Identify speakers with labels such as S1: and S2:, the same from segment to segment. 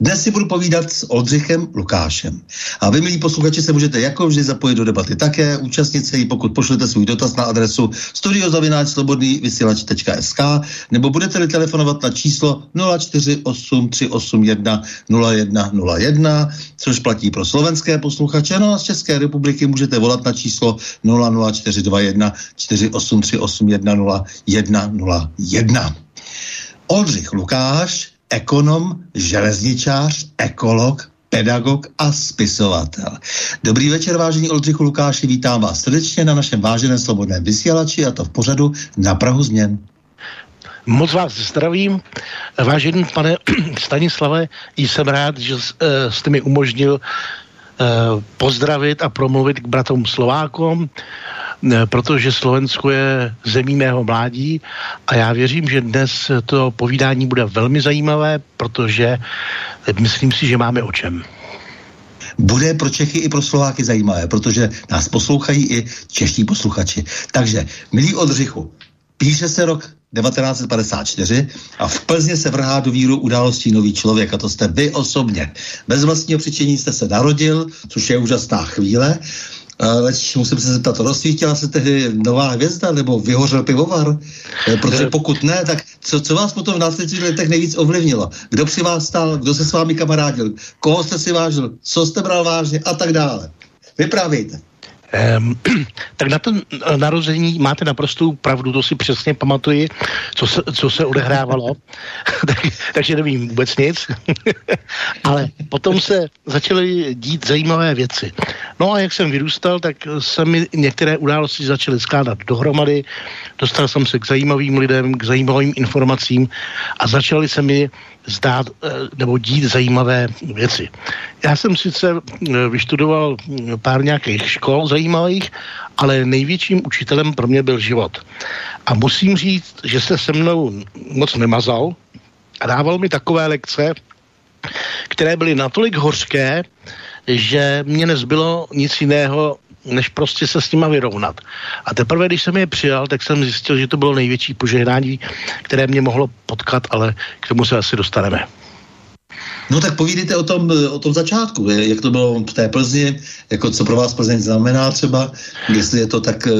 S1: Dnes si budu povídat s Oldřichem Lukášem. A vy, milí posluchači, se můžete jako vždy zapojit do debaty také, účastnit se jí, pokud pošlete svůj dotaz na adresu studiozavináčslobodnývysílač.sk nebo budete-li telefonovat na číslo 0483810101, což platí pro slovenské posluchače, no a z České republiky můžete volat na číslo 00421 483810101. Oldřich Lukáš ekonom, železničář, ekolog, pedagog a spisovatel. Dobrý večer, vážení Oldřichu Lukáši, vítám vás srdečně na našem váženém slobodném vysílači a to v pořadu na Prahu změn.
S2: Moc vás zdravím. Vážený pane Stanislave, jsem rád, že eh, jste mi umožnil eh, pozdravit a promluvit k bratům Slovákom protože Slovensko je zemí mého mládí a já věřím, že dnes to povídání bude velmi zajímavé, protože myslím si, že máme o čem
S1: bude pro Čechy i pro Slováky zajímavé, protože nás poslouchají i čeští posluchači. Takže, milí Odřichu, píše se rok 1954 a v Plzně se vrhá do víru událostí nový člověk a to jste vy osobně. Bez vlastního přičení jste se narodil, což je úžasná chvíle ale musím se zeptat, rozsvítila se tehdy nová hvězda nebo vyhořel pivovar? Eh, protože pokud ne, tak co, co vás potom v následujících letech nejvíc ovlivnilo? Kdo při vás stál, kdo se s vámi kamarádil, koho jste si vážil, co jste bral vážně a tak dále. Vyprávějte.
S2: Um, tak na to narození máte naprostou pravdu, to si přesně pamatuji, co se, co se odehrávalo, tak, takže nevím vůbec nic, ale potom se začaly dít zajímavé věci. No a jak jsem vyrůstal, tak se mi některé události začaly skládat dohromady, dostal jsem se k zajímavým lidem, k zajímavým informacím a začaly se mi zdát eh, nebo dít zajímavé věci. Já jsem sice eh, vyštudoval hm, pár nějakých škol zajímavých, ale největším učitelem pro mě byl život. A musím říct, že se se mnou moc nemazal a dával mi takové lekce, které byly natolik hořké, že mě nezbylo nic jiného, než prostě se s nima vyrovnat. A teprve, když jsem je přijal, tak jsem zjistil, že to bylo největší požehnání, které mě mohlo potkat, ale k tomu se asi dostaneme.
S1: No tak povídejte o tom, o tom začátku, jak to bylo v té Plzni, jako co pro vás Plzeň znamená třeba, jestli je to tak eh,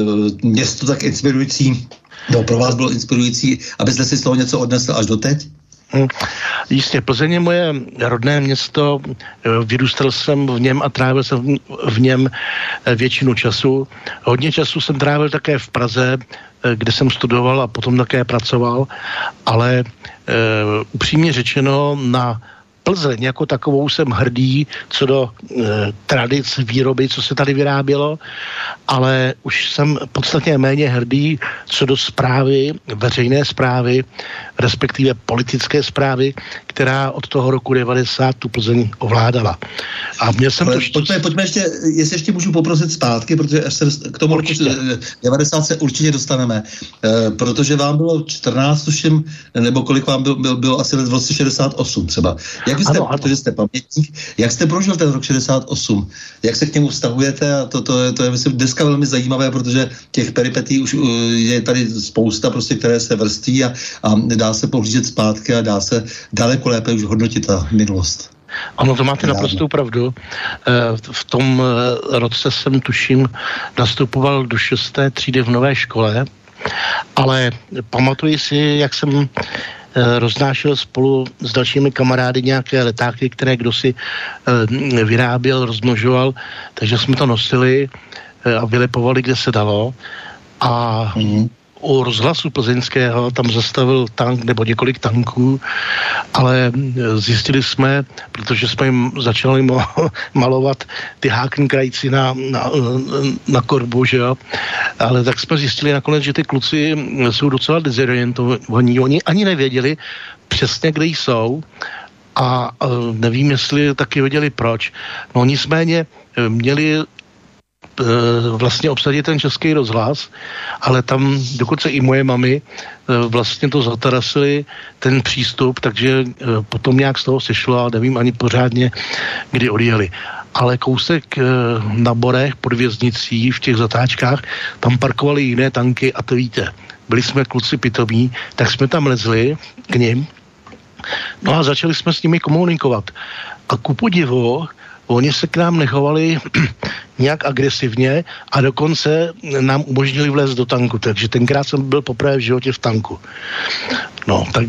S1: město tak inspirující, no pro vás bylo inspirující, abyste si z toho něco odnesl až do teď?
S2: Hm. Jistě, Plzeň je moje rodné město, vyrůstal jsem v něm a trávil jsem v něm většinu času. Hodně času jsem trávil také v Praze, kde jsem studoval a potom také pracoval, ale upřímně řečeno na Plzeň jako takovou jsem hrdý co do e, tradic výroby, co se tady vyrábělo, ale už jsem podstatně méně hrdý co do zprávy, veřejné zprávy, respektive politické zprávy, která od toho roku 90 tu Plzeň ovládala.
S1: A měl jsem ale to štěstí... pojďme, pojďme ještě, jestli ještě můžu poprosit zpátky, protože až se k tomu určitě. roku 90 se určitě dostaneme, e, protože vám bylo 14, tuším, nebo kolik vám bylo, bylo, bylo asi let v roce 68 třeba. Jak jak jste, ano, ano. protože jste pamětník, jak jste prožil ten rok 68? Jak se k němu vztahujete? A to, to, je, to je, myslím, dneska velmi zajímavé, protože těch peripetí už uh, je tady spousta, prostě, které se vrství a, a dá se pohlížet zpátky a dá se daleko lépe už hodnotit ta minulost.
S2: Ano, to máte naprostou pravdu. Eh, v tom eh, roce jsem, tuším, nastupoval do šesté třídy v nové škole, ale pamatuji si, jak jsem roznášel spolu s dalšími kamarády nějaké letáky, které kdo si eh, vyráběl, rozmnožoval, takže jsme to nosili eh, a vylepovali, kde se dalo. A mm u rozhlasu plzeňského tam zastavil tank nebo několik tanků, ale zjistili jsme, protože jsme jim začali malovat ty hákenkrajci na, na, na korbu, že jo, ale tak jsme zjistili nakonec, že ty kluci jsou docela dezorientovaní, oni ani nevěděli přesně, kde jsou a nevím, jestli taky věděli proč. No nicméně měli Eh, vlastně obsadit ten český rozhlas, ale tam dokonce i moje mami eh, vlastně to zatarasili, ten přístup, takže eh, potom nějak z toho sešlo a nevím ani pořádně, kdy odjeli. Ale kousek na Borech pod věznicí v těch zatáčkách, tam parkovali jiné tanky a to víte, byli jsme kluci pitomí, tak jsme tam lezli k ním, no a začali jsme s nimi komunikovat. A ku podivu, oni se k nám nechovali nějak agresivně a dokonce nám umožnili vlézt do tanku, takže tenkrát jsem byl poprvé v životě v tanku. No, tak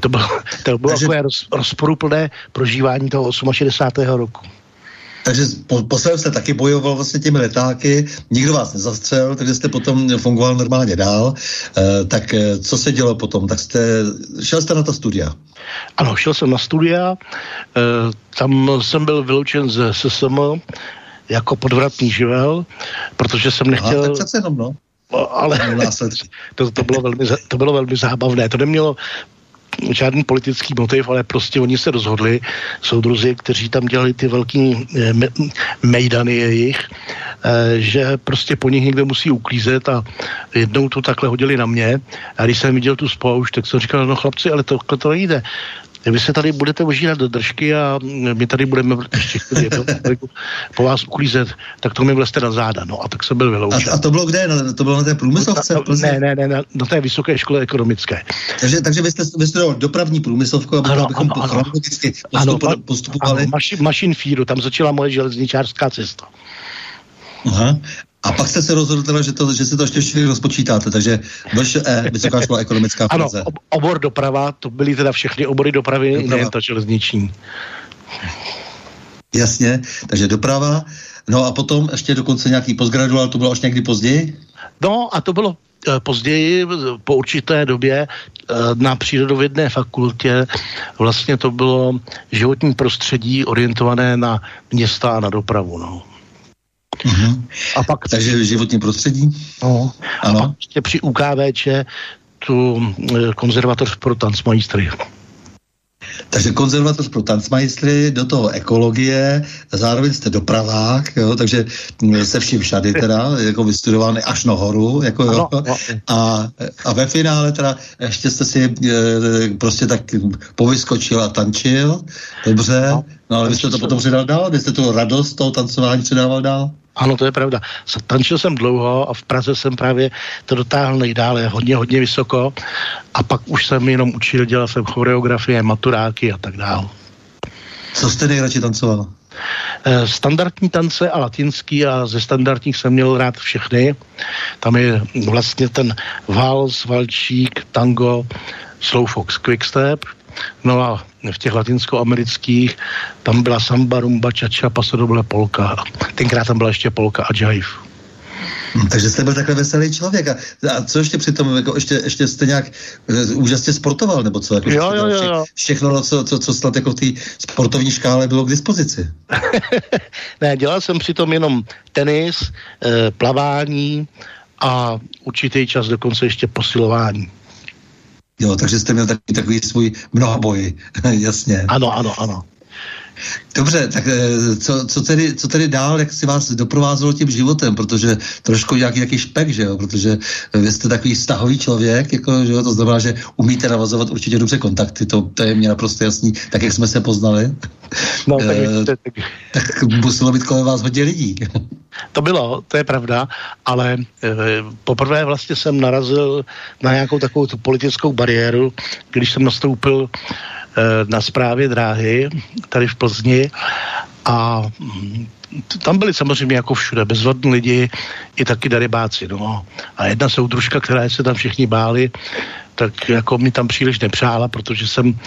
S2: to bylo, to bylo takže... takové roz, rozporuplné prožívání toho 68. roku.
S1: Takže po, posledně jste taky bojoval vlastně těmi letáky, nikdo vás nezastřel, takže jste potom fungoval normálně dál. E, tak eh, co se dělo potom? Tak jste, šel jste na ta studia?
S2: Ano, šel jsem na studia, e, tam jsem byl vyloučen ze SSM jako podvratný živel, protože jsem nechtěl... Aha,
S1: tak jenom, no.
S2: Ale to, to, bylo velmi, to bylo velmi zábavné. To nemělo žádný politický motiv, ale prostě oni se rozhodli, soudruzi, kteří tam dělali ty velký eh, me, mejdany jejich, eh, že prostě po nich někdo musí uklízet a jednou to takhle hodili na mě a když jsem viděl tu spoušť, tak jsem říkal, no chlapci, ale to, to nejde. Vy se tady budete ožírat do držky a my tady budeme po vás uklízet, tak to mi vlezte na záda. No a tak jsem byl vyloučen.
S1: A, a to bylo kde? To bylo na té průmyslovce?
S2: No, ne, ne, ne, na, na té vysoké škole ekonomické.
S1: Takže, takže vy jste vystudoval dopravní průmyslovku, aby ano, abychom ano, ano, postupovali.
S2: Ano, maši, mašin fíru, tam začala moje železničářská cesta.
S1: Aha. A pak jste se rozhodl teda, že, to, že si to ještě všechny rozpočítáte, takže VŠE, Vysoká škola ekonomická
S2: Ano, ob, obor doprava, to byly teda všechny obory dopravy, doprava. nejen ta železniční.
S1: Jasně, takže doprava. No a potom ještě dokonce nějaký postgraduál, to bylo až někdy později?
S2: No a to bylo e, později, po určité době e, na přírodovědné fakultě vlastně to bylo životní prostředí orientované na města a na dopravu. No.
S1: Mm-hmm. A pak... Takže životní prostředí?
S2: No. Ano. A pak ještě při UKVČ tu eh, konzervatoř pro tancmajstry.
S1: Takže konzervatoř pro tancmajstry, do toho ekologie, zároveň jste dopravák, jo, takže se vším všady teda, jako vystudovaný až nahoru, jako jo. A, a ve finále teda ještě jste si e, prostě tak povyskočil a tančil, dobře, no, no ale vy jste to potom předal dál, vy jste tu radost toho tancování předával dál?
S2: Ano, to je pravda. Tančil jsem dlouho a v Praze jsem právě to dotáhl nejdále, hodně, hodně vysoko a pak už jsem jenom učil, dělal jsem choreografie, maturáky a tak dále.
S1: Co jste nejradši tancoval?
S2: Eh, standardní tance a latinský a ze standardních jsem měl rád všechny. Tam je vlastně ten vals, valčík, tango, slowfox, quickstep No a v těch latinskoamerických tam byla samba, rumba, čača, pasodoble polka. Tenkrát tam byla ještě polka a jive.
S1: Hmm, takže jste byl takhle veselý člověk. A, a co ještě přitom, jako ještě, ještě jste nějak uh, úžasně sportoval, nebo co? Jako,
S2: jo, jo, jo, jo.
S1: Všechno, co, co, co snad jako v té sportovní škále bylo k dispozici.
S2: ne, dělal jsem přitom jenom tenis, e, plavání a určitý čas dokonce ještě posilování.
S1: Jo, takže jste měl takový, takový svůj mnohoboj, jasně.
S2: Ano, ano, ano.
S1: Dobře, tak eh, co, co, tedy, co tedy dál, jak si vás doprovázelo tím životem, protože trošku nějaký, nějaký špek, že jo, protože vy jste takový stahový člověk, jako, že jo, to znamená, že umíte navazovat určitě dobře kontakty, to, to je mě naprosto jasný, tak jak jsme se poznali.
S2: No, tak,
S1: e, tak, tak muselo být kolem vás hodně lidí.
S2: To bylo, to je pravda, ale e, poprvé vlastně jsem narazil na nějakou takovou tu politickou bariéru, když jsem nastoupil Eh, na správě dráhy tady v Plzni a tam byli samozřejmě jako všude bezvadní lidi, i taky darebáci, no. A jedna soudružka, která se tam všichni báli, tak jako mi tam příliš nepřála, protože jsem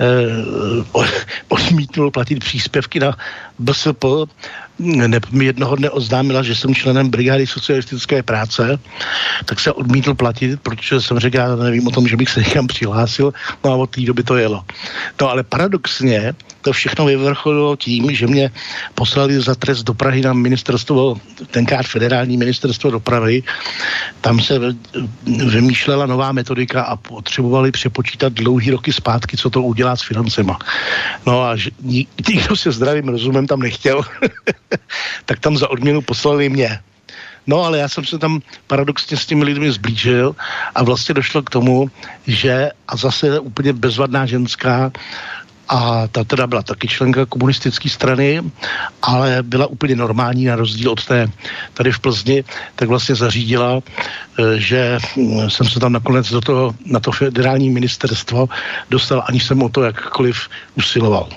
S2: eh, odmítnul platit příspěvky na BSP ne, mi jednoho dne oznámila, že jsem členem brigády socialistické práce, tak se odmítl platit, protože jsem řekl, já nevím o tom, že bych se někam přihlásil, no a od té doby to jelo. No ale paradoxně to všechno vyvrcholilo tím, že mě poslali za trest do Prahy na ministerstvo, tenkrát federální ministerstvo dopravy. Tam se vymýšlela nová metodika a potřebovali přepočítat dlouhý roky zpátky, co to udělá s financema. No a nikdo se zdravým rozumem tam nechtěl. tak tam za odměnu poslali mě. No ale já jsem se tam paradoxně s těmi lidmi zblížil a vlastně došlo k tomu, že a zase úplně bezvadná ženská a ta teda byla taky členka komunistické strany, ale byla úplně normální na rozdíl od té tady v Plzni, tak vlastně zařídila, e, že hm, jsem se tam nakonec do toho, na to federální ministerstvo dostal, ani jsem o to jakkoliv usiloval.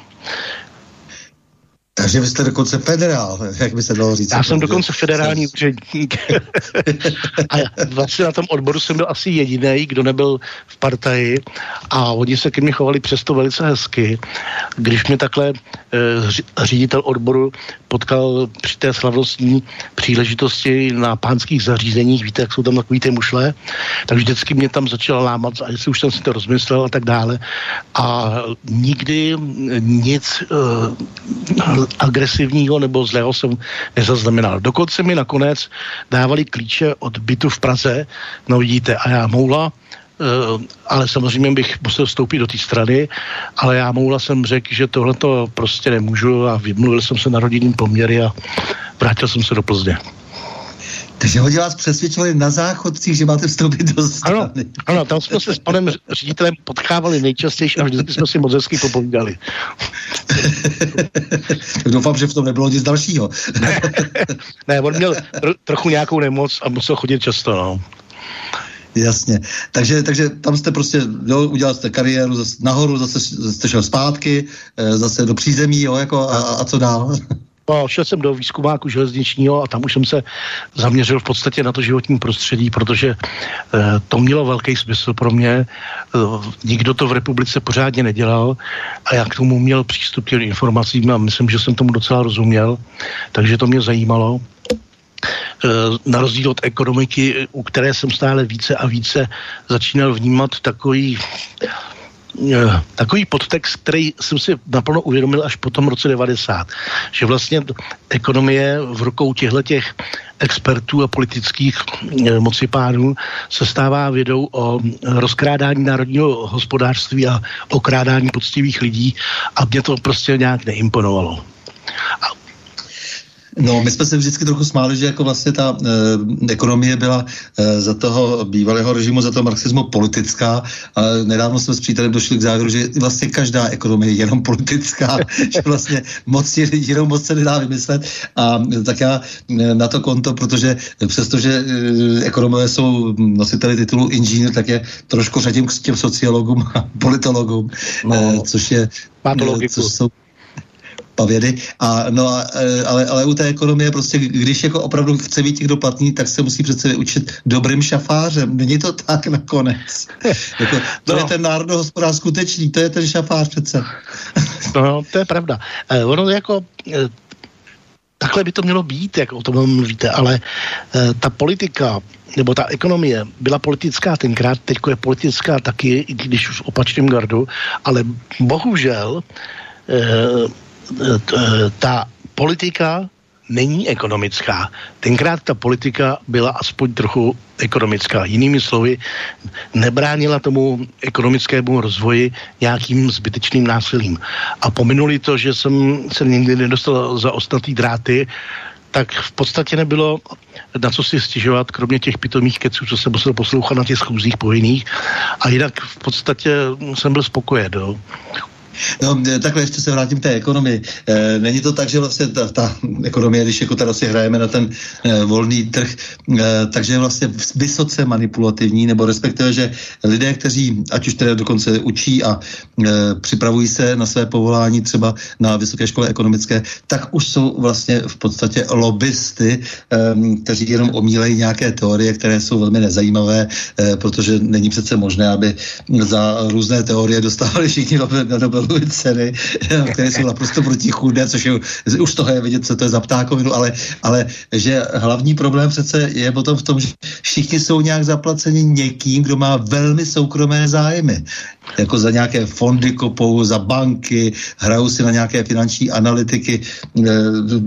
S1: Takže vy jste dokonce federál, jak by se dalo říct.
S2: Já jsem dokonce federální úředník. a vlastně na tom odboru jsem byl asi jediný, kdo nebyl v partaji a oni se ke mně chovali přesto velice hezky. Když mě takhle eh, ředitel odboru potkal při té slavnostní příležitosti na pánských zařízeních, víte, jak jsou tam takový ty mušle, tak vždycky mě tam začala lámat, a jestli už jsem si to rozmyslel a tak dále. A nikdy nic uh, agresivního nebo zlého jsem nezaznamenal. Dokonce mi nakonec dávali klíče od bytu v Praze, no vidíte, a já moula, ale samozřejmě bych musel vstoupit do té strany, ale já moula jsem řekl, že tohle to prostě nemůžu a vymluvil jsem se na rodinný poměry a vrátil jsem se do Plzně.
S1: Takže hodně vás přesvědčovali na záchodcích, že máte vstoupit do strany.
S2: Ano, ano tam jsme se s panem ředitelem potkávali nejčastěji a vždycky jsme si moc hezky popovídali.
S1: Doufám, že v tom nebylo nic dalšího.
S2: ne, on měl tro, trochu nějakou nemoc a musel chodit často, no.
S1: Jasně. Takže, takže tam jste prostě, jo, udělal jste kariéru zase nahoru, zase jste šel zpátky, eh, zase do přízemí, jo, jako a, a co dál?
S2: No, šel jsem do výzkumáku železničního a tam už jsem se zaměřil v podstatě na to životní prostředí, protože e, to mělo velký smysl pro mě. E, nikdo to v republice pořádně nedělal a já k tomu měl přístup k těm informacím a myslím, že jsem tomu docela rozuměl, takže to mě zajímalo na rozdíl od ekonomiky, u které jsem stále více a více začínal vnímat takový Eh, takový podtext, který jsem si naplno uvědomil až po tom roce 90. Že vlastně ekonomie v rukou těchto těch expertů a politických eh, mocipánů se stává vědou o rozkrádání národního hospodářství a okrádání poctivých lidí a mě to prostě nějak neimponovalo. A
S1: No, my jsme se vždycky trochu smáli, že jako vlastně ta e, ekonomie byla e, za toho bývalého režimu, za toho marxismu politická. A nedávno jsme s přítelem došli k závěru, že vlastně každá ekonomie je jenom politická, že vlastně moc je, jenom moc se nedá vymyslet. A tak já na to konto, protože přestože e, ekonomové jsou nositeli titulu inženýr, tak je trošku řadím k těm sociologům a politologům, no, e, což je...
S2: Má to logiku. Což jsou,
S1: pavědy. A, no a, e, ale, ale u té ekonomie prostě, když jako opravdu chce být někdo platný, tak se musí přece učit dobrým šafářem. Není to tak nakonec. jako, to no. je ten národohospodář skutečný, to je ten šafář přece.
S2: no, to je pravda. Eh, ono jako eh, takhle by to mělo být, jak o tom mluvíte, ale eh, ta politika nebo ta ekonomie byla politická tenkrát, teď je politická taky, i když už v opačném gardu, ale bohužel eh, ta politika není ekonomická. Tenkrát ta politika byla aspoň trochu ekonomická. Jinými slovy, nebránila tomu ekonomickému rozvoji nějakým zbytečným násilím. A pominuli to, že jsem se nikdy nedostal za ostatní dráty, tak v podstatě nebylo na co si stěžovat, kromě těch pitomých keců, co jsem musel poslouchat na těch schůzích povinných. A jinak v podstatě jsem byl spokojen. Jo.
S1: No, e, takhle ještě se vrátím k té ekonomii. E, není to tak, že vlastně ta, ta ekonomie, když jako teda si hrajeme na ten e, volný trh, e, takže je vlastně vysoce manipulativní, nebo respektive, že lidé, kteří ať už teda dokonce učí a e, připravují se na své povolání třeba na vysoké škole ekonomické, tak už jsou vlastně v podstatě lobbysty, e, kteří jenom omílejí nějaké teorie, které jsou velmi nezajímavé, e, protože není přece možné, aby za různé teorie dostávali všichni Nobel Nobelovy ceny, které jsou naprosto protichůdné, což je, už toho je vidět, co to je za ptákovinu, ale, ale že hlavní problém přece je potom v tom, že všichni jsou nějak zaplaceni někým, kdo má velmi soukromé zájmy jako za nějaké fondy kopou, za banky, hrajou si na nějaké finanční analytiky. Eh,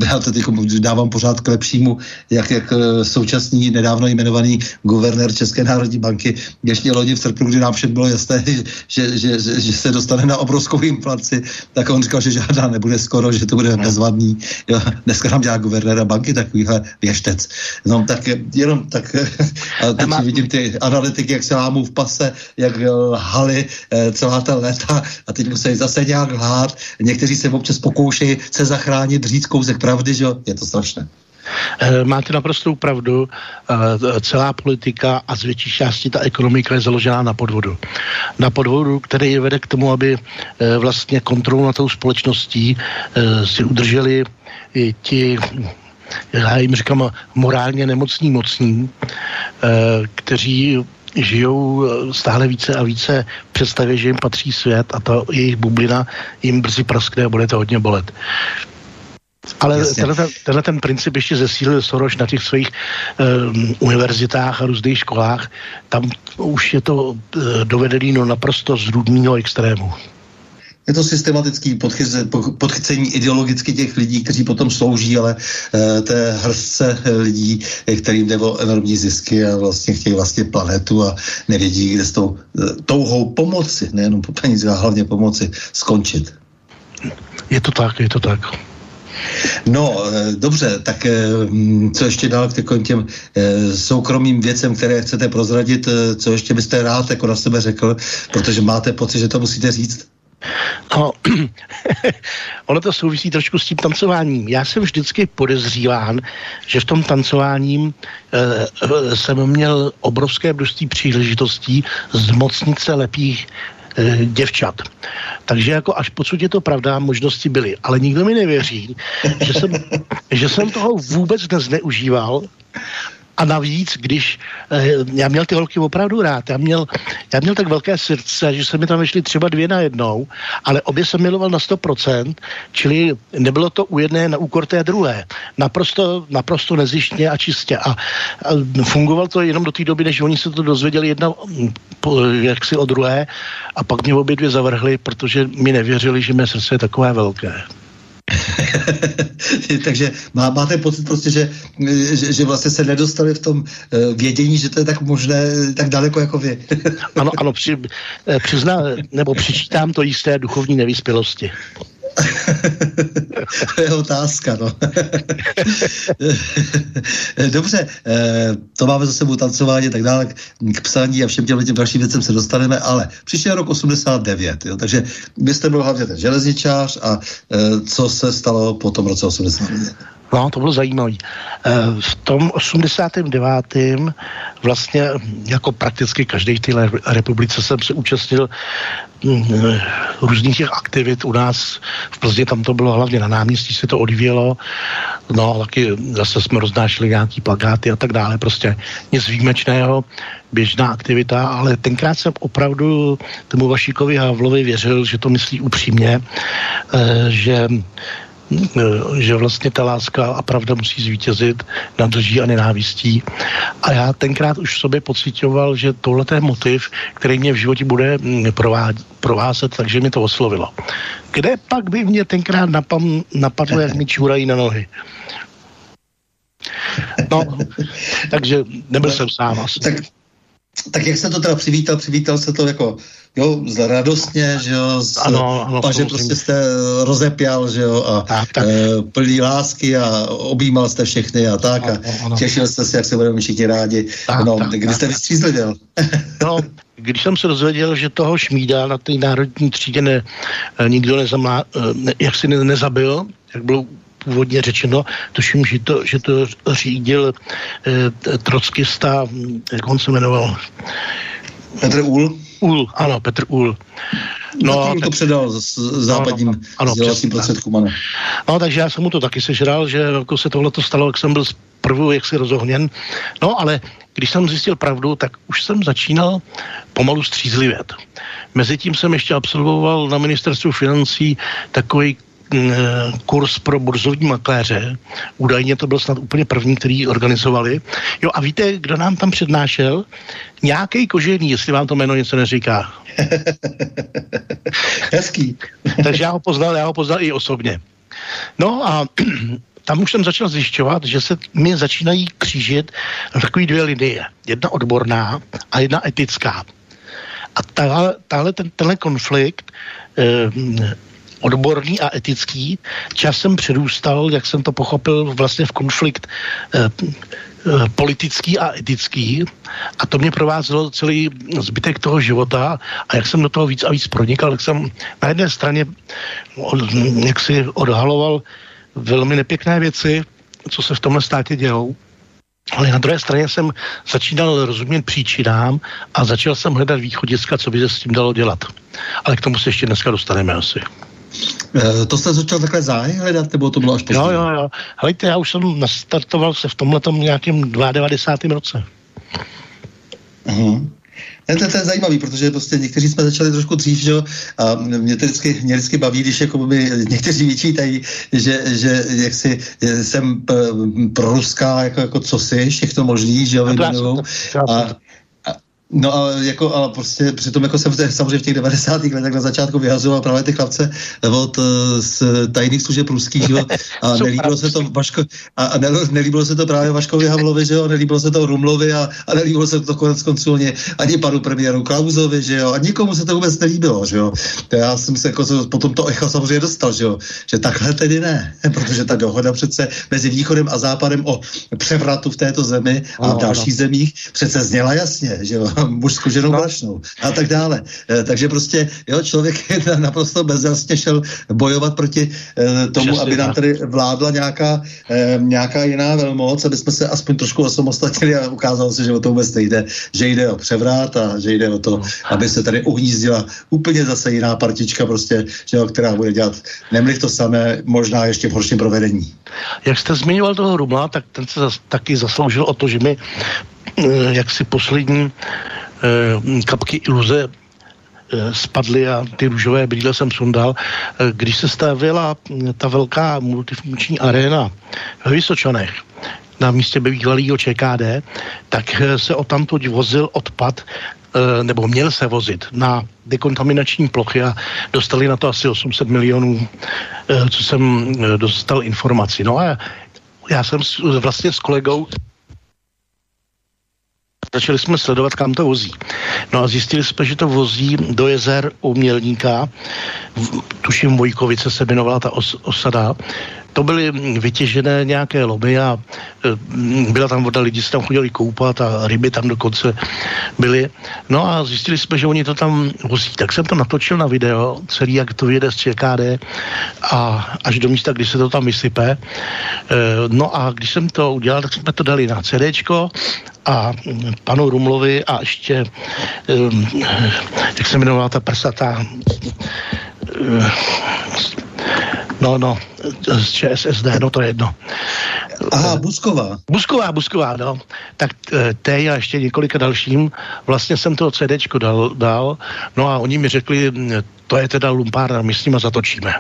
S1: já to teď dávám pořád k lepšímu, jak, jak eh, současný nedávno jmenovaný guvernér České národní banky ještě loni v srpnu, kdy nám všem bylo jasné, že, že, že, že se dostane na obrovskou inflaci, tak on říkal, že žádná nebude skoro, že to bude bezvadný. Jo, dneska nám dělá guvernéra banky takovýhle věštec. No tak jenom tak, a teď vidím ty analytiky, jak se lámou v pase, jak lhali, Eh, celá ta léta a teď musí zase nějak lhát. Někteří se občas pokoušejí se zachránit, říct kousek pravdy, že je to strašné.
S2: Eh, máte naprostou pravdu. Eh, celá politika a z větší části ta ekonomika je založená na podvodu. Na podvodu, který vede k tomu, aby vlastně kontrolu na tou společností si udrželi ti já jim říkám morálně nemocní mocní, kteří žijou eh, stále více a více v představě, že jim patří svět a ta jejich bublina jim brzy praskne a bude to hodně bolet. Ale tenhle, tenhle ten princip ještě zesílil Soros na těch svých um, univerzitách a různých školách. Tam už je to uh, dovedený no naprosto z rudního extrému.
S1: Je to systematický podchycení ideologicky těch lidí, kteří potom slouží, ale e, té hrstce lidí, kterým jde o enormní zisky a vlastně chtějí vlastně planetu a nevědí, kde s tou e, touhou pomoci, nejenom po peníze, ale hlavně pomoci skončit.
S2: Je to tak, je to tak.
S1: No, e, dobře, tak e, co ještě dál k takovým těm e, soukromým věcem, které chcete prozradit, co ještě byste rád jako na sebe řekl, protože máte pocit, že to musíte říct?
S2: No, ono to souvisí trošku s tím tancováním. Já jsem vždycky podezříván, že v tom tancováním e, jsem měl obrovské množství příležitostí zmocnit se lepých děvčat. Takže jako až pocud je to pravda, možnosti byly. Ale nikdo mi nevěří, že jsem, že jsem toho vůbec nezneužíval a navíc, když eh, já měl ty holky opravdu rád, já měl, já měl tak velké srdce, že se mi tam vyšly třeba dvě na jednou, ale obě jsem miloval na 100%, čili nebylo to u jedné na úkor té druhé. Naprosto, naprosto nezištně a čistě. A, a fungovalo to jenom do té doby, než oni se to dozvěděli jedna jaksi o druhé a pak mě obě dvě zavrhli, protože mi nevěřili, že mé srdce je takové velké.
S1: Takže má, máte pocit prostě, že, že, že vlastně se nedostali v tom uh, vědění, že to je tak možné, tak daleko jako vy.
S2: ano, ano, při, eh, přizná, nebo přičítám to jisté duchovní nevyspělosti.
S1: To je otázka, no. Dobře, eh, to máme za sebou tancování tak dále, k psaní a všem těm dalším věcem se dostaneme, ale přišel rok 89, jo, takže vy jste byl hlavně ten železničář a eh, co se stalo po tom roce 89?
S2: No, to bylo zajímavé. Eh, v tom 89. vlastně jako prakticky každý v té republice jsem se účastnil mm, eh, různých těch aktivit u nás v Plzně, tam to bylo hlavně na náměstí, se to odvíjelo, no taky zase jsme roznášeli nějaký plakáty a tak dále, prostě nic výjimečného, běžná aktivita, ale tenkrát jsem opravdu tomu Vašíkovi Havlovi věřil, že to myslí upřímně, eh, že že vlastně ta láska a pravda musí zvítězit nad lží a nenávistí. A já tenkrát už v sobě pocitoval, že tohle je motiv, který mě v životě bude mm, provázet, takže mi to oslovilo. Kde pak by mě tenkrát napam, napadlo, jak mi čurají na nohy? No, takže nebyl jsem sám asi.
S1: Tak, tak jak se to teda přivítal? Přivítal se to jako jo, radostně, že jo, z, ano, ano, paže prostě jste rozepěl, že jo, a tak, tak. E, plný lásky a objímal jste všechny a tak ano, a ano. těšil jste se, jak se budeme všichni rádi. Tak, no, tak, kdy tak, jste vystřízlivěl?
S2: no, když jsem se dozvěděl, že toho šmída na té národní třídě ne, e, nikdo nezamá, e, ne, jak si ne, nezabil, jak bylo původně řečeno, tuším, že to, že to řídil eh, trockista, jak on se jmenoval?
S1: Petr Úl?
S2: Úl, ano, Petr Úl.
S1: No, tak, to předal s západním no, no, ano, prostředkům, ano.
S2: No, takže já jsem mu to taky sežral, že jako se tohle to stalo, jak jsem byl zprvu jaksi rozohněn. No, ale když jsem zjistil pravdu, tak už jsem začínal pomalu střízlivět. Mezitím jsem ještě absolvoval na ministerstvu financí takový kurz pro burzovní makléře. Údajně to byl snad úplně první, který organizovali. Jo a víte, kdo nám tam přednášel? Nějaký kožený, jestli vám to jméno něco neříká.
S1: Hezký.
S2: Takže já ho poznal, já ho poznal i osobně. No a tam už jsem začal zjišťovat, že se mi začínají křížit takové dvě linie. Jedna odborná a jedna etická. A tahle, tahle ten, tenhle konflikt eh, odborný a etický, časem přerůstal, jak jsem to pochopil, vlastně v konflikt eh, eh, politický a etický a to mě provázelo celý zbytek toho života a jak jsem do toho víc a víc pronikal, tak jsem na jedné straně od, jak si odhaloval velmi nepěkné věci, co se v tomhle státě dějou, ale na druhé straně jsem začínal rozumět příčinám a začal jsem hledat východiska, co by se s tím dalo dělat. Ale k tomu se ještě dneska dostaneme asi.
S1: Eh, to jste začal takhle záhy hledat, nebo to bylo až
S2: později? Jo, jo, jo. Hejte, já už jsem nastartoval se v tomhle nějakém 92. roce.
S1: Uh-huh. Ne, to, to je zajímavý, protože prostě někteří jsme začali trošku dřív, že jo, a mě to vždycky, mě vždycky baví, když jako by někteří vyčítají, že, že jak si jsem eh, pro ruská jako, jako cosi, všechno možný, že jo, a, No a jako, ale prostě přitom jako jsem v samozřejmě v těch 90. letech na začátku vyhazoval právě ty chlapce od eh, z tajných služeb ruských, jo, a nelíbilo se to Vaško, a, a nelíbilo se to právě Vaškovi Havlovi, že jo, nelíbilo se to Rumlovi a, a nelíbilo se to konec konců ani, ani panu premiéru Klausovi, že jo, a nikomu se to vůbec nelíbilo, že jo. To já jsem se jako potom to echo samozřejmě dostal, že jo, že takhle tedy ne, protože ta dohoda přece mezi východem a západem o převratu v této zemi a v dalších zemích přece zněla jasně, že jo, muž s koženou no. brašnou a tak dále. E, takže prostě, jo, člověk je naprosto bezjasně šel bojovat proti e, tomu, Přesně, aby nám tady vládla nějaká, e, nějaká jiná velmoc, aby jsme se aspoň trošku osamostatnili a ukázalo se, že o to vůbec nejde, že jde o převrat a že jde o to, no. aby se tady uhnízdila úplně zase jiná partička, prostě, že jo, která bude dělat nemlich to samé, možná ještě v horším provedení.
S2: Jak jste zmiňoval toho Rumla, tak ten se zas, taky zasloužil o to, že mi jak si poslední Eh, kapky iluze eh, spadly a ty růžové brýle jsem sundal. Eh, když se stavila ta velká multifunkční aréna v Vysočanech, na místě bývalého ČKD, tak se o tamto vozil odpad nebo měl se vozit na dekontaminační plochy a dostali na to asi 800 milionů, co jsem dostal informaci. No a já jsem vlastně s kolegou Začali jsme sledovat, kam to vozí. No a zjistili jsme, že to vozí do jezer u Mělníka, tuším Vojkovice se jmenovala ta os, osada, to byly vytěžené nějaké lomy a e, byla tam voda, lidi se tam chodili koupat a ryby tam dokonce byly. No a zjistili jsme, že oni to tam vozí. Tak jsem to natočil na video, celý, jak to vyjede z ČKD a až do místa, kdy se to tam vysype. E, no a když jsem to udělal, tak jsme to dali na CDčko a panu Rumlovi a ještě, jak se jmenovala ta prsatá, no, no, z ČSSD, no to je jedno.
S1: Aha, Busková.
S2: Busková, Busková, no. Tak eh, té a ještě několika dalším, vlastně jsem to CDčko dal, dal, no a oni mi řekli, to je teda lumpárna, my s nima zatočíme.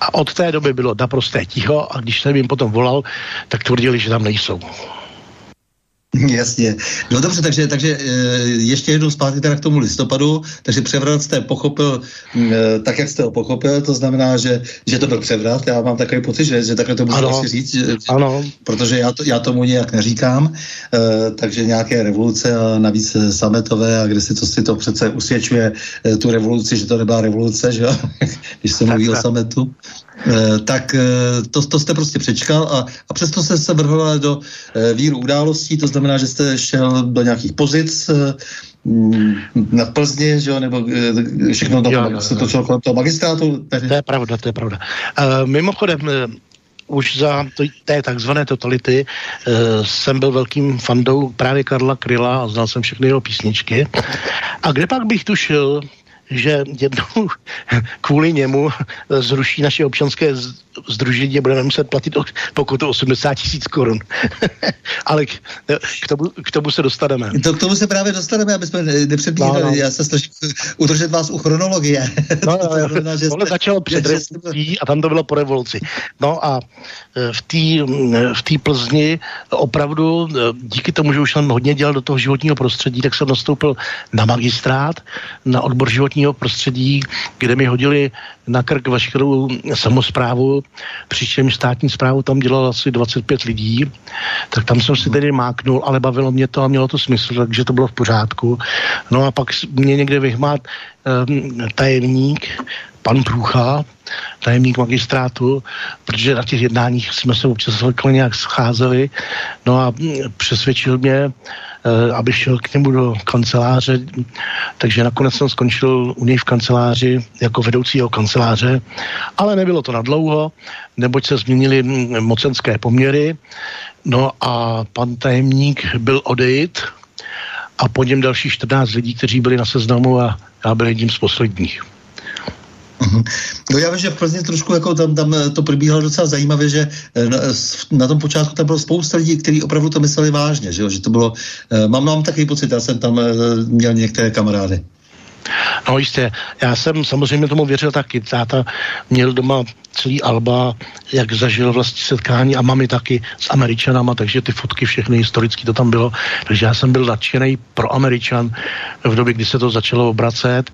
S2: A od té doby bylo naprosté ticho a když jsem jim potom volal, tak tvrdili, že tam nejsou.
S1: Jasně. No dobře, takže, takže eh, ještě jednou zpátky teda k tomu listopadu, takže převrat jste pochopil mm, eh, tak, jak jste ho pochopil, to znamená, že, že to byl převrat, já mám takový pocit, že, že takhle to můžu asi říct, že, ano. protože já, to, já tomu nějak neříkám, eh, takže nějaké revoluce a navíc sametové a kde si to, si to přece usvědčuje tu revoluci, že to nebyla revoluce, že když se mluví o sametu. Eh, tak eh, to, to jste prostě přečkal a, a přesto jste se vrhoval do eh, víru událostí, to znamená, že jste šel do nějakých pozic mm, na Plzně, že jo, nebo všechno to, jo, jo, se točilo kolem toho magistrátu.
S2: To je pravda, to je pravda. Uh, mimochodem, už za to, té takzvané totality uh, jsem byl velkým fandou právě Karla Kryla a znal jsem všechny jeho písničky. A kde pak bych tušil, že jednou kvůli němu zruší naše občanské združení a budeme muset platit pokutu 80 tisíc korun. Ale k, k, tomu, k tomu se dostaneme.
S1: To, k tomu se právě dostaneme, aby jsme nepředbíhali. No, no. Já se snažím udržet vás u chronologie.
S2: No, no, že Tohle jste, začalo před revolucí a tam to bylo po revoluci. No a e, v té v tý Plzni opravdu e, díky tomu, že už jsem hodně dělal do toho životního prostředí, tak jsem nastoupil na magistrát, na odbor životního prostředí, kde mi hodili na krk veškerou samozprávu, přičemž státní zprávu tam dělalo asi 25 lidí, tak tam jsem si tedy máknul, ale bavilo mě to a mělo to smysl, takže to bylo v pořádku. No a pak mě někde vyhmát um, tajemník, pan Průcha, tajemník magistrátu, protože na těch jednáních jsme se občas nějak scházeli, no a přesvědčil mě, Eh, aby šel k němu do kanceláře, takže nakonec jsem skončil u něj v kanceláři jako vedoucího kanceláře, ale nebylo to na dlouho, neboť se změnily mocenské poměry, no a pan tajemník byl odejít a po něm další 14 lidí, kteří byli na seznamu a já byl jedním z posledních.
S1: Mhm. No já vím, že v Plzni trošku jako tam, tam eh, to probíhalo docela zajímavě, že eh, na, na tom počátku tam bylo spousta lidí, kteří opravdu to mysleli vážně, že, jo? že to bylo, eh, mám, mám takový pocit, já jsem tam měl některé kamarády.
S2: No jistě, já jsem samozřejmě tomu věřil taky. Táta měl doma celý Alba, jak zažil vlastně setkání a mami taky s Američanama, takže ty fotky všechny historicky to tam bylo. Takže já jsem byl nadšený pro Američan v době, kdy se to začalo obracet.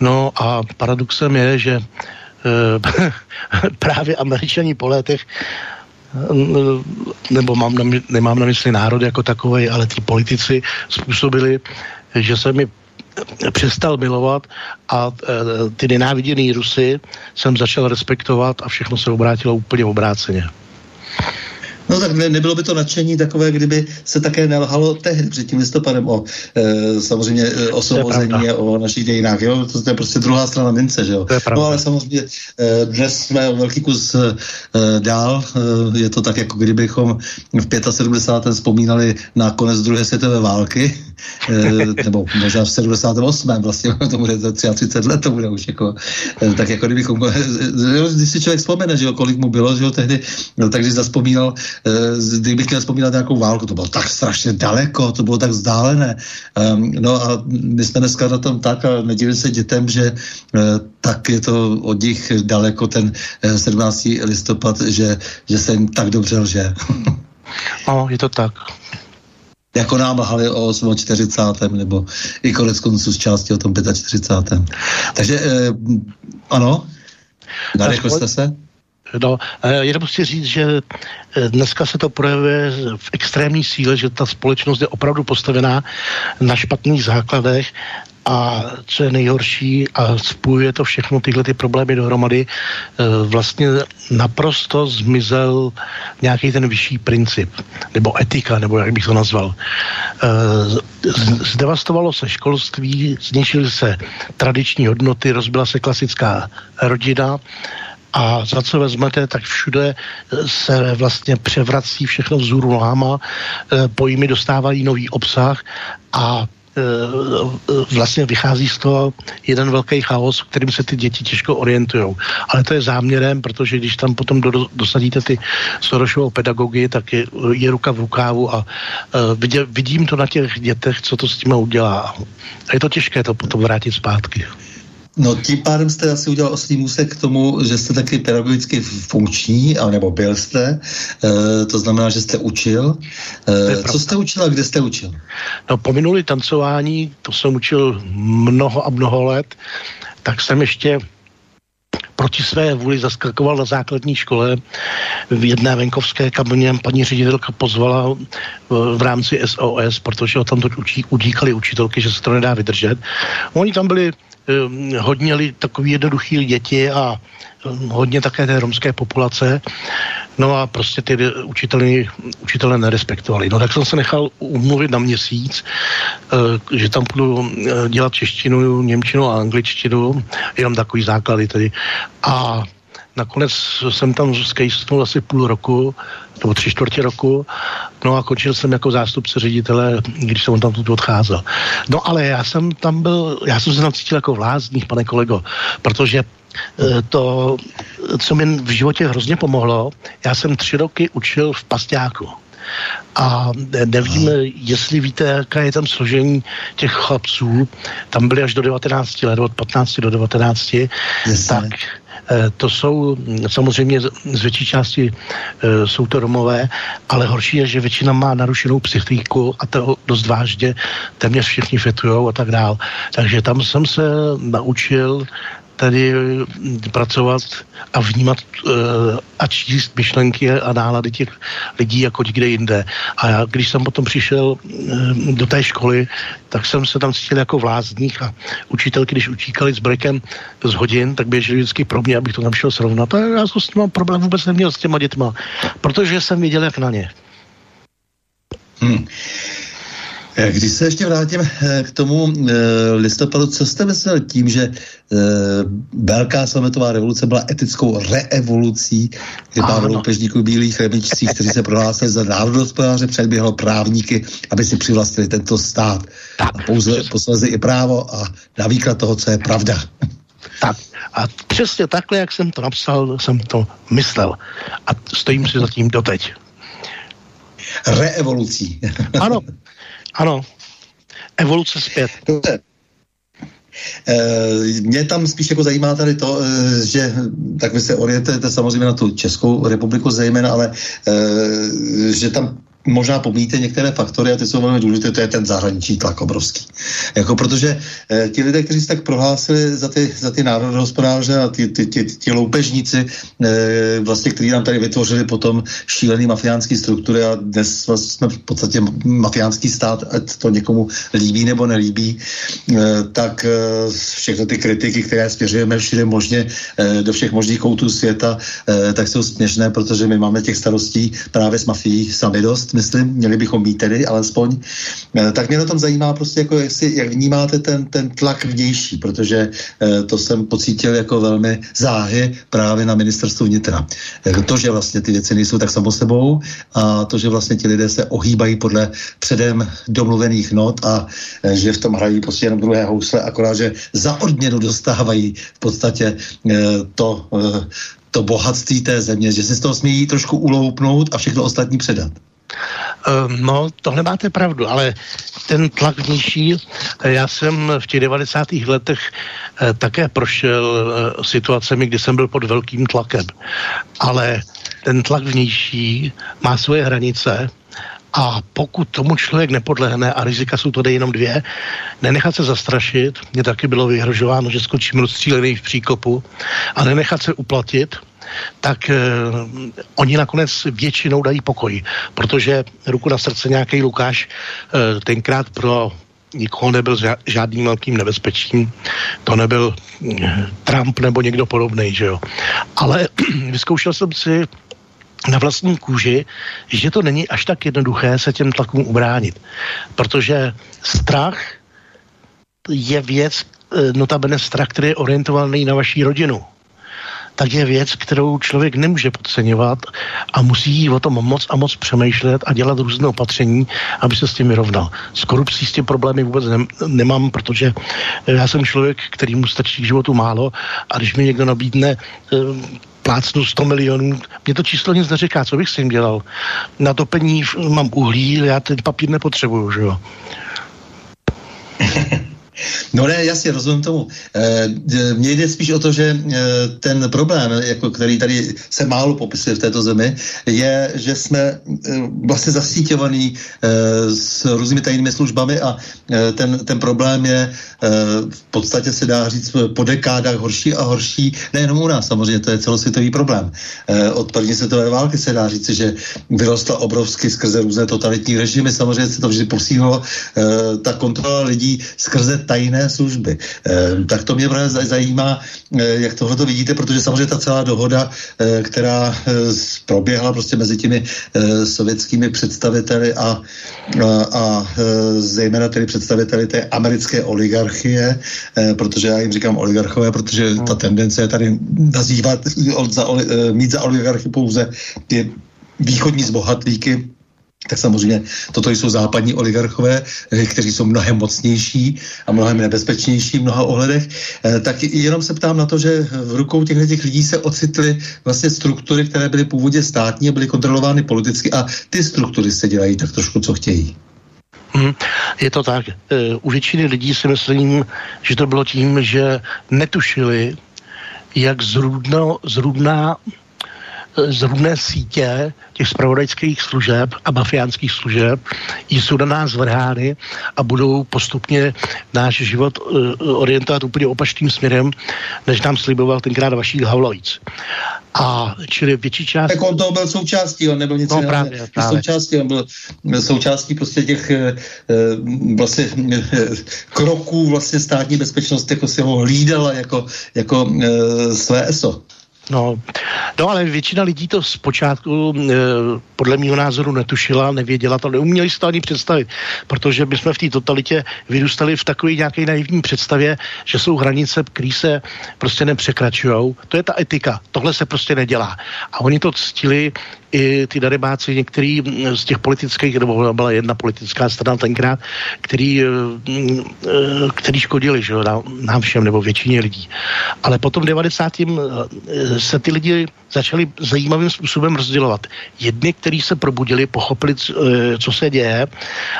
S2: No a paradoxem je, že e, právě Američani po letech eh, nebo mám na, nemám na mysli národ jako takový, ale ty politici způsobili, že se mi přestal milovat a e, ty nenáviděný Rusy jsem začal respektovat a všechno se obrátilo úplně obráceně.
S1: No tak ne, nebylo by to nadšení takové, kdyby se také nelhalo tehdy před tím listopadem o e, samozřejmě e, osvobození a o našich dějinách. Jo? To, to je prostě druhá strana mince, že jo? No ale samozřejmě e, dnes jsme velký kus e, dál. E, je to tak, jako kdybychom v 75. vzpomínali na konec druhé světové války nebo možná v 78. vlastně, to bude za 33 let, to bude už jako, eh, tak jako kdybychom, eh, když si člověk vzpomene, že jo, kolik mu bylo, že jo, tehdy, no, tak když zaspomínal, kdybych měl vzpomínat nějakou válku, to bylo tak strašně daleko, to bylo tak vzdálené. Ehm, no a my jsme dneska na tom tak a nedivím se dětem, že tak je to od nich daleko ten 17. listopad, že, že se jim tak dobře lže.
S2: No, je to tak
S1: jako nám lhali o 48. nebo i konec konců z části o tom 45. Takže eh, ano, nadechli jste se?
S2: No, eh, jenom chci říct, že eh, dneska se to projevuje v extrémní síle, že ta společnost je opravdu postavená na špatných základech a co je nejhorší a spojuje to všechno tyhle ty problémy dohromady, eh, vlastně naprosto zmizel nějaký ten vyšší princip, nebo etika, nebo jak bych to nazval. Eh, zdevastovalo se školství, zničily se tradiční hodnoty, rozbila se klasická rodina, a za co vezmete, tak všude se vlastně převrací všechno vzhůru nohama, pojmy dostávají nový obsah a Eh, vlastně vychází z toho jeden velký chaos, v kterým se ty děti těžko orientují. Ale to je záměrem, protože když tam potom do, dosadíte ty Sorosovou pedagogy, tak je, je ruka v rukávu a uh, vidě, vidím to na těch dětech, co to s tím udělá. A je to těžké to potom vrátit zpátky.
S1: No tím pádem jste asi udělal oslý můsek k tomu, že jste taky pedagogicky funkční, nebo byl jste, e, to znamená, že jste učil. E, co jste učil a kde jste učil?
S2: No po minulý tancování, to jsem učil mnoho a mnoho let, tak jsem ještě proti své vůli zaskakoval na základní škole v jedné venkovské, kam mě paní ředitelka pozvala v rámci SOS, protože tam to učí, udíkali učitelky, že se to nedá vydržet. Oni tam byli hodně li, takový jednoduchý děti a ehm, hodně také té romské populace. No a prostě ty učitelé, učitelé nerespektovali. No tak jsem se nechal umluvit na měsíc, eh, že tam budu eh, dělat češtinu, němčinu a angličtinu, jenom takový základy tedy. A nakonec jsem tam skejstnul asi půl roku, nebo tři čtvrtě roku, no a končil jsem jako zástupce ředitele, když jsem tam tu odcházel. No ale já jsem tam byl, já jsem se tam cítil jako vlázník, pane kolego, protože eh, to, co mi v životě hrozně pomohlo, já jsem tři roky učil v Pastáku. A nevím, jestli víte, jaká je tam složení těch chlapců. Tam byli až do 19 let, od 15 do 19. Yes, tak to jsou samozřejmě z větší části eh, jsou to Romové, ale horší je, že většina má narušenou psychiku a to dost vážně, téměř všichni fetujou a tak dál. Takže tam jsem se naučil tady pracovat a vnímat uh, a číst myšlenky a nálady těch lidí jako kde jinde. A já, když jsem potom přišel uh, do té školy, tak jsem se tam cítil jako vlázník a učitelky, když učíkali s brekem z hodin, tak běželi vždycky pro mě, abych to tam šel srovnat. A já jsem s tím problém vůbec neměl s těma dětma, protože jsem věděl, jak na ně.
S1: Hmm. Eh, když se ještě vrátím eh, k tomu eh, listopadu, co jste myslel tím, že velká sametová revoluce byla etickou reevolucí, kdy pár loupežníků bílých remičcích, kteří se prohlásili za národospodáře, předběhlo právníky, aby si přivlastnili tento stát. A pouze posledně i právo a na výklad toho, co je pravda.
S2: Tak a přesně takhle, jak jsem to napsal, jsem to myslel. A stojím si za tím doteď.
S1: Reevolucí.
S2: ano, Ano, evoluce zpět. Dobře.
S1: E, mě tam spíš jako zajímá tady to, e, že tak vy se orientujete samozřejmě na tu Českou republiku zejména, ale e, že tam možná pomíte některé faktory a ty jsou velmi důležité, to je ten zahraniční tlak obrovský. Jako protože eh, ti lidé, kteří se tak prohlásili za ty, za ty národohospodáře a ty, ty, ty, ty loupežníci, eh, vlastně, kteří nám tady vytvořili potom šílený mafiánský struktury a dnes vlastně jsme v podstatě mafiánský stát, ať to někomu líbí nebo nelíbí, eh, tak eh, všechny ty kritiky, které směřujeme všude možně eh, do všech možných koutů světa, eh, tak jsou směšné, protože my máme těch starostí právě s mafií sami dost myslím, měli bychom mít tedy alespoň, eh, tak mě na tom zajímá prostě, jako jak, si, jak vnímáte ten, ten tlak vnější, protože eh, to jsem pocítil jako velmi záhy právě na ministerstvu vnitra. Eh, to, že vlastně ty věci nejsou tak samo sebou a to, že vlastně ti lidé se ohýbají podle předem domluvených not a že v tom hrají prostě jenom druhé housle, akorát, že za odměnu dostávají v podstatě to, to bohatství té země, že se z toho smějí trošku uloupnout a všechno ostatní předat.
S2: Ehm, no, tohle máte pravdu, ale ten tlak vnější, eh, já jsem v těch 90. letech eh, také prošel eh, situacemi, kdy jsem byl pod velkým tlakem. Ale ten tlak vnější má svoje hranice a pokud tomu člověk nepodlehne, a rizika jsou tady jenom dvě, nenechat se zastrašit, mě taky bylo vyhrožováno, že skočím rozstřílený v příkopu, a nenechat se uplatit, tak eh, oni nakonec většinou dají pokoj, protože ruku na srdce nějaký Lukáš eh, tenkrát pro nikoho nebyl žádným velkým nebezpečím. To nebyl hm, Trump nebo někdo podobný, že jo. Ale vyzkoušel jsem si na vlastní kůži, že to není až tak jednoduché se těm tlakům ubránit. Protože strach je věc, eh, notabene strach, který je orientovaný na vaší rodinu tak je věc, kterou člověk nemůže podceňovat a musí o tom moc a moc přemýšlet a dělat různé opatření, aby se s tím vyrovnal. S korupcí s tím problémy vůbec ne, nemám, protože já jsem člověk, který mu stačí k životu málo a když mi někdo nabídne eh, plácnu 100 milionů, mě to číslo nic neříká, co bych s tím dělal. Na topení mám uhlí, já ten papír nepotřebuju, že jo.
S1: No ne, jasně, rozumím tomu. E, mně jde spíš o to, že e, ten problém, jako který tady se málo popisuje v této zemi, je, že jsme e, vlastně zasítěvaný s různými tajnými službami a ten, ten problém je v podstatě se dá říct po dekádách horší a horší, nejenom u nás samozřejmě, to je celosvětový problém. Od první světové války se dá říct, že vyrostla obrovsky skrze různé totalitní režimy, samozřejmě se to vždy posílilo, ta kontrola lidí skrze tajné služby. E, tak to mě právě zajímá, e, jak tohle to vidíte, protože samozřejmě ta celá dohoda, e, která proběhla prostě mezi těmi sovětskými představiteli a, a, a zejména tedy představiteli té americké oligarchie, protože já jim říkám oligarchové, protože ta tendence je tady nazývat, za, mít za oligarchy pouze ty východní zbohatlíky, tak samozřejmě toto jsou západní oligarchové, eh, kteří jsou mnohem mocnější a mnohem nebezpečnější v mnoha ohledech. Eh, tak jenom se ptám na to, že v rukou těchto těch lidí se ocitly vlastně struktury, které byly původně státní a byly kontrolovány politicky a ty struktury se dělají tak trošku, co chtějí.
S2: Hmm, je to tak. Eh, u většiny lidí si myslím, že to bylo tím, že netušili, jak zrůdno, zrůdná zrůdné sítě těch spravodajských služeb a mafiánských služeb jsou na nás vrhány a budou postupně náš život uh, orientovat úplně opačným směrem, než nám sliboval tenkrát vaší Havlovic. A čili větší část...
S1: Tak on to byl součástí, on nebyl nic no,
S2: právě, právě.
S1: Součástí, on byl součástí prostě těch e, vlastně e, kroků vlastně státní bezpečnost, jako si ho hlídala jako, jako e, své ESO.
S2: No, no ale většina lidí to zpočátku e, podle mého názoru netušila, nevěděla to, neuměli si to ani představit, protože my jsme v té totalitě vyrůstali v takové nějaké naivní představě, že jsou hranice, které se prostě nepřekračují. To je ta etika, tohle se prostě nedělá. A oni to ctili i ty darebáci, některý z těch politických, nebo byla jedna politická strana tenkrát, který, eh, eh, který škodili že, nám všem, nebo většině lidí. Ale potom 90. Eh, se ty lidi začali zajímavým způsobem rozdělovat. Jedni, kteří se probudili, pochopili, co se děje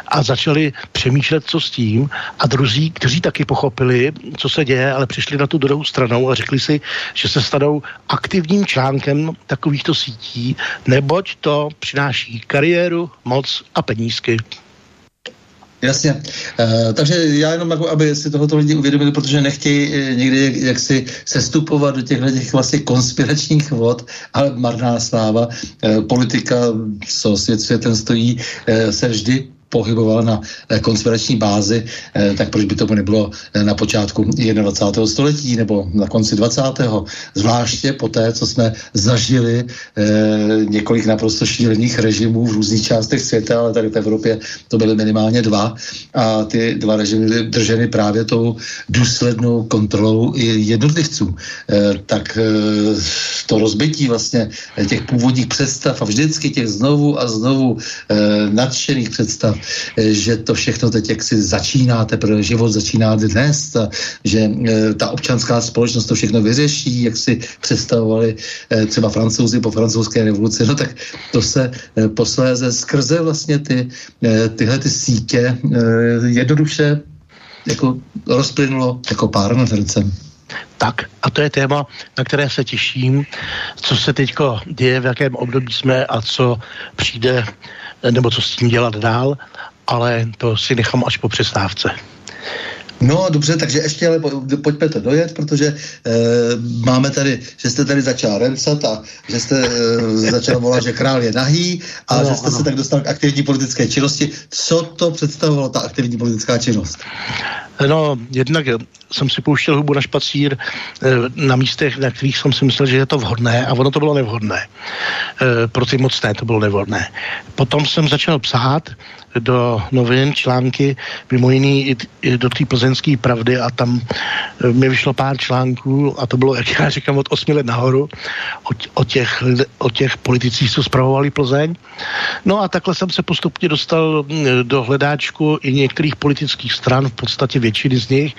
S2: a začali přemýšlet, co s tím, a druzí, kteří taky pochopili, co se děje, ale přišli na tu druhou stranu a řekli si, že se stanou aktivním článkem takovýchto sítí, ne neboť to přináší kariéru, moc a penízky.
S1: Jasně. Uh, takže já jenom, jako, aby si tohoto lidi uvědomili, protože nechtějí uh, někdy jak, jak si sestupovat do těchto těch vlastně konspiračních vod, ale marná sláva. Uh, politika, co svět světem stojí, uh, se vždy pohyboval na eh, konspirační bázi, eh, tak proč by to nebylo eh, na počátku 21. století nebo na konci 20. Zvláště po té, co jsme zažili několik naprosto šílených režimů v různých částech světa, ale tady v Evropě to byly minimálně dva a ty dva režimy byly drženy právě tou důslednou kontrolou jednotlivců. Tak to rozbití vlastně těch původních představ a vždycky těch znovu a znovu nadšených představ že to všechno teď jak si začíná, teprve život začíná dnes, a že eh, ta občanská společnost to všechno vyřeší, jak si představovali eh, třeba francouzi po francouzské revoluci, no tak to se posléze skrze vlastně ty, tyhle ty sítě jednoduše jako rozplynulo jako pár nad hrncem.
S2: Tak a to je téma, na které se těším, co se teď děje, v jakém období jsme a co přijde nebo co s tím dělat dál, ale to si nechám až po přestávce.
S1: No dobře, takže ještě ale pojďme to dojet, protože e, máme tady, že jste tady začal remcat a že jste e, začal volat, že král je nahý a no, že jste ano. se tak dostal k aktivní politické činnosti. Co to představovalo, ta aktivní politická činnost?
S2: No, jednak jsem si pouštěl hubu na špacír eh, na místech, na kterých jsem si myslel, že je to vhodné a ono to bylo nevhodné. Eh, pro ty mocné to bylo nevhodné. Potom jsem začal psát do novin články, mimo jiný i, i do té plzeňské pravdy a tam eh, mi vyšlo pár článků a to bylo, jak já říkám, od 8 let nahoru o, o, těch, o těch politicích, co zpravovali Plzeň. No a takhle jsem se postupně dostal do hledáčku i některých politických stran, v podstatě většiny z nich,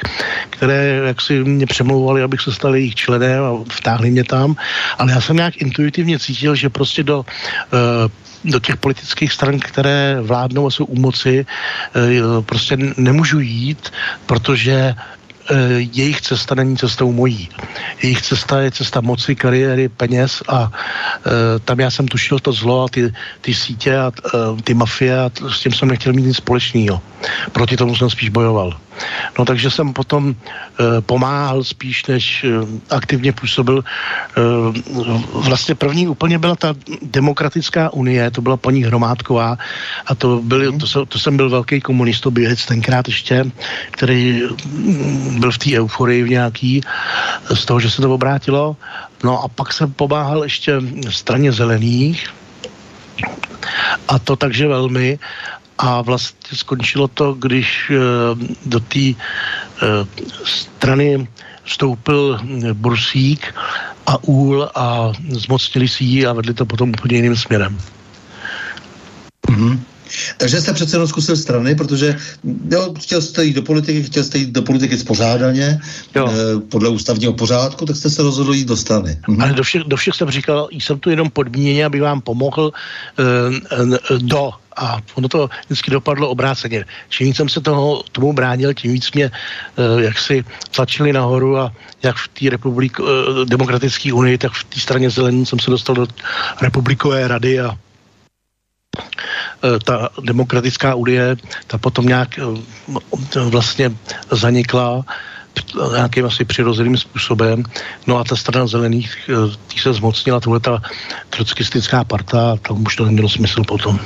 S2: které jak si mě přemlouvali, abych se stal jejich členem a vtáhli mě tam, ale já jsem nějak intuitivně cítil, že prostě do uh, do těch politických stran, které vládnou a jsou u moci, uh, prostě nemůžu jít, protože Eh, jejich cesta není cestou mojí. Jejich cesta je cesta moci, kariéry, peněz a e, tam já jsem tušil to zlo a ty, ty sítě a e, ty mafie a t- s tím jsem nechtěl mít nic společného. Proti tomu jsem spíš bojoval. No takže jsem potom e, pomáhal spíš, než e, aktivně působil. E, vlastně první úplně byla ta demokratická unie, to byla paní Hromádková a to, byl, to, jsem, to jsem byl velký komunista, běhec tenkrát ještě, který byl v té euforii v nějaký z toho, že se to obrátilo. No a pak jsem pomáhal ještě straně zelených a to takže velmi a vlastně skončilo to, když uh, do té uh, strany vstoupil Bursík a Úl a zmocnili si ji a vedli to potom úplně jiným směrem.
S1: Mm-hmm. Takže jste přece jenom zkusil strany, protože jo, chtěl jste jít do politiky, chtěl jste jít do politiky spořádaně, eh, podle ústavního pořádku, tak jste se rozhodl jít do strany.
S2: Mhm. Ale do všech, do všech jsem říkal, jsem tu jenom podmíněně, aby vám pomohl eh, eh, do a ono to vždycky dopadlo obráceně. Čím víc jsem se toho, tomu bránil, tím víc mě uh, jak si tlačili nahoru a jak v té republik, uh, demokratické unii, tak v té straně zelení jsem se dostal do republikové rady a ta demokratická unie, ta potom nějak eh, vlastně zanikla nějakým asi přirozeným způsobem. No a ta strana zelených, tý se zmocnila tohle ta trockistická parta, tam už to nemělo smysl potom.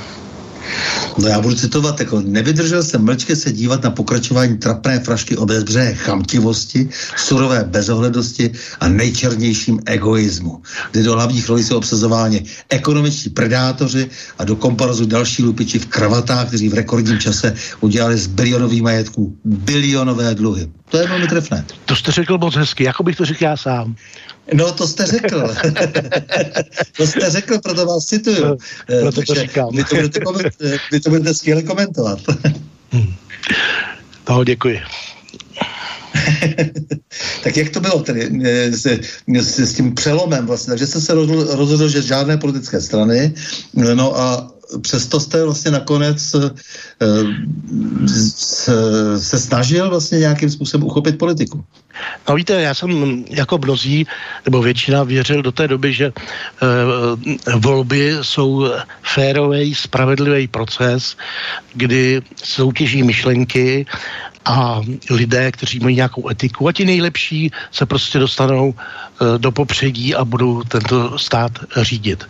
S1: No já budu citovat, jako nevydržel jsem mlčke se dívat na pokračování trapné frašky o bezbřehé chamtivosti, surové bezohledosti a nejčernějším egoismu, kdy do hlavních rolí jsou obsazováni ekonomičtí predátoři a do komparazu další lupiči v kravatách, kteří v rekordním čase udělali z bilionových majetků bilionové dluhy. To je velmi trefné.
S2: To jste řekl moc hezky, jako bych to řekl já sám.
S1: No, to jste řekl. to jste řekl, proto vás cituju. No,
S2: proto to říkám.
S1: Vy to budete, koment, vy to budete skvěle komentovat.
S2: hmm. No, děkuji.
S1: tak jak to bylo tedy eh, s, s, s tím přelomem vlastně? Takže jste se rozhodl, rozhodl, že žádné politické strany, no a přesto jste vlastně nakonec uh, se snažil vlastně nějakým způsobem uchopit politiku.
S2: No víte, já jsem jako mnozí, nebo většina věřil do té doby, že uh, volby jsou férový, spravedlivý proces, kdy soutěží myšlenky a lidé, kteří mají nějakou etiku a ti nejlepší se prostě dostanou uh, do popředí a budou tento stát řídit.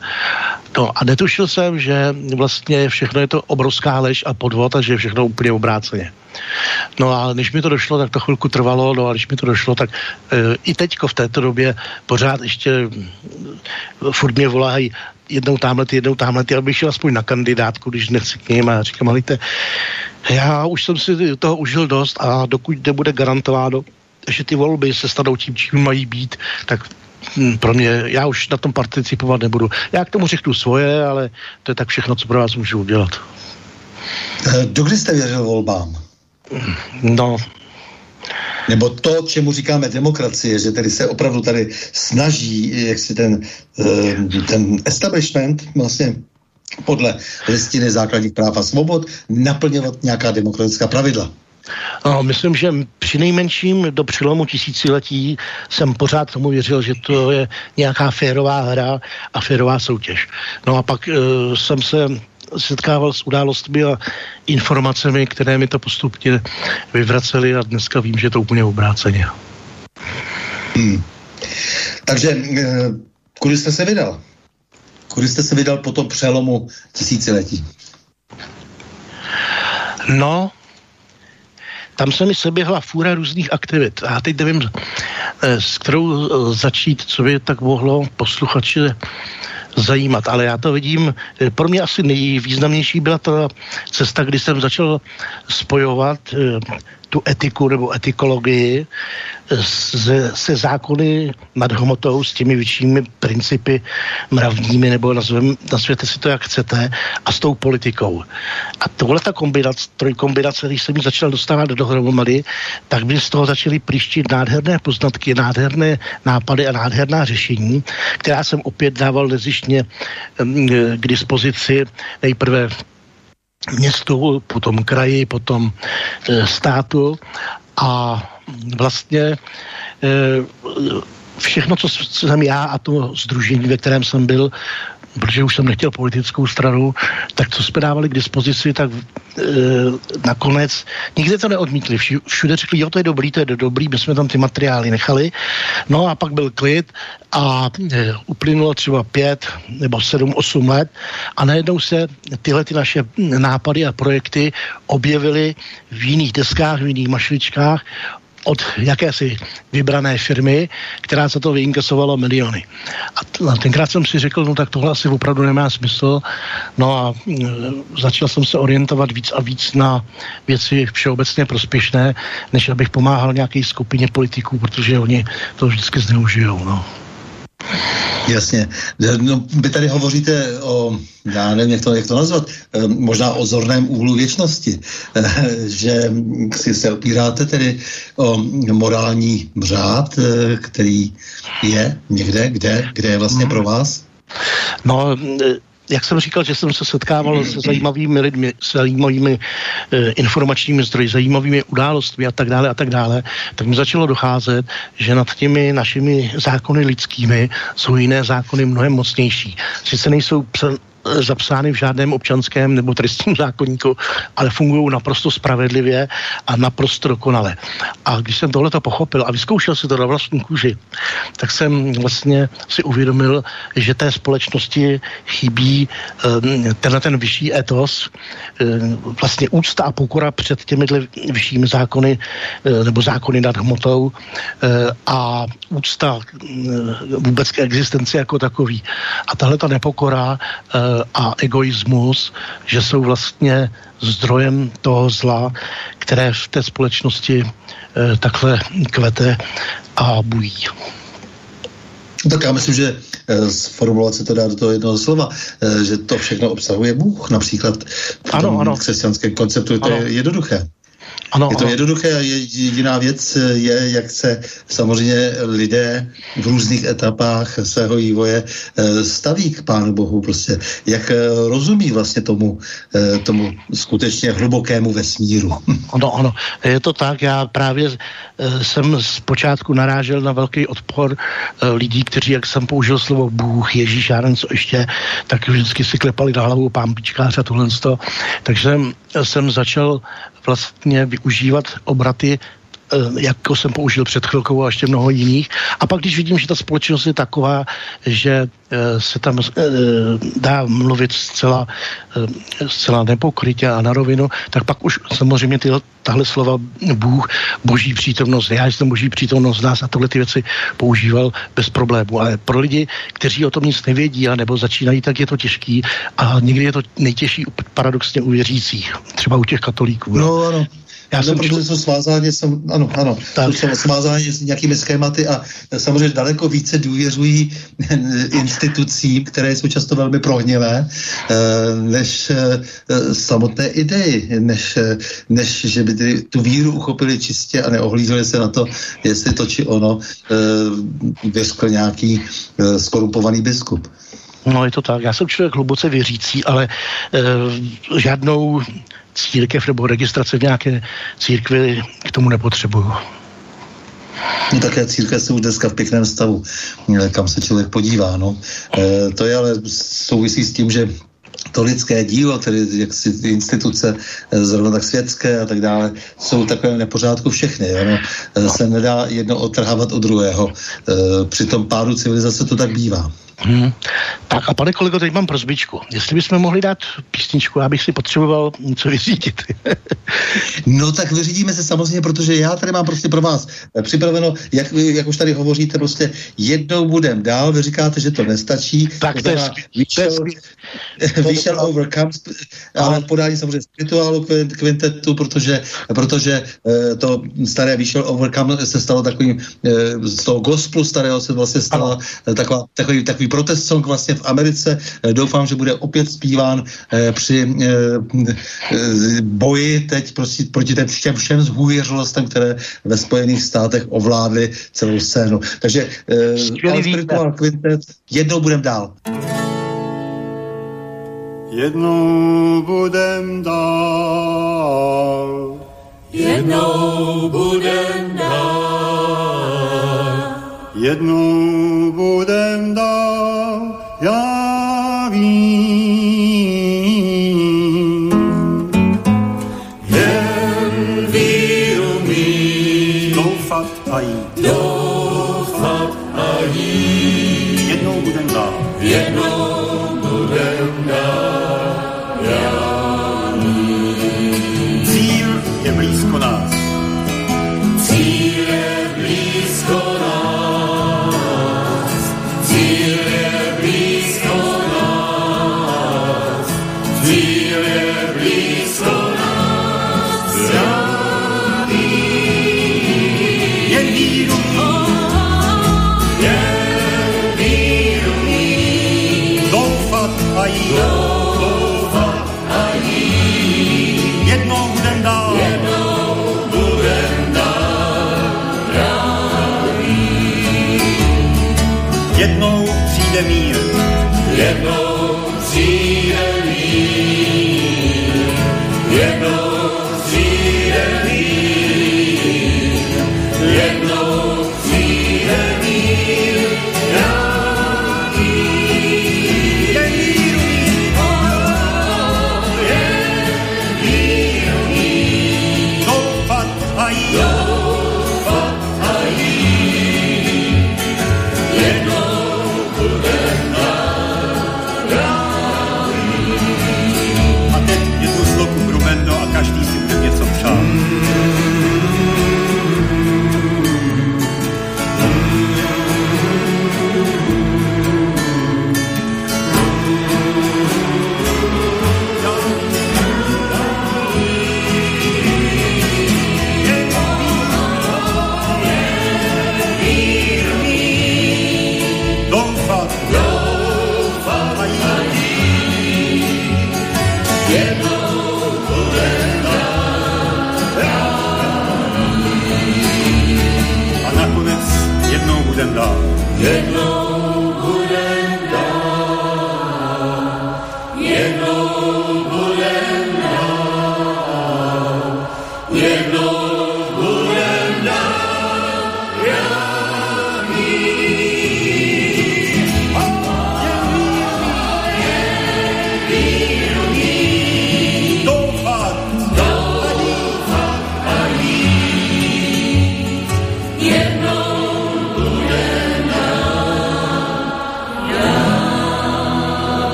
S2: No a netušil jsem, že vlastně všechno je to obrovská lež a podvod a že je všechno úplně obráceně. No a než mi to došlo, tak to chvilku trvalo, no a když mi to došlo, tak e, i teďko v této době pořád ještě e, furt mě volají jednou tamhle, jednou tamhle, abych šel aspoň na kandidátku, když nechci k ním a říkám, ale já už jsem si toho užil dost a dokud nebude garantováno, že ty volby se stanou tím, čím mají být, tak hm, pro mě, já už na tom participovat nebudu. Já k tomu řeknu svoje, ale to je tak všechno, co pro vás můžu udělat.
S1: Eh, dokdy jste věřil volbám?
S2: No,
S1: nebo to, čemu říkáme demokracie, že tedy se opravdu tady snaží, jak si ten, eh, ten establishment vlastně podle listiny základních práv a svobod naplňovat nějaká demokratická pravidla.
S2: No, myslím, že při nejmenším do přilomu tisíciletí jsem pořád tomu věřil, že to je nějaká férová hra a férová soutěž. No a pak uh, jsem se setkával s událostmi a informacemi, které mi to postupně vyvracely a dneska vím, že je to úplně obráceně.
S1: Hmm. Takže eh, kudy jste se vydal? Kudy jste se vydal po tom přelomu tisíciletí?
S2: No, tam se mi seběhla fůra různých aktivit. A teď nevím, eh, s kterou eh, začít, co by tak mohlo posluchače zajímat, ale já to vidím, eh, pro mě asi nejvýznamnější byla ta cesta, kdy jsem začal spojovat tu etiku nebo etikologii se, se zákony nad hmotou, s těmi vyššími principy mravními, nebo nazvem, nazvěte si to, jak chcete, a s tou politikou. A tohle ta kombinace, trojkombinace, když jsem ji začal dostávat dohromady, tak by z toho začaly příštit nádherné poznatky, nádherné nápady a nádherná řešení, která jsem opět dával nezištně mm, k dispozici nejprve městu, potom kraji, potom e, státu. A vlastně e, všechno, co jsem já a to združení, ve kterém jsem byl, protože už jsem nechtěl politickou stranu, tak co jsme dávali k dispozici, tak e, nakonec nikdy to neodmítli. Všude řekli, jo, to je dobrý, to je dobrý, my jsme tam ty materiály nechali. No a pak byl klid a e, uplynulo třeba pět nebo sedm, osm let a najednou se tyhle ty naše nápady a projekty objevily v jiných deskách, v jiných mašličkách, od jakési vybrané firmy, která za to vyinkasovala miliony. A tenkrát jsem si řekl, no tak tohle asi opravdu nemá smysl. No a e, začal jsem se orientovat víc a víc na věci všeobecně prospěšné, než abych pomáhal nějaké skupině politiků, protože oni to vždycky zneužijou. No.
S1: Jasně. No, vy tady hovoříte o, já nevím, jak to, jak to nazvat, možná o zorném úhlu věčnosti, že si se opíráte tedy o morální řád, eh, který je někde, kde, kde je vlastně pro vás?
S2: No, jak jsem říkal, že jsem se setkával se zajímavými lidmi, s zajímavými e, informačními zdroji, zajímavými událostmi a tak dále a tak dále, tak mi začalo docházet, že nad těmi našimi zákony lidskými jsou jiné zákony mnohem mocnější. Sice nejsou zapsány v žádném občanském nebo trestním zákonníku, ale fungují naprosto spravedlivě a naprosto dokonale. A když jsem tohle to pochopil a vyzkoušel si to na vlastní kůži, tak jsem vlastně si uvědomil, že té společnosti chybí um, tenhle ten vyšší etos, um, vlastně úcta a pokora před těmi vyššími zákony um, nebo zákony nad hmotou a úcta vůbec k existenci jako takový. A tahle ta nepokora a egoismus, že jsou vlastně zdrojem toho zla, které v té společnosti eh, takhle kvete a bují.
S1: Tak já myslím, že eh, formulovat se to dá do toho jednoho slova, eh, že to všechno obsahuje Bůh. Například v tom ano, ano. křesťanském konceptu to je jednoduché. Ano, je to ano. jednoduché a jediná věc je, jak se samozřejmě lidé v různých etapách svého vývoje eh, staví k Pánu Bohu, prostě jak eh, rozumí vlastně tomu, eh, tomu skutečně hlubokému vesmíru.
S2: Ano, ano, je to tak, já právě jsem zpočátku narážel na velký odpor lidí, kteří, jak jsem použil slovo Bůh, Ježíš, já nevím, co ještě, tak vždycky si klepali na hlavu pámpičkář a tohle. Takže jsem začal vlastně využívat obraty jako jsem použil před chvilkou a ještě mnoho jiných. A pak, když vidím, že ta společnost je taková, že eh, se tam eh, dá mluvit zcela, zcela nepokrytě a na rovinu, tak pak už samozřejmě ty, tahle slova Bůh, boží přítomnost, já jsem boží přítomnost nás a tohle ty věci používal bez problému. Ale pro lidi, kteří o tom nic nevědí a nebo začínají, tak je to těžký a někdy je to nejtěžší paradoxně u věřících, třeba u těch katolíků.
S1: No, ano. Já jsem protože jsou svázáni, jsem, ano, ano, tak. jsou svázáni s nějakými schématy a samozřejmě daleko více důvěřují institucím, které jsou často velmi prohnilé, eh, než samotné idei, než, než že by ty, tu víru uchopili čistě a neohlíželi se na to, jestli to či ono vyřkl nějaký skorumpovaný biskup.
S2: No je to tak, já jsem člověk hluboce věřící, ale e, žádnou církev nebo registrace v nějaké církvi k tomu nepotřebuju.
S1: No také církev jsou dneska v pěkném stavu, kam se člověk podívá. No. E, to je ale souvisí s tím, že to lidské dílo, tedy jak si instituce eh, zrovna tak světské a tak dále, jsou takové nepořádku všechny. Ono eh, se nedá jedno otrhávat od druhého. Při tom pádu civilizace to tak bývá.
S2: Hmm. Tak a pane kolego, teď mám prozbičku. Jestli bychom mohli dát písničku, já bych si potřeboval něco vyřídit.
S1: no tak vyřídíme se samozřejmě, protože já tady mám prostě pro vás připraveno, jak, jak už tady hovoříte, prostě jednou budem dál, vy říkáte, že to nestačí.
S2: Tak to,
S1: je overcome, ale podání samozřejmě spirituálu kvintetu, protože, protože eh, to staré výšel overcome se stalo takovým, eh, z toho gospelu starého se vlastně stala taková, takový, takový protest song vlastně v Americe. Eh, doufám, že bude opět zpíván eh, při eh, boji teď proti, proti těm všem zhůvěřilostem, které ve Spojených státech ovládly celou scénu. Takže Spiritual Quintet, jednou budem dál.
S3: Jednou budem dál.
S4: Jednou budem dál.
S3: Jednou budem dál já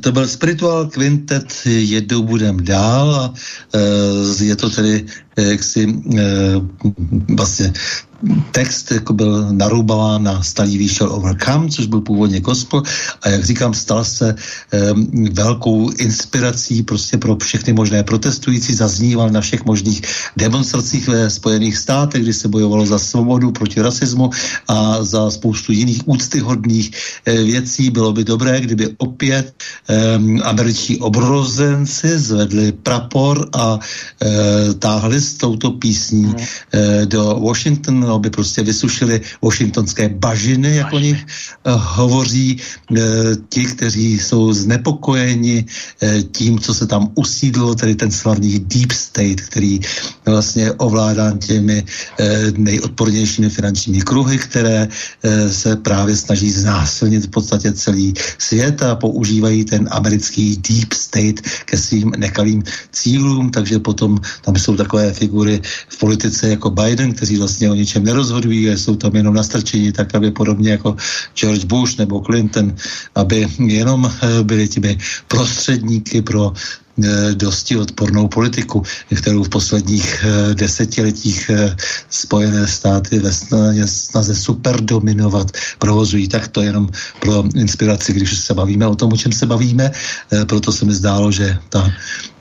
S1: to byl Spiritual Quintet, jednou budem dál a e, je to tedy e, jaksi vlastně text jako byl narubován na Stalý výšel Overcome, což byl původně gospel. A jak říkám, stal se um, velkou inspirací prostě pro všechny možné protestující, zazníval na všech možných demonstracích ve Spojených státech, kdy se bojovalo za svobodu proti rasismu a za spoustu jiných úctyhodných uh, věcí. Bylo by dobré, kdyby opět um, američtí obrozenci zvedli prapor a uh, táhli s touto písní uh, do Washington ano, aby prostě vysušili washingtonské bažiny, jak o nich uh, hovoří uh, ti, kteří jsou znepokojeni uh, tím, co se tam usídlo, tedy ten slavný deep state, který vlastně ovládá těmi nejodpornějšími finančními kruhy, které se právě snaží znásilnit v podstatě celý svět a používají ten americký deep state ke svým nekalým cílům, takže potom tam jsou takové figury v politice jako Biden, kteří vlastně o ničem nerozhodují a jsou tam jenom nastrčení, tak aby podobně jako George Bush nebo Clinton, aby jenom eh, byli těmi prostředníky pro eh, dosti odpornou politiku, kterou v posledních eh, desetiletích Spojené státy ve snaze, snaze superdominovat provozují. Tak to jenom pro inspiraci, když se bavíme o tom, o čem se bavíme. Proto se mi zdálo, že ta,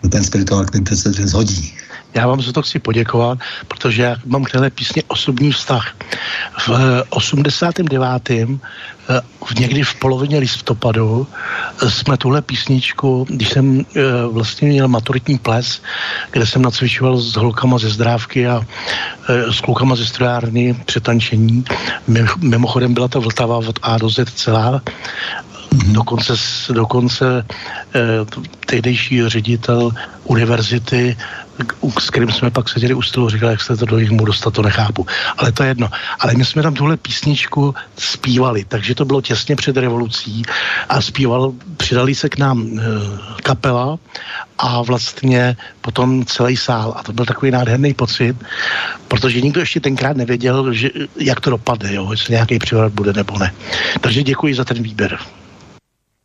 S1: ten spirituál Clinton se dnes hodí.
S2: Já vám za to chci poděkovat, protože já mám k téhle písně osobní vztah. V 89. Eh, eh, v někdy v polovině listopadu eh, jsme tuhle písničku, když jsem vlastně měl maturitní ples, kde jsem nacvičoval s holkama ze zdrávky a s klukama ze strojárny přetančení. Mimochodem byla to Vltava od A do Z celá. Dokonce, dokonce eh, tehdejší ředitel univerzity, s kterým jsme pak seděli u stolu, říkal, jak jste to do nich mu dostat, to nechápu. Ale to je jedno. Ale my jsme tam tuhle písničku zpívali, takže to bylo těsně před revolucí a zpíval, přidali se k nám e, kapela a vlastně potom celý sál. A to byl takový nádherný pocit, protože nikdo ještě tenkrát nevěděl, že, jak to dopadne, jo, jestli nějaký převrat bude nebo ne. Takže děkuji za ten výběr.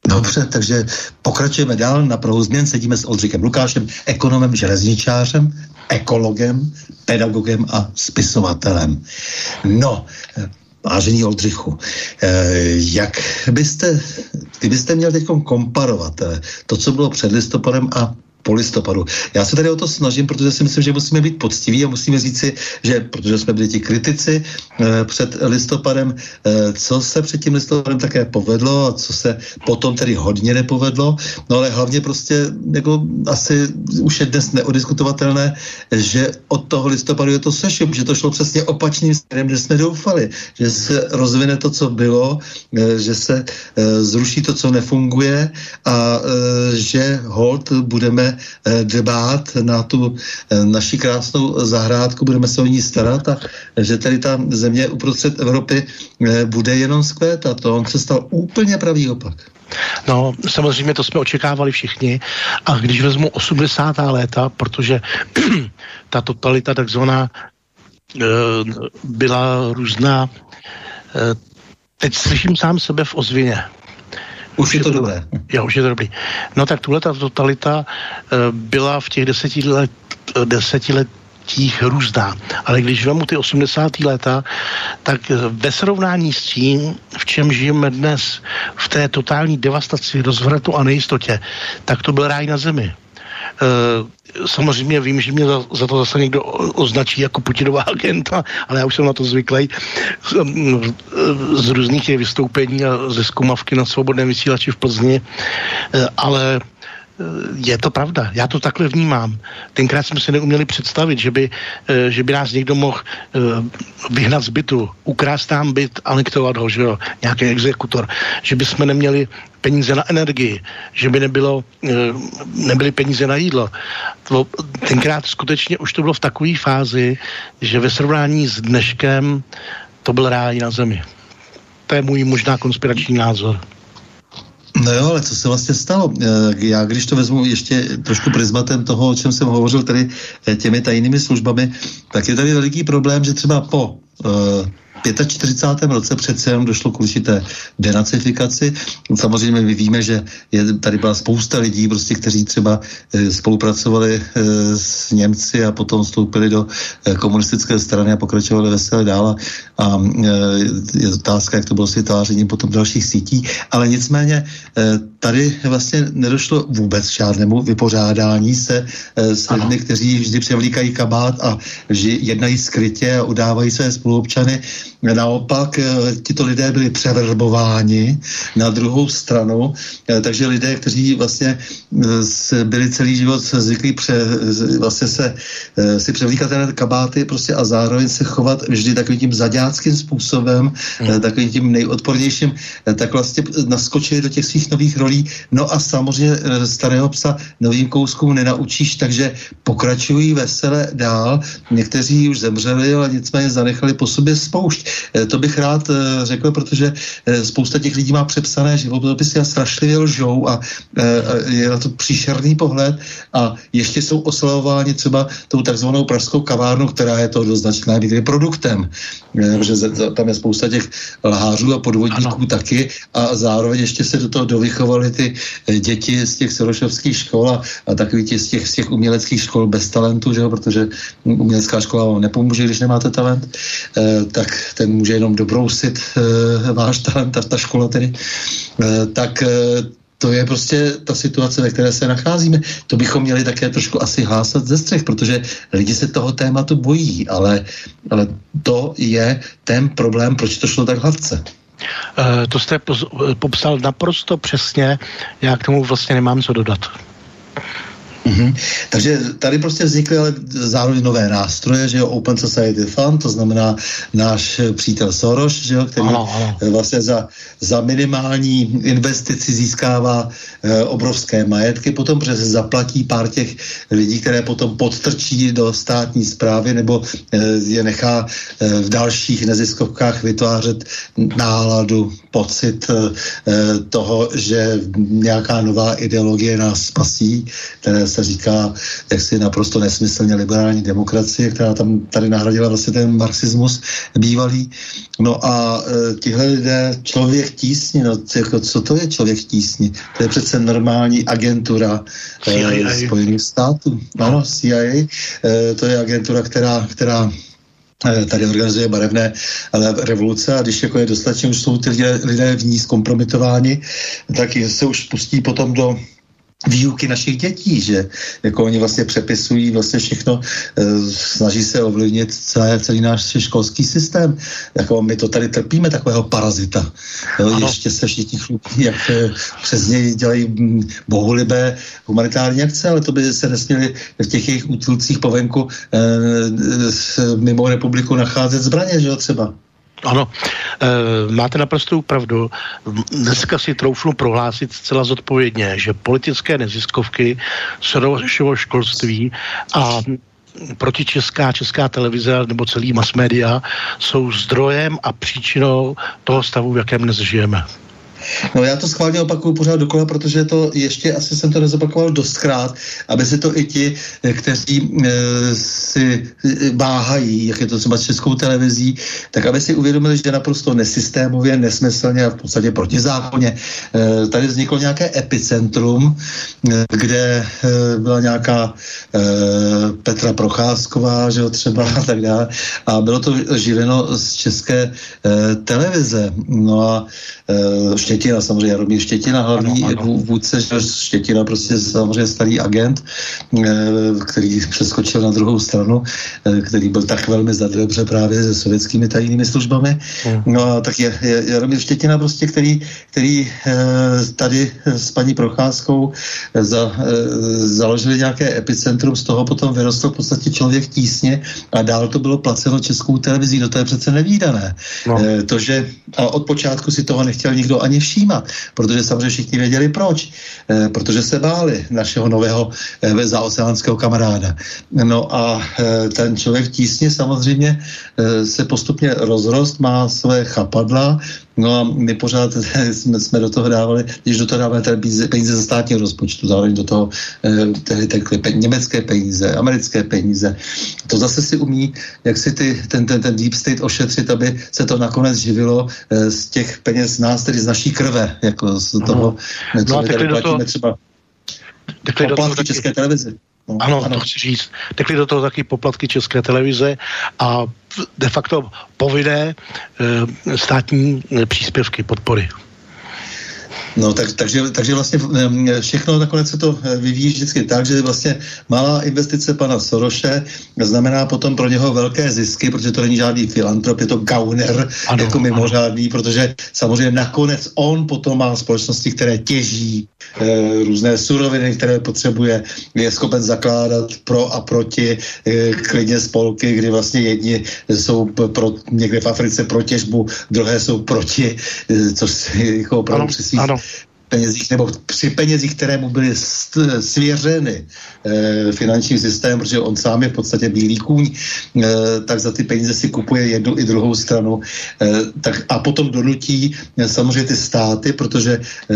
S1: Dobře, takže pokračujeme dál. Na Prahu změn sedíme s Oldřikem Lukášem, ekonomem, železničářem, ekologem, pedagogem a spisovatelem. No, Vážení Oldřichu, eh, jak byste, kdybyste měl teď komparovat eh, to, co bylo před listopadem a po listopadu. Já se tady o to snažím, protože si myslím, že musíme být poctiví a musíme říci, že protože jsme byli ti kritici e, před listopadem, e, co se před tím listopadem také povedlo a co se potom tedy hodně nepovedlo, no ale hlavně prostě jako asi už je dnes neodiskutovatelné, že od toho listopadu je to sešup, že to šlo přesně opačným směrem, že jsme doufali, že se rozvine to, co bylo, e, že se e, zruší to, co nefunguje a e, že hold budeme Eh, dbát na tu eh, naši krásnou zahrádku, budeme se o ní starat a že tady ta země uprostřed Evropy eh, bude jenom skvétat. To on se stal úplně pravý opak.
S2: No, samozřejmě to jsme očekávali všichni. A když vezmu 80. léta, protože ta totalita takzvaná byla různá. Teď slyším sám sebe v ozvině.
S1: Už je to dobré.
S2: Jo, už je to dobrý. No tak tuhle ta totalita uh, byla v těch deseti let, desetiletích různá. Ale když vemu ty 80. léta, tak ve srovnání s tím, v čem žijeme dnes, v té totální devastaci, rozvratu a nejistotě, tak to byl ráj na zemi. Uh, samozřejmě vím, že mě za, za to zase někdo označí jako Putinová agenta, ale já už jsem na to zvyklý z, z různých vystoupení a ze zkumavky na svobodném vysílači v Plzni, eh, ale je to pravda, já to takhle vnímám. Tenkrát jsme si neuměli představit, že by, eh, že by nás někdo mohl eh, vyhnat z bytu, ukrást nám byt, anektovat ho, že jo, nějaký exekutor, že by jsme neměli peníze na energii, že by nebylo, eh, nebyly peníze na jídlo. To, tenkrát skutečně už to bylo v takové fázi, že ve srovnání s dneškem to byl ráj na zemi. To je můj možná konspirační názor.
S1: No jo, ale co se vlastně stalo? Eh, já když to vezmu ještě trošku prismatem toho, o čem jsem hovořil tady eh, těmi tajnými službami, tak je tady veliký problém, že třeba po uh, 45. roce přece jenom došlo k určité denacifikaci. Samozřejmě my víme, že je, tady byla spousta lidí, prostě, kteří třeba e, spolupracovali e, s Němci a potom vstoupili do e, komunistické strany a pokračovali veselé dál. A e, je otázka, jak to bylo s vytvářením potom dalších sítí. Ale nicméně e, tady vlastně nedošlo vůbec žádnému vypořádání se e, s lidmi, kteří vždy převlíkají kabát a že jednají skrytě a udávají své spoluobčany naopak tito lidé byli převrbováni na druhou stranu, takže lidé, kteří vlastně byli celý život zvyklí pře, vlastně se, si převlíkat ten kabáty prostě a zároveň se chovat vždy takovým tím zaďáckým způsobem, hmm. takovým tím nejodpornějším, tak vlastně naskočili do těch svých nových rolí. No a samozřejmě starého psa novým kouskům nenaučíš, takže pokračují vesele dál. Někteří už zemřeli, ale nicméně zanechali po sobě spoušť. Eh, to bych rád eh, řekl, protože eh, spousta těch lidí má přepsané životopisy a strašlivě lžou a je na to příšerný pohled a ještě jsou oslavováni třeba tou takzvanou pražskou kavárnou, která je to do značné míry produktem. Protože tam je spousta těch lhářů a podvodníků ano. taky a zároveň ještě se do toho dovychovali ty děti z těch sorošovských škol a, a takový ti z těch, z těch uměleckých škol bez talentu, že jo, protože umělecká škola vám nepomůže, když nemáte talent, eh, tak ten může jenom dobrousit eh, váš talent, ta, ta škola tedy, eh, tak eh, to je prostě ta situace, ve které se nacházíme. To bychom měli také trošku asi hlásat ze střech, protože lidi se toho tématu bojí, ale, ale to je ten problém, proč to šlo tak hladce.
S2: To jste popsal naprosto přesně, já k tomu vlastně nemám co dodat.
S1: Mm-hmm. Takže tady prostě vznikly ale zároveň nové nástroje, že jo, Open Society Fund, to znamená náš přítel Soros, že jo, který ano, ano. vlastně za, za minimální investici získává e, obrovské majetky, potom přes zaplatí pár těch lidí, které potom podtrčí do státní zprávy nebo e, je nechá e, v dalších neziskovkách vytvářet náladu, pocit e, toho, že nějaká nová ideologie nás spasí, které se říká jaksi naprosto nesmyslně liberální demokracie, která tam tady nahradila vlastně ten marxismus bývalý. No a e, tihle lidé, člověk tísni, no jako, co to je člověk tísni? To je přece normální agentura e, Spojených států. Ano, CIA. E, to je agentura, která, která e, tady organizuje barevné revoluce a když jako je dostatečně, už jsou ty lidé, lidé v ní zkompromitováni, tak se už pustí potom do výuky našich dětí, že jako oni vlastně přepisují vlastně všechno, e, snaží se ovlivnit celé, celý náš školský systém. Jako my to tady trpíme, takového parazita. Jo, ještě se všichni chlupí, jak e, přes něj dělají m, bohulibé humanitární akce, ale to by se nesměli v těch jejich útulcích po venku e, e, mimo republiku nacházet zbraně, že jo, třeba.
S2: Ano, e, máte naprostou pravdu. Dneska si troufnu prohlásit zcela zodpovědně, že politické neziskovky našeho školství a protičeská česká televize nebo celý mass media jsou zdrojem a příčinou toho stavu, v jakém dnes žijeme.
S1: No já to schválně opakuju pořád dokola, protože to ještě asi jsem to nezopakoval dostkrát, aby si to i ti, eh, kteří e, si eh, váhají, jak je to třeba s českou televizí, tak aby si uvědomili, že naprosto nesystémově, nesmyslně a v podstatě protizákonně e, tady vzniklo nějaké epicentrum, e, kde e, byla nějaká e, Petra Procházková, že jo, třeba a tak dále. A bylo to živeno z české e, televize. No a e, Štětina, samozřejmě Jaromír Štětina, hlavní ano, ano. vůdce, že Štětina prostě samozřejmě starý agent, eh, který přeskočil na druhou stranu, eh, který byl tak velmi zadrebře právě se sovětskými tajnými službami. Hmm. No a tak je, je Jaromír Štětina prostě, který, který eh, tady s paní Procházkou za, založili nějaké epicentrum, z toho potom vyrostl v podstatě člověk tísně a dál to bylo placeno českou televizí, no to je přece nevýdané. No. To, že a od počátku si toho nechtěl nikdo ani všímat, protože samozřejmě všichni věděli proč, e, protože se báli našeho nového e, zaoceánského kamaráda. No a e, ten člověk tísně samozřejmě e, se postupně rozrost, má své chapadla, No a my pořád jsme, jsme do toho dávali, když do toho dáváme peníze, peníze ze státního rozpočtu, zároveň do toho eh, tehdy tekly pe, německé peníze, americké peníze. To zase si umí, jak si ty, ten, ten, ten deep state ošetřit, aby se to nakonec živilo eh, z těch peněz nás, tedy z naší krve, jako z toho, no. co no my tady platíme toho... třeba poplatky České televize.
S2: No, ano, ano, to chci říct. Tekly do toho taky poplatky České televize a de facto povinné e, státní e, příspěvky, podpory.
S1: No, tak, takže, takže vlastně všechno nakonec se to eh, vyvíjí vždycky tak, že vlastně malá investice pana Soroše znamená potom pro něho velké zisky, protože to není žádný filantrop, je to gauner ano, jako mimořádný, ano. protože samozřejmě nakonec on potom má společnosti, které těží e, různé suroviny, které potřebuje, je schopen zakládat pro a proti e, klidně spolky, kdy vlastně jedni jsou pro, někde v Africe pro těžbu, druhé jsou proti, e, což jako opravdu při svých ano penězích nebo při penězích, které mu byly svěřeny e, finančním systémem, protože on sám je v podstatě bílý kůň, e, tak za ty peníze si kupuje jednu i druhou stranu. E, tak, a potom donutí e, samozřejmě ty státy, protože e,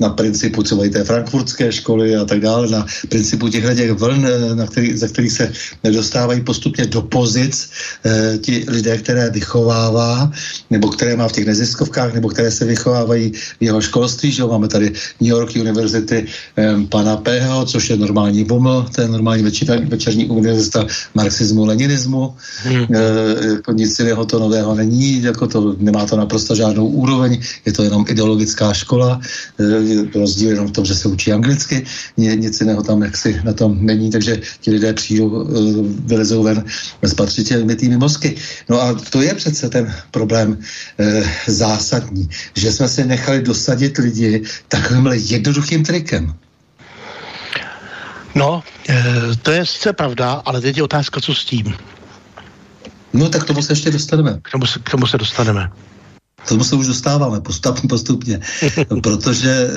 S1: na principu třeba i té frankfurtské školy a tak dále, na principu těch těch vln, na který, za kterých se dostávají postupně do pozic e, ti lidé, které vychovává, nebo které má v těch neziskovkách, nebo které se vychovávají v jeho školství, že máme tady New York University um, pana Pého, což je normální BUML, to je normální večer, večerní univerzita marxismu, leninismu. Hmm. E, nic jiného to nového není, jako to, nemá to naprosto žádnou úroveň, je to jenom ideologická škola, e, rozdíl jenom v tom, že se učí anglicky, nic jiného tam jaksi na tom není, takže ti lidé přijdou, e, vylezou ven s patřitelnými mozky. No a to je přece ten problém e, zásadní, že jsme si nechali dosadit lidi takovýmhle jednoduchým trikem.
S2: No, e, to je sice pravda, ale teď je otázka, co s tím.
S1: No tak k tomu se ještě dostaneme.
S2: K tomu se, k tomu se dostaneme.
S1: K tomu se už dostáváme postupně, postupně. Protože e,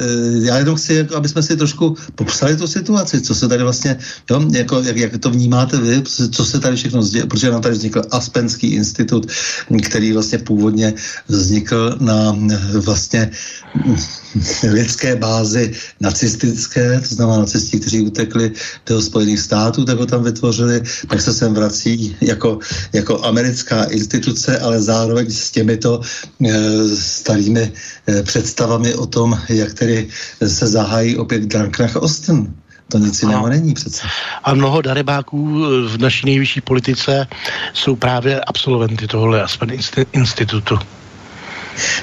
S1: já jenom chci, aby jsme si trošku popsali tu situaci, co se tady vlastně, jo, jako, jak, jak to vnímáte vy, co se tady všechno zděje, protože nám tady vznikl Aspenský institut, který vlastně původně vznikl na vlastně lidské bázi nacistické, to znamená nacisti, kteří utekli do Spojených států, tak ho tam vytvořili, pak se sem vrací jako, jako americká instituce, ale zároveň s těmito e, starými e, představami o tom, jak tedy se zahájí opět Dranknach Osten. To nic jiného není přece.
S2: A mnoho darebáků v naší nejvyšší politice jsou právě absolventy tohohle Aspen institutu.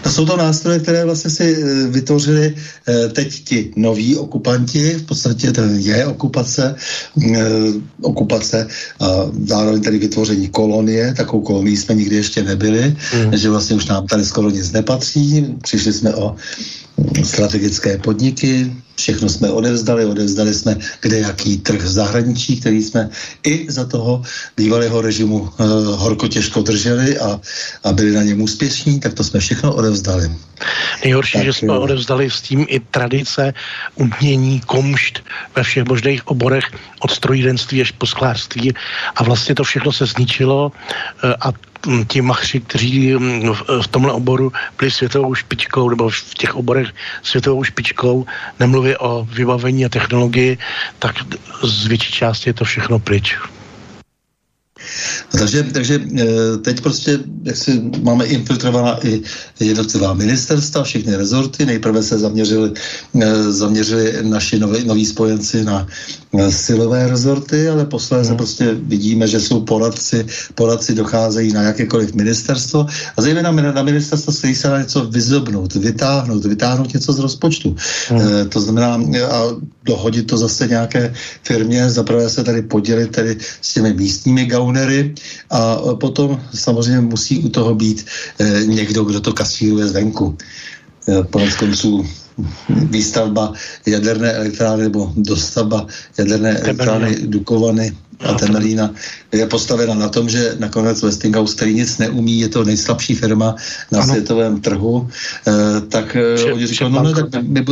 S1: No jsou to nástroje, které vlastně si eh, vytvořili eh, teď ti noví okupanti, v podstatě to je okupace, eh, okupace a zároveň tady vytvoření kolonie, takovou kolonii jsme nikdy ještě nebyli, mm. že vlastně už nám tady skoro nic nepatří, přišli jsme o strategické podniky, všechno jsme odevzdali, odevzdali jsme kde jaký trh v zahraničí, který jsme i za toho bývalého režimu uh, horko těžko drželi a, a byli na něm úspěšní, tak to jsme všechno odevzdali.
S2: Nejhorší, tak, že jsme odevzdali s tím i tradice, umění, komšt ve všech možných oborech, od strojírenství až po sklářství. A vlastně to všechno se zničilo uh, a ti machři, kteří v tomhle oboru byli světovou špičkou, nebo v těch oborech světovou špičkou, nemluvě o vybavení a technologii, tak z větší části je to všechno pryč.
S1: Takže, takže eh, teď prostě, jak si máme infiltrovaná i jednotlivá ministerstva, všechny rezorty. Nejprve se zaměřili, eh, zaměřili naši noví, noví spojenci na silové rezorty, ale posléze hmm. prostě vidíme, že jsou poradci, poradci docházejí na jakékoliv ministerstvo a zejména na ministerstvo se se na něco vyzobnout, vytáhnout, vytáhnout něco z rozpočtu. Hmm. E, to znamená a dohodit to zase nějaké firmě, zaprvé se tady podělit tady s těmi místními gaunery a potom samozřejmě musí u toho být e, někdo, kdo to kasíruje zvenku. E, konec konců výstavba jaderné elektrárny nebo dostavba jaderné elektrárny Dukovany a Temelína je postavena na tom, že nakonec Westinghouse, který nic neumí, je to nejslabší firma na ano. světovém trhu, eh, tak eh, oni říkali, no, no tak my,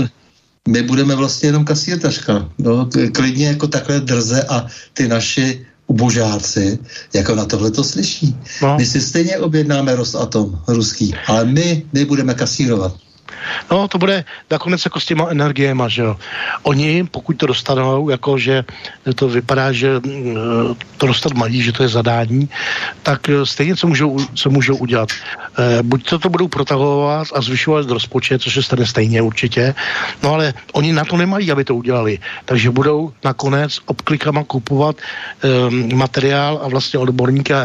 S1: my budeme vlastně jenom kasírtaška. No, klidně jako takhle drze a ty naši ubožáci, jako na tohle to slyší. No. My si stejně objednáme Rosatom ruský, ale my, my budeme kasírovat.
S2: No, to bude nakonec jako s těma energiema, že jo. Oni, pokud to dostanou, jako že to vypadá, že mm, to dostat mají, že to je zadání, tak eh, stejně co můžou, co můžou udělat. E, buď to, to budou protahovat a zvyšovat rozpočet, což se stane stejně určitě, no ale oni na to nemají, aby to udělali. Takže budou nakonec obklikama kupovat e, materiál a vlastně odborníka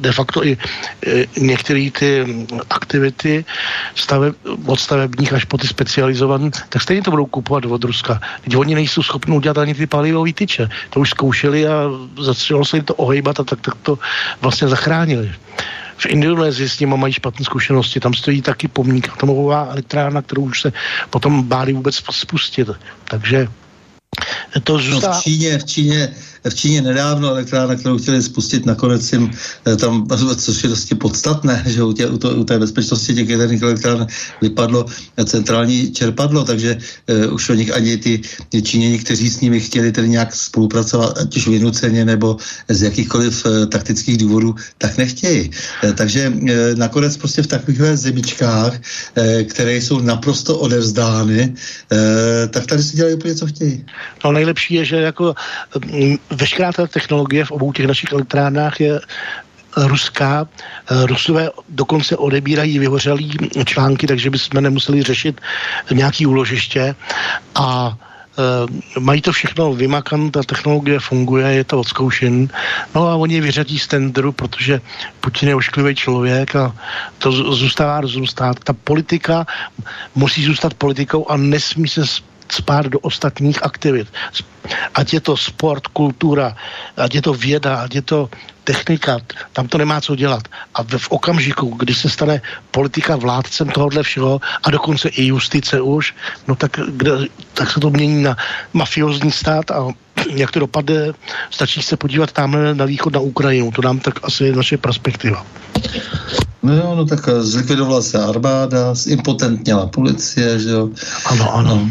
S2: de facto i e, některé ty aktivity stave, od staveb stavebních až po ty specializované, tak stejně to budou kupovat od Ruska. Teď oni nejsou schopni udělat ani ty palivové tyče. To už zkoušeli a začalo se jim to ohejbat a tak, tak to vlastně zachránili. V Indonésii s nimi mají špatné zkušenosti, tam stojí taky pomník, atomová elektrárna, kterou už se potom báli vůbec spustit. Takže to
S1: No
S2: zůstává...
S1: v Číně, v Číně, v Číně nedávno elektrárna, kterou chtěli spustit, nakonec jim eh, tam, což je dosti podstatné, že u, tě, u, to, u té bezpečnosti těch jaderných elektrárn vypadlo centrální čerpadlo, takže uh, už o nich ani ty Číněni, kteří s nimi chtěli tedy nějak spolupracovat, ať už vynuceně nebo z jakýchkoliv uh, taktických důvodů, tak nechtějí. Uh, takže uh, nakonec prostě v takovýchhle zemičkách, uh, které jsou naprosto odevzdány, uh, tak tady si dělají úplně, co chtějí.
S2: No nejlepší je, že jako mm, veškerá ta technologie v obou těch našich elektrárnách je ruská. Eh, Rusové dokonce odebírají vyhořelý články, takže bychom nemuseli řešit nějaký úložiště a Uh, mají to všechno vymakané, ta technologie funguje, je to odzkoušen. No a oni vyřadí z tendru, protože Putin je ošklivý člověk a to zůstává rozum stát. Ta politika musí zůstat politikou a nesmí se spát do ostatních aktivit. Ať je to sport, kultura, ať je to věda, ať je to technika, tam to nemá co dělat. A v, okamžiku, kdy se stane politika vládcem tohohle všeho a dokonce i justice už, no tak, kde, tak se to mění na mafiozní stát a jak to dopadne, stačí se podívat tam na východ na Ukrajinu. To nám tak asi je naše perspektiva.
S1: No jo, no tak eh, zlikvidovala se armáda, zimpotentněla policie, že jo.
S2: Ano, ano.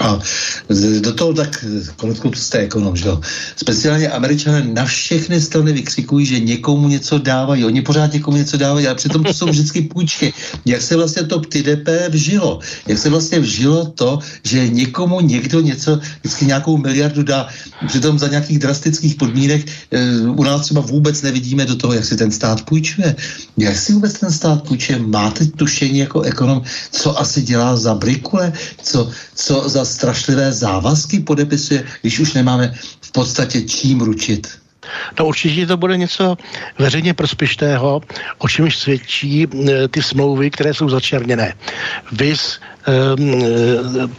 S1: A do toho tak, konec konců jste ekonom, že jo. Speciálně američané na všechny strany vykřikují, že někomu něco dávají. Oni pořád někomu něco dávají, ale přitom to jsou vždycky půjčky. Jak se vlastně to TDP vžilo? Jak se vlastně vžilo to, že někomu někdo něco, vždycky nějakou miliardu dá, přitom za nějakých drastických podmínek e, u nás třeba vůbec nevidíme do toho, jak si ten stát půjčuje. Jak si vůbec ten stát půjčuje? Máte tušení jako ekonom, co asi dělá za brikule? Co, co za strašlivé závazky podepisuje, když už nemáme v podstatě čím ručit?
S2: No určitě to bude něco veřejně prospěšného, o čemž svědčí e, ty smlouvy, které jsou začerněné. Vys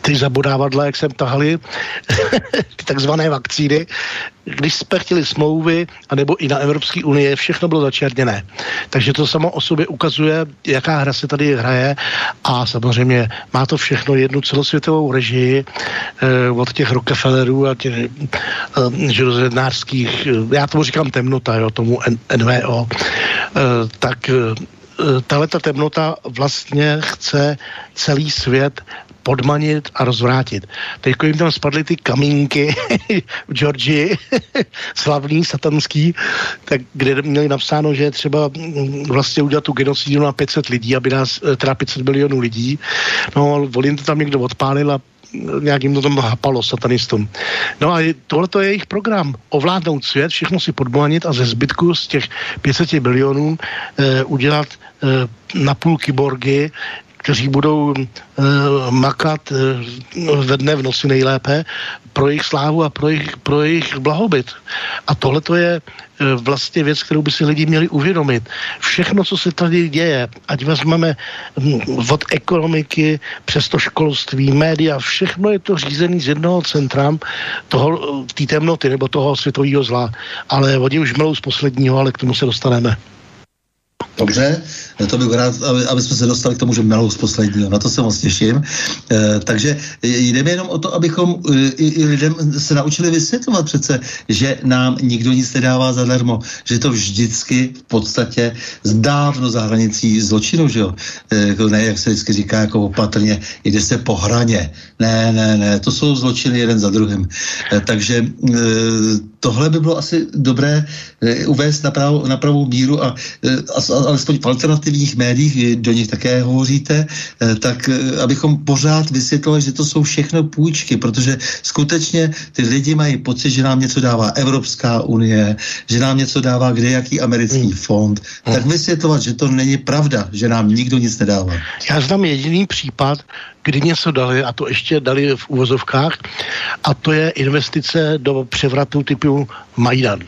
S2: ty zabodávadla, jak jsem tahali, ty takzvané vakcíny, když jsme chtěli smlouvy, anebo i na Evropské unii, všechno bylo začerněné. Takže to samo o sobě ukazuje, jaká hra se tady hraje a samozřejmě má to všechno jednu celosvětovou režii eh, od těch Rockefellerů a těch eh, železnářských, eh, já tomu říkám temnota, jo, tomu N- NVO, eh, tak eh, tahle ta temnota vlastně chce celý svět podmanit a rozvrátit. Teď jim tam spadly ty kamínky v Georgii, slavný, satanský, tak kde měli napsáno, že třeba mm, vlastně udělat tu genocidu na 500 lidí, aby nás, eh, teda 500 milionů lidí. No, volím to tam někdo odpálil a nějak jim to tam hapalo satanistům. No a tohle je jejich program. Ovládnout svět, všechno si podmanit a ze zbytku z těch 500 milionů eh, udělat eh, na půl kyborgy, kteří budou e, makat e, ve dne v noci nejlépe pro jejich slávu a pro jejich, pro jejich blahobyt. A tohle to je e, vlastně věc, kterou by si lidi měli uvědomit. Všechno, co se tady děje, ať vezmeme hm, od ekonomiky přes to školství, média, všechno je to řízené z jednoho centra toho, té temnoty nebo toho světového zla. Ale oni už melou z posledního, ale k tomu se dostaneme.
S1: Dobře, to bych rád, aby, aby jsme se dostali k tomu, že melou z posledního, na to se moc těším. E, takže jde mi jenom o to, abychom i, i lidem se naučili vysvětlovat přece, že nám nikdo nic nedává zadarmo, že to vždycky v podstatě dávno za hranicí zločinu, že jo? E, ne, jak se vždycky říká, jako opatrně, jde se po hraně. Ne, ne, ne, to jsou zločiny jeden za druhým. E, takže e, tohle by bylo asi dobré e, uvést na, prav, na pravou míru a, e, a alespoň v alternativních médiích, do nich také hovoříte, tak abychom pořád vysvětlovali, že to jsou všechno půjčky, protože skutečně ty lidi mají pocit, že nám něco dává Evropská unie, že nám něco dává kde jaký americký fond, tak vysvětlovat, že to není pravda, že nám nikdo nic nedává.
S2: Já znám jediný případ, kdy něco dali, a to ještě dali v uvozovkách, a to je investice do převratu typu Majdan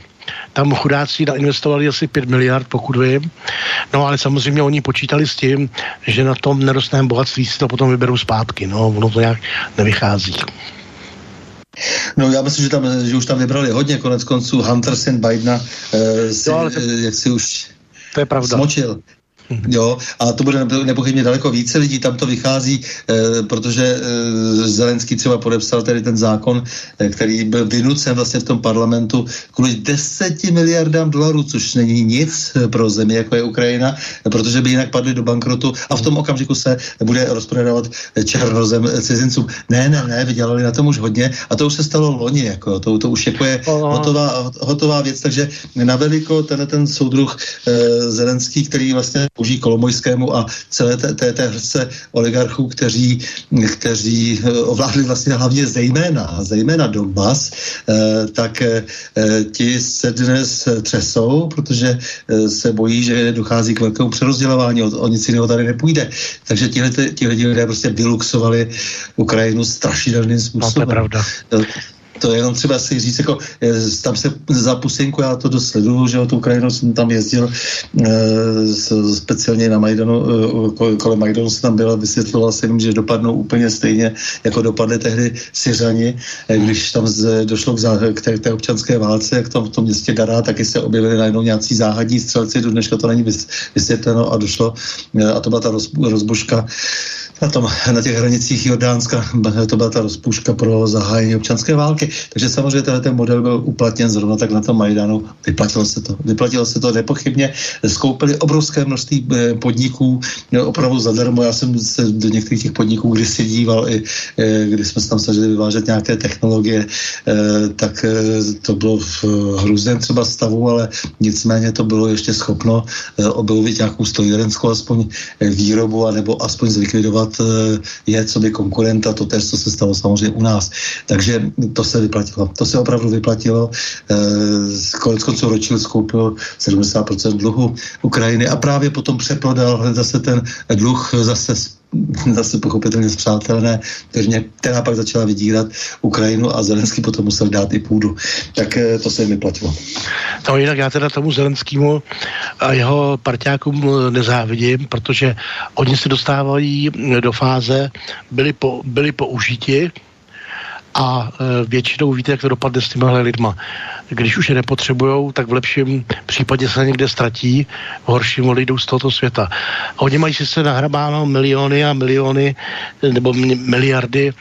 S2: tam chudáci nainvestovali asi 5 miliard, pokud vím. No ale samozřejmě oni počítali s tím, že na tom nerostném bohatství si to potom vyberou zpátky. No, ono to nějak nevychází.
S1: No já myslím, že, tam, že už tam vybrali hodně, konec konců Hunter syn Bidena eh, si,
S2: Jo, ale to-
S1: eh, jak si už
S2: To je pravda.
S1: smočil. Jo, a to bude nepochybně daleko více lidí, tam to vychází, eh, protože eh, Zelenský třeba podepsal tedy ten zákon, eh, který byl vynucen vlastně v tom parlamentu kvůli 10 miliardám dolarů, což není nic pro zemi, jako je Ukrajina, protože by jinak padli do bankrotu a v tom okamžiku se bude rozprodávat černozem cizincům. Ne, ne, ne, vydělali na tom už hodně a to už se stalo loni, jako, to, to už jako je hotová, hotová věc, takže na veliko ten, ten soudruh Zelenský, který vlastně použí Kolomojskému a celé té, té, té hrdce oligarchů, kteří, kteří eh, ovládli vlastně hlavně zejména, zejména Donbass, eh, tak eh, ti se dnes třesou, protože se bojí, že dochází k velkému přerozdělování, o, o nic jiného tady nepůjde. Takže tihle, tihle lidé prostě vyluxovali Ukrajinu strašidelným
S2: No,
S1: způsobem.
S2: to je pravda.
S1: To, je jenom třeba si říct, jako, eh, tam se za pusenku, já to dost sleduju, že jo, tu Ukrajinu jsem tam jezdil e, speciálně na Majdanu, e, kolem Majdanu jsem tam byl a vysvětloval jsem jim, že dopadnou úplně stejně, jako dopadly tehdy Syřani, e, když tam z, došlo k, zá, k, té, k té občanské válce, jak tam v tom městě Dará, taky se objevili najednou nějací záhadní střelci, do dneška to není vys, vysvětleno a došlo, a to byla ta roz, rozbuška na, tom, na těch hranicích Jordánska, to byla ta rozpůjčka pro zahájení občanské války. Takže samozřejmě tenhle ten model byl uplatněn zrovna tak na tom Majdanu. Vyplatilo se to. Vyplatilo se to nepochybně. Skoupili obrovské množství eh, podniků no, opravdu zadarmo. Já jsem se do některých těch podniků kdysi díval, i eh, když jsme se tam snažili vyvážet nějaké technologie, eh, tak eh, to bylo v hruzném třeba stavu, ale nicméně to bylo ještě schopno eh, objevit nějakou strojírenskou aspoň eh, výrobu, anebo aspoň zlikvidovat eh, je, co by konkurenta, to tež, co se stalo samozřejmě u nás. Takže to se vyplatilo. To se opravdu vyplatilo. Eh, Konec konců Rothschild skoupil 70% dluhu Ukrajiny a právě potom přeprodal zase ten dluh zase zase pochopitelně zpřátelné která pak začala vydírat Ukrajinu a Zelenský potom musel dát i půdu. Tak eh, to se jim vyplatilo.
S2: No jinak já teda tomu Zelenskému a jeho parťákům eh, nezávidím, protože oni se dostávají do fáze, byli, po, byli použiti a e, většinou víte, jak to dopadne s těmihle lidma. Když už je nepotřebujou, tak v lepším případě se někde ztratí, v horším odejdou z tohoto světa. A oni mají sice nahrabáno miliony a miliony nebo mi- miliardy e,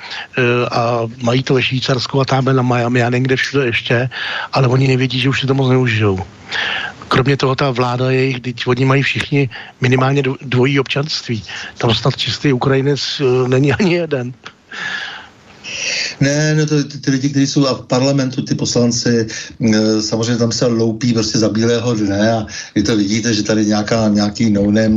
S2: a mají to ve Švýcarsku a tamhle na Miami a někde všude ještě, ale oni nevědí, že už si to moc neužijou. Kromě toho ta vláda jejich, teď oni mají všichni minimálně dvo- dvojí občanství. Tam snad čistý Ukrajinec e, není ani jeden.
S1: Ne, no to, ty, ty lidi, kteří jsou v parlamentu, ty poslanci, e, samozřejmě tam se loupí prostě za bílého dne a vy to vidíte, že tady nějaká, nějaký e,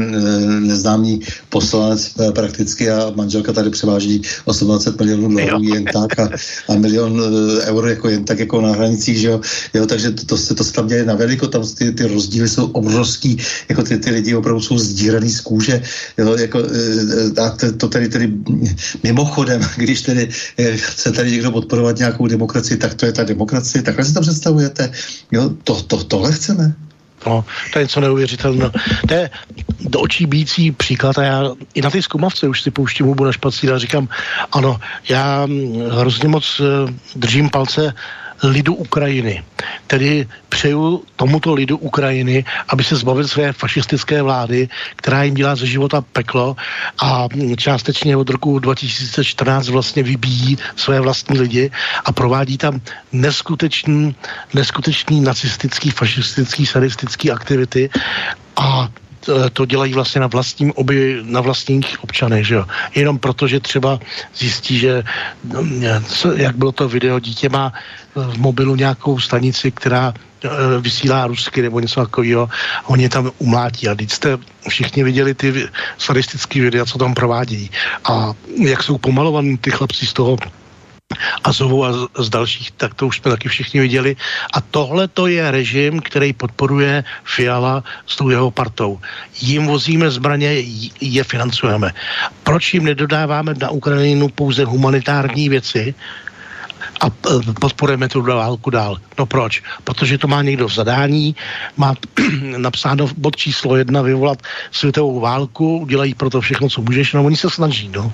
S1: neznámý poslanec e, prakticky a manželka tady převáží 18 milionů dolarů jen tak a, a milion euro jako jen tak jako na hranicích, že jo, jo takže to, to, se, to se tam děje na veliko, tam ty, ty rozdíly jsou obrovský, jako ty, ty lidi opravdu jsou zdíraný z kůže, jo, jako, a to, to tady, tady mimochodem, když tedy chce tady někdo podporovat nějakou demokracii, tak to je ta demokracie, takhle si to představujete, jo, to, to, tohle chceme.
S2: No, to je něco neuvěřitelného. To je do očí bíjící příklad a já i na ty zkumavce už si pouštím hubu na špacír a říkám, ano, já mm, hrozně moc eh, držím palce lidu Ukrajiny. Tedy přeju tomuto lidu Ukrajiny, aby se zbavil své fašistické vlády, která jim dělá ze života peklo a částečně od roku 2014 vlastně vybíjí své vlastní lidi a provádí tam neskutečný, neskutečný nacistický, fašistický, sadistický aktivity a to dělají vlastně na vlastním oby, na vlastních občanech, že jo. Jenom proto, že třeba zjistí, že co, jak bylo to video, dítě má v mobilu nějakou stanici, která eh, vysílá rusky nebo něco takového a oni tam umlátí. A teď jste všichni viděli ty sadistické videa, co tam provádějí. A jak jsou pomalovaní ty chlapci z toho Azovu a z- dalších, tak to už jsme taky všichni viděli. A tohle to je režim, který podporuje Fiala s tou jeho partou. Jim vozíme zbraně, je financujeme. Proč jim nedodáváme na Ukrajinu pouze humanitární věci, a e, podporujeme tu válku dál. No proč? Protože to má někdo v zadání, má napsáno bod číslo jedna vyvolat světovou válku, udělají pro to všechno, co můžeš, no oni se snaží, no.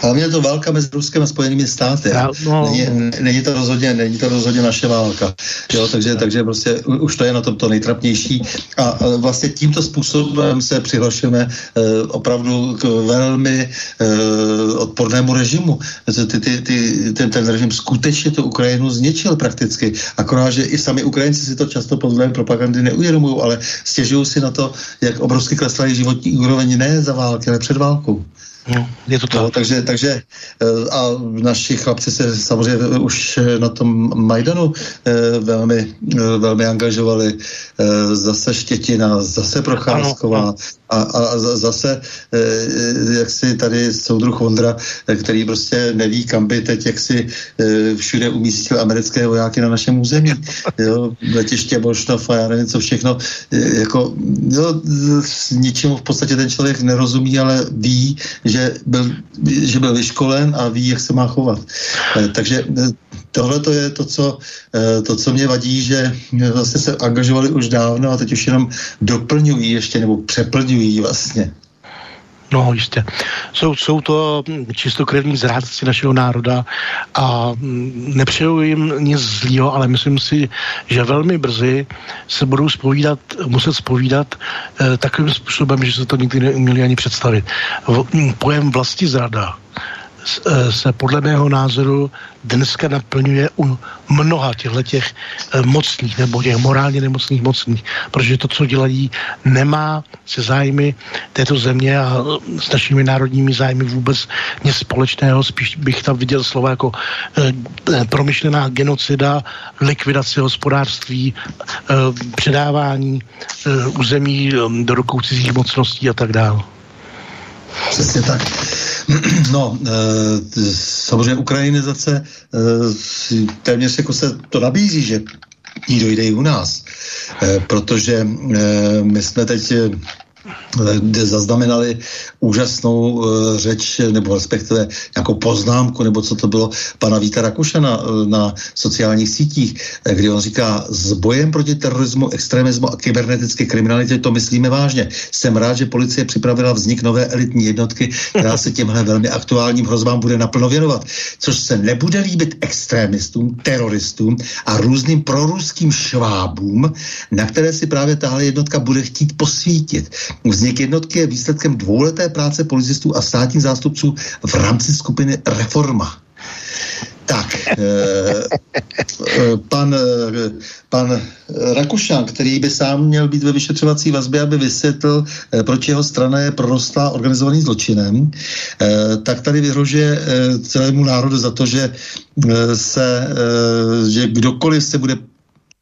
S1: Hlavně je to válka mezi Ruskem a Spojenými státy. Já, no. není, není, to rozhodně, není to rozhodně naše válka. Jo, takže, takže prostě už to je na tom to nejtrapnější. A, vlastně tímto způsobem se přihlašujeme uh, opravdu k velmi uh, odpornému režimu. Ty, ty, ty, ten, ten režim skutečně tu Ukrajinu zničil prakticky. Akorát, že i sami Ukrajinci si to často pod vlivem propagandy neuvědomují, ale stěžují si na to, jak obrovsky klesla životní úroveň ne za války, ale před válkou.
S2: No, je to tak. No,
S1: takže, takže eh, a naši chlapci se samozřejmě už na tom Majdanu eh, velmi, eh, velmi angažovali. Zase Štětina, zase Procházková, ano, ano a, a zase, jak si tady soudruh Vondra, který prostě neví, kam by teď, jak si všude umístil americké vojáky na našem území. Jo, letiště Bošnov a já nevím, co všechno. Jako, jo, ničemu v podstatě ten člověk nerozumí, ale ví, že byl, že byl vyškolen a ví, jak se má chovat. Takže tohle to je to co, to, co mě vadí, že vlastně se angažovali už dávno a teď už jenom doplňují ještě nebo přeplňují vlastně.
S2: No, jistě. Jsou, jsou to čistokrevní zrádci našeho národa a nepřeju jim nic zlýho, ale myslím si, že velmi brzy se budou spovídat, muset spovídat eh, takovým způsobem, že se to nikdy neuměli ani představit. V, pojem vlasti zrada se podle mého názoru dneska naplňuje u mnoha těchto těch eh, mocných nebo těch morálně nemocných mocných, protože to, co dělají, nemá se zájmy této země a eh, s našimi národními zájmy vůbec nic společného. Spíš bych tam viděl slova jako promyšlená genocida, likvidace hospodářství, předávání území do rukou cizích mocností a tak dále.
S1: Přesně tak. No, e, samozřejmě ukrajinizace e, téměř jako se to nabízí, že jí dojde i u nás. E, protože e, my jsme teď kde zaznamenali úžasnou uh, řeč, nebo respektive nějakou poznámku, nebo co to bylo, pana Víta Rakušana uh, na sociálních sítích, kdy on říká, s bojem proti terorismu, extremismu a kybernetické kriminalitě to myslíme vážně. Jsem rád, že policie připravila vznik nové elitní jednotky, která se těmhle velmi aktuálním hrozbám bude naplno věnovat, což se nebude líbit extremistům, teroristům a různým proruským švábům, na které si právě tahle jednotka bude chtít posvítit. Vznik jednotky je výsledkem dvouleté práce policistů a státních zástupců v rámci skupiny Reforma. Tak, eh, eh, pan, eh, pan Rakušan, který by sám měl být ve vyšetřovací vazbě, aby vysvětlil, proč jeho strana je prorostlá organizovaným zločinem, tak tady vyhrožuje celému národu za to, že se, že kdokoliv se bude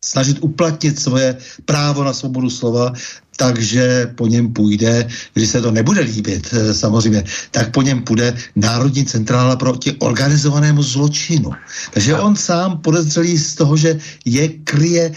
S1: snažit uplatnit svoje právo na svobodu slova, takže po něm půjde, když se to nebude líbit eh, samozřejmě, tak po něm půjde Národní centrála proti organizovanému zločinu. Takže on sám podezřelý z toho, že je kryje e,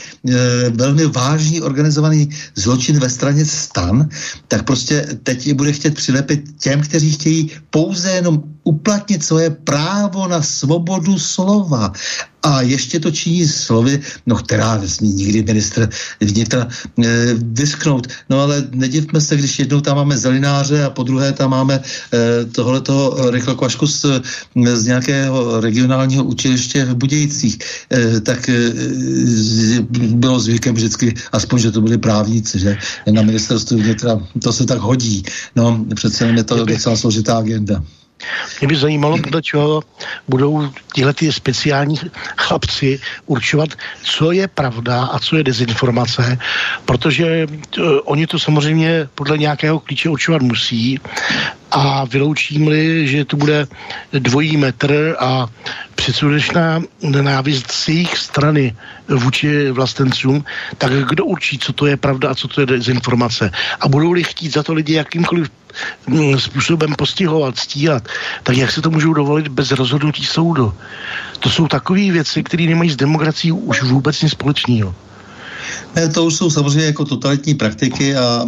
S1: velmi vážný organizovaný zločin ve straně stan, tak prostě teď je bude chtět přilepit těm, kteří chtějí pouze jenom uplatnit svoje právo na svobodu slova. A ještě to činí slovy, no která nesmí nikdy ministr vnitra e, vysknout. No ale nedivme se, když jednou tam máme zelináře a po druhé tam máme e, tohleto rychle kvašku z, z nějakého regionálního učiliště v Budějcích. E, tak e, bylo zvykem vždycky, aspoň, že to byli právníci, že na ministerstvu vnitra to se tak hodí. No, přece je to docela složitá agenda.
S2: Mě by zajímalo, podle čeho budou tyhle ty speciální chlapci určovat, co je pravda a co je dezinformace, protože uh, oni to samozřejmě podle nějakého klíče určovat musí a vyloučím-li, že tu bude dvojí metr a předsudečná nenávist z jejich strany vůči vlastencům, tak kdo určí, co to je pravda a co to je dezinformace. A budou-li chtít za to lidi jakýmkoliv mm, způsobem postihovat, stíhat, tak jak se to můžou dovolit bez rozhodnutí soudu? To jsou takové věci, které nemají s demokracií už vůbec nic společného.
S1: To už jsou samozřejmě jako totalitní praktiky a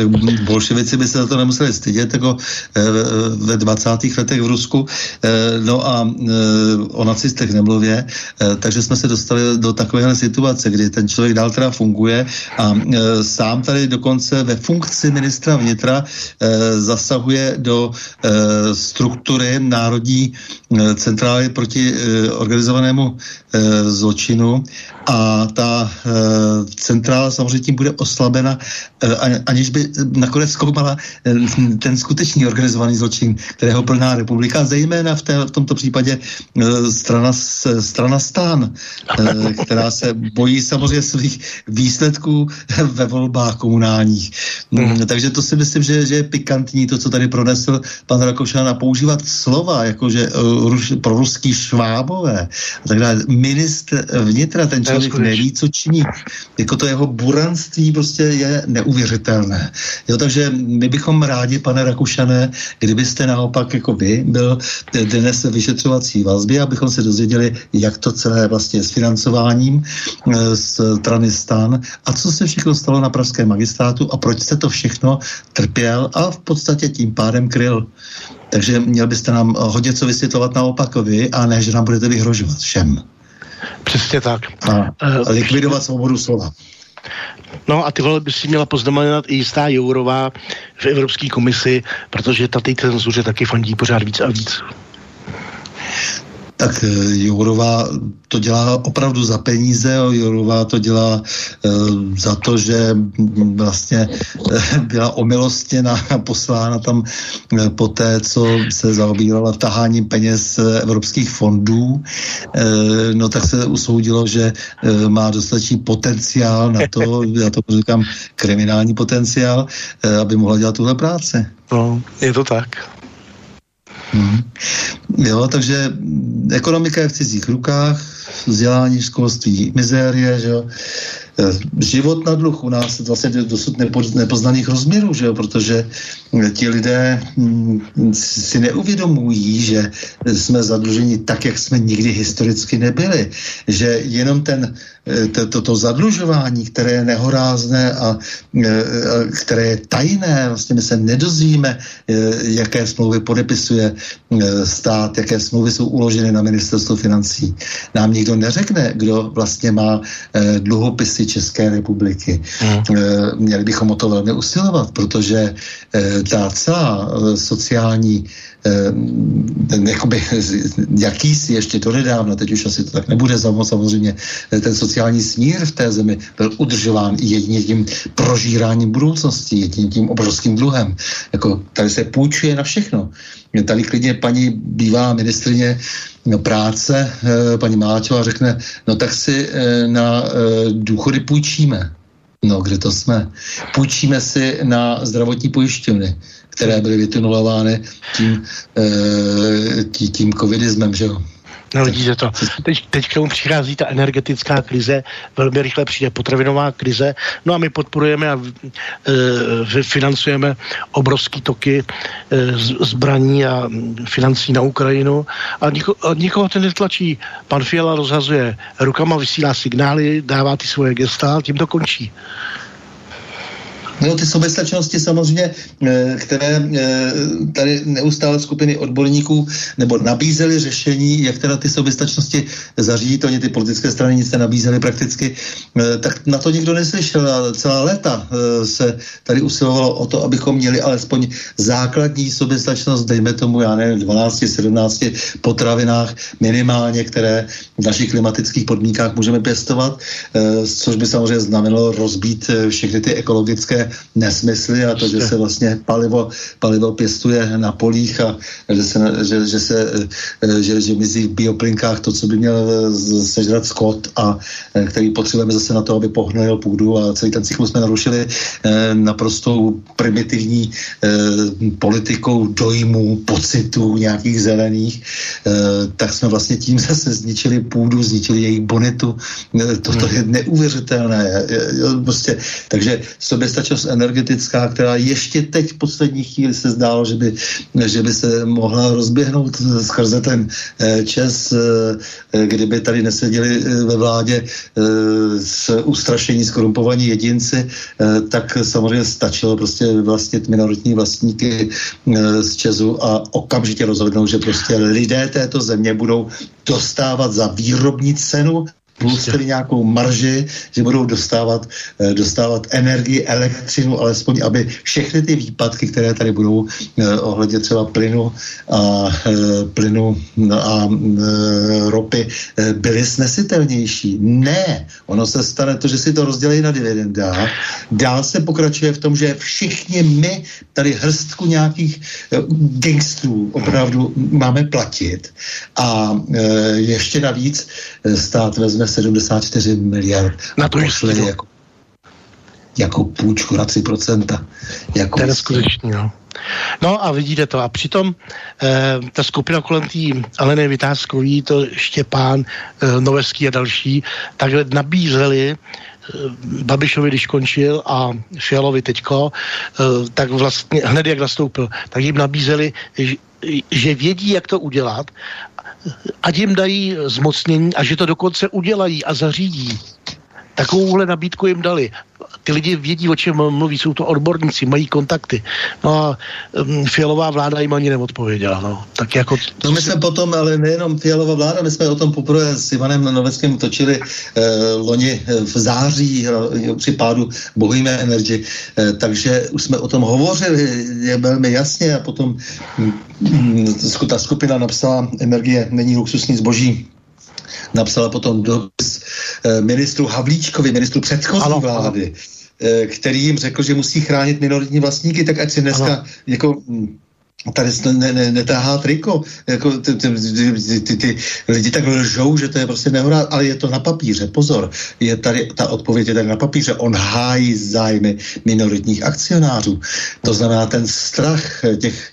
S1: e, bolševici by se za to nemuseli stydět jako e, ve 20. letech v Rusku. E, no a o nacistech nemluvě, takže jsme se dostali do takovéhle situace, kdy ten člověk dál teda funguje a sám tady dokonce ve funkci ministra vnitra zasahuje do struktury Národní centrály proti organizovanému zločinu a ta centrála samozřejmě tím bude oslabena, e, aniž by nakonec zkoumala e, ten skutečný organizovaný zločin, kterého plná republika, zejména v, té, v tomto případě e, strana, strana stán, která se bojí samozřejmě svých výsledků ve volbách komunálních. Mm. Takže to si myslím, že, že je pikantní to, co tady pronesl pan Rakošan a používat slova, jakože uh, pro ruský švábové a tak dále. Ministr vnitra, ten člověk neví, co činí. Jako to jeho buranství prostě je neuvěřitelné. Jo, takže my bychom rádi, pane Rakušané, kdybyste naopak jako vy byl dnes vyšetřovací vazbě, abychom se dozvěděli, jak to celé vlastně s financováním z strany stan a co se všechno stalo na pražském magistrátu a proč jste to všechno trpěl a v podstatě tím pádem kryl. Takže měl byste nám hodně co vysvětlovat naopak vy a ne, že nám budete vyhrožovat všem.
S2: Přesně tak.
S1: A, a likvidovat svobodu slova.
S2: No a ty vole by si měla poznamenat i jistá Jourová v Evropské komisi, protože ta té cenzuře taky fandí pořád víc a víc
S1: tak eh, Jourová to dělá opravdu za peníze, Jourová to dělá e, za to, že vlastně e, byla omilostněna a poslána tam po té, co se zaobírala vtaháním peněz evropských fondů, no tak se usoudilo, že má dostatečný potenciál na to, já to říkám kriminální potenciál, aby mohla dělat tuhle práci.
S2: No, je to tak.
S1: Hmm. Jo, takže ekonomika je v cizích rukách, vzdělání, školství, mizérie, že jo. Eh, život na dluh u nás vlastně dosud nepoznaných rozměrů, že jo? protože ti lidé hm, si neuvědomují, že jsme zadluženi tak, jak jsme nikdy historicky nebyli. Že jenom ten, eh, to, to, to zadlužování, které je nehorázné a eh, které je tajné, vlastně my se nedozvíme, jaké smlouvy podepisuje stát, jaké smlouvy jsou uloženy na ministerstvo financí. Nám nikdo neřekne, kdo vlastně má dluhopisy České republiky. Mm. Měli bychom o to velmi usilovat, protože eh, ta celá eh, sociální ten, jakoby, jakýsi ještě to nedávno, teď už asi to tak nebude samozřejmě, ten sociální smír v té zemi byl udržován jedině tím prožíráním budoucnosti, jedině tím obrovským dluhem. Jako, tady se půjčuje na všechno. Tady klidně paní bývá ministrině práce, paní Máčová řekne, no tak si na důchody půjčíme. No, kde to jsme? Půjčíme si na zdravotní pojišťovny které byly vytunulovány tím, tí, tím covidismem, že jo.
S2: Vidíte to. Teď, teď k tomu přichází ta energetická krize, velmi rychle přijde potravinová krize, no a my podporujeme a e, financujeme obrovský toky e, zbraní a financí na Ukrajinu a, niko, nikoho to netlačí. Pan Fiala rozhazuje rukama, vysílá signály, dává ty svoje gesta a tím to končí.
S1: No ty soběstačnosti samozřejmě, eh, které eh, tady neustále skupiny odborníků nebo nabízely řešení, jak teda ty soběstačnosti zařídit, oni ty politické strany nic nenabízely prakticky, eh, tak na to nikdo neslyšel celá léta se tady usilovalo o to, abychom měli alespoň základní soběstačnost, dejme tomu, já nevím, 12, 17 potravinách minimálně, které v našich klimatických podmínkách můžeme pěstovat, což by samozřejmě znamenalo rozbít všechny ty ekologické nesmysly a to, že se vlastně palivo, palivo pěstuje na polích a že se, že, že se eh, že, že mizí v bioplinkách to, co by měl eh, sežrat skot a eh, který potřebujeme zase na to, aby pohnojil půdu a celý ten cyklus jsme narušili naprostou primitivní politikou dojmů, pocitů nějakých zelených, tak jsme vlastně tím zase zničili půdu, zničili jejich bonitu. Toto je neuvěřitelné. Prostě, takže soběstačnost společnost energetická, která ještě teď v poslední chvíli se zdálo, že by, že by se mohla rozběhnout skrze ten čes, kdyby tady neseděli ve vládě s ustrašení, skorumpovaní jedinci, tak samozřejmě stačilo prostě vlastnit minoritní vlastníky z Česu a okamžitě rozhodnout, že prostě lidé této země budou dostávat za výrobní cenu plus tedy nějakou marži, že budou dostávat, eh, dostávat energii, elektřinu, alespoň, aby všechny ty výpadky, které tady budou eh, ohledně třeba plynu a eh, plynu a ropy, byly snesitelnější. Ne, ono se stane to, že si to rozdělí na dividendách. Dál se pokračuje v tom, že všichni my tady hrstku nějakých gangstrů opravdu máme platit a ještě navíc stát vezme 74 miliard
S2: na to pošli
S1: jako, jako půjčku na 3%. Jako
S2: to je skutečně, no. No a vidíte to. A přitom eh, ta skupina kolem té Aleny Vytázkový, to Štěpán, eh, Noveský a další, takhle nabízeli eh, Babišovi, když končil a Fialovi teďko, eh, tak vlastně hned jak nastoupil, tak jim nabízeli, že, že vědí, jak to udělat ať jim dají zmocnění a že to dokonce udělají a zařídí. Takovouhle nabídku jim dali ty lidi vědí, o čem mluví, jsou to odborníci, mají kontakty. No a um, Fialová vláda jim ani neodpověděla. No. Tak jako...
S1: No my jsme potom, ale nejenom Fialová vláda, my jsme o tom poprvé s Ivanem Noveckým točili eh, loni eh, v září eh, při pádu Bohujme Energy, eh, takže už jsme o tom hovořili je velmi jasně a potom hm, ta skupina napsala Energie není luxusní zboží napsala potom dopis eh, ministru Havlíčkovi, ministru předchozí ano, vlády, ano eh, který jim řekl, že musí chránit minoritní vlastníky, tak ať si dneska ano. jako tady ne, ne, netáhá triko. Jako ty, ty, ty, ty, ty lidi tak lžou, že to je prostě nehodá, ale je to na papíře. Pozor, je tady ta odpověď je tady na papíře. On hájí zájmy minoritních akcionářů. To znamená ten strach těch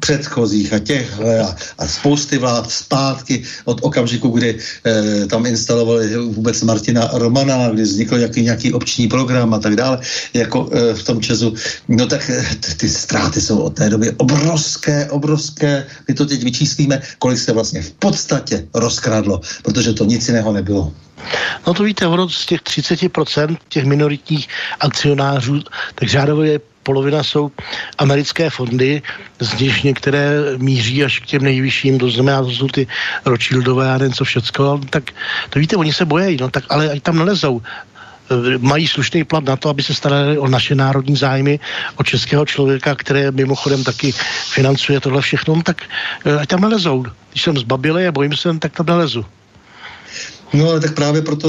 S1: předchozích a těchhle a, a spousty vlád zpátky od okamžiku, kdy eh, tam instalovali vůbec Martina Romana, kdy vznikl nějaký, nějaký obční program a tak dále, jako eh, v tom Česu. No tak eh, ty ztráty jsou od té doby obrovské, obrovské. My to teď vyčíslíme, kolik se vlastně v podstatě rozkradlo, protože to nic jiného nebylo.
S2: No to víte, ono z těch 30% těch minoritních akcionářů, tak řádově polovina jsou americké fondy, z nich některé míří až k těm nejvyšším, to znamená, to jsou ty Rothschildové a co všecko, tak to víte, oni se bojejí, no tak ale ať tam nalezou mají slušný plat na to, aby se starali o naše národní zájmy, o českého člověka, které mimochodem taky financuje tohle všechno, no tak eh, ať tam nalezou. Když jsem zbabilý a bojím se, tak tam nalezu.
S1: No ale tak právě proto,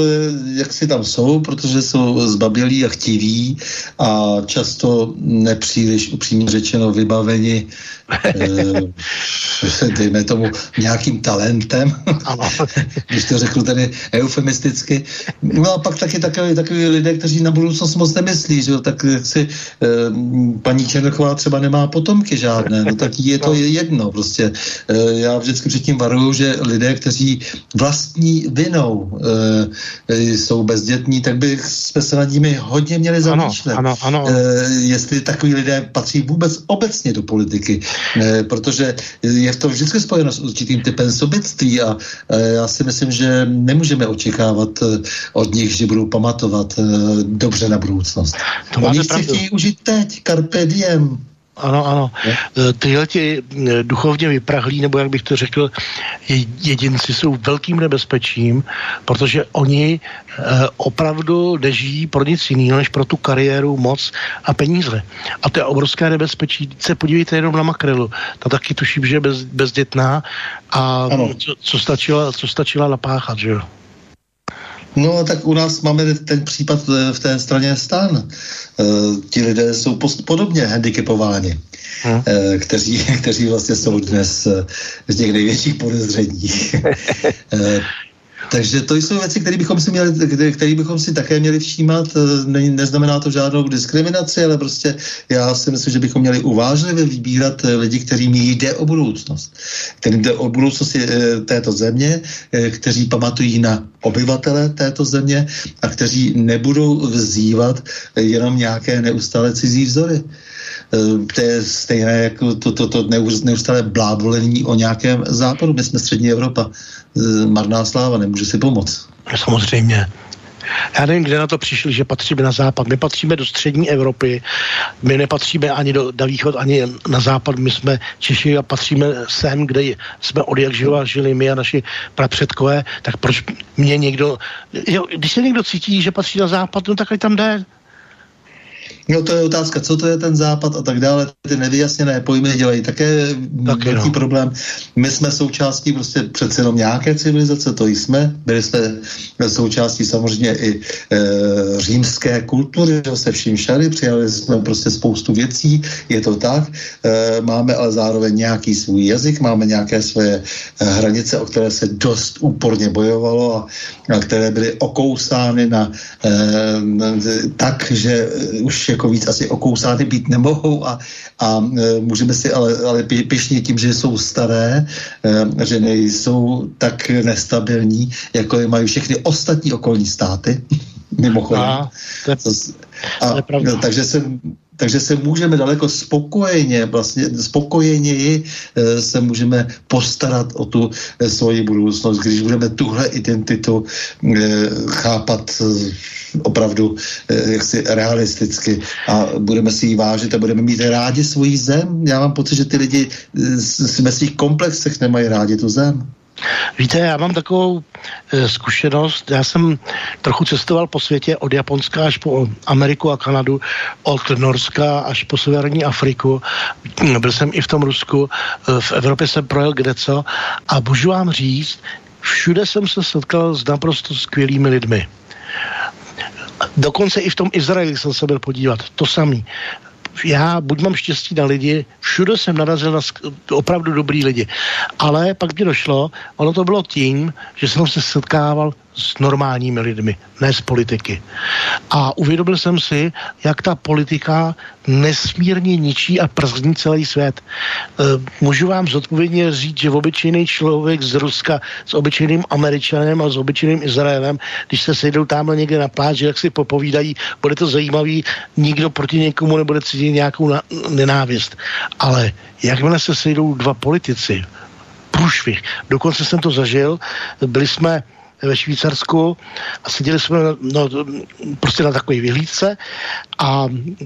S1: jak si tam jsou, protože jsou zbabělí a chtiví a často nepříliš upřímně řečeno vybaveni e, dejme tomu nějakým talentem, když to řeknu tady eufemisticky. No a pak taky takový, takový lidé, kteří na budoucnost moc nemyslí, že jo, tak si e, paní Černochová třeba nemá potomky žádné, no tak je to no. jedno prostě. E, já vždycky předtím varuju, že lidé, kteří vlastní vinou e, jsou bezdětní, tak bych jsme se nad nimi hodně měli zamýšlet.
S2: Ano, ano, ano.
S1: E, jestli takový lidé patří vůbec obecně do politiky, e, protože je to vždycky spojeno s určitým typem sobectví a e, já si myslím, že nemůžeme očekávat od nich, že budou pamatovat e, dobře na budoucnost. To Oni si chtějí užít teď, carpe diem.
S2: Ano, ano. E, tyhle ti e, duchovně vyprahlí, nebo jak bych to řekl, jedinci jsou velkým nebezpečím, protože oni e, opravdu nežijí pro nic jiného, než pro tu kariéru, moc a peníze. A to je obrovské nebezpečí. Se podívejte jenom na makrelu. Ta taky tuším, že je bez, bezdětná a co, co, stačila, co stačila napáchat, že jo?
S1: No tak u nás máme ten případ eh, v té straně stan. E, ti lidé jsou podobně handicapováni, hmm. e, kteří, kteří vlastně jsou dnes z těch největších podezření. takže to jsou věci, které bychom si, měli, které bychom si také měli všímat. Ne, neznamená to žádnou diskriminaci, ale prostě já si myslím, že bychom měli uvážlivě vybírat lidi, kterým jde o budoucnost. Kterým jde o budoucnost této země, kteří pamatují na obyvatele této země a kteří nebudou vzývat jenom nějaké neustále cizí vzory. Eh, to je stejné jako to, to, to neustále blábolení o nějakém západu. My jsme střední Evropa. Eh, marná sláva, nemůže si pomoct.
S2: Samozřejmě. Já nevím, kde na to přišli, že patříme na západ. My patříme do střední Evropy, my nepatříme ani do, do východ, ani na západ. My jsme Češi a patříme sem, kde jsme od jak živa žili my a naši prapředkové, tak proč mě někdo, jo, když se někdo cítí, že patří na západ, no tak ať tam jde.
S1: No to je otázka, co to je ten západ a tak dále. Ty nevyjasněné pojmy dělají také Taky velký no. problém. My jsme součástí prostě přece jenom nějaké civilizace, to jsme. Byli jsme součástí samozřejmě i e, římské kultury, že se vším šary, přijali jsme prostě spoustu věcí, je to tak. E, máme ale zároveň nějaký svůj jazyk, máme nějaké své e, hranice, o které se dost úporně bojovalo a, a které byly okousány na e, tak, že už jako víc asi okousány být nemohou a, a e, můžeme si ale, ale pišně tím, že jsou staré, e, že nejsou tak nestabilní, jako je mají všechny ostatní okolní státy. Mimochodem. A, to je, a, to je pravda. takže se takže se můžeme daleko spokojeně, vlastně spokojeněji e, se můžeme postarat o tu e, svoji budoucnost, když budeme tuhle identitu e, chápat opravdu jaksi realisticky a budeme si ji vážit a budeme mít rádi svoji zem. Já mám pocit, že ty lidi ve svých komplexech nemají rádi tu zem.
S2: Víte, já mám takovou e, zkušenost, já jsem trochu cestoval po světě od Japonska až po Ameriku a Kanadu, od Norska až po severní Afriku, byl jsem i v tom Rusku, e, v Evropě jsem projel kde co. A můžu vám říct, všude jsem se setkal s naprosto skvělými lidmi. Dokonce i v tom Izraeli jsem se byl podívat, to samý já buď mám štěstí na lidi, všude jsem narazil na opravdu dobrý lidi. Ale pak mi došlo, ono to bylo tím, že jsem se setkával s normálními lidmi, ne s politiky. A uvědomil jsem si, jak ta politika nesmírně ničí a przní celý svět. E, můžu vám zodpovědně říct, že obyčejný člověk z Ruska s obyčejným Američanem a s obyčejným Izraelem, když se sejdou tamhle někde na pláži, jak si popovídají, bude to zajímavý, nikdo proti někomu nebude cítit nějakou na, nenávist. Ale jakmile se sejdou dva politici, průšvih. Dokonce jsem to zažil. Byli jsme ve Švýcarsku a seděli jsme no, prostě na takové vyhlídce a e,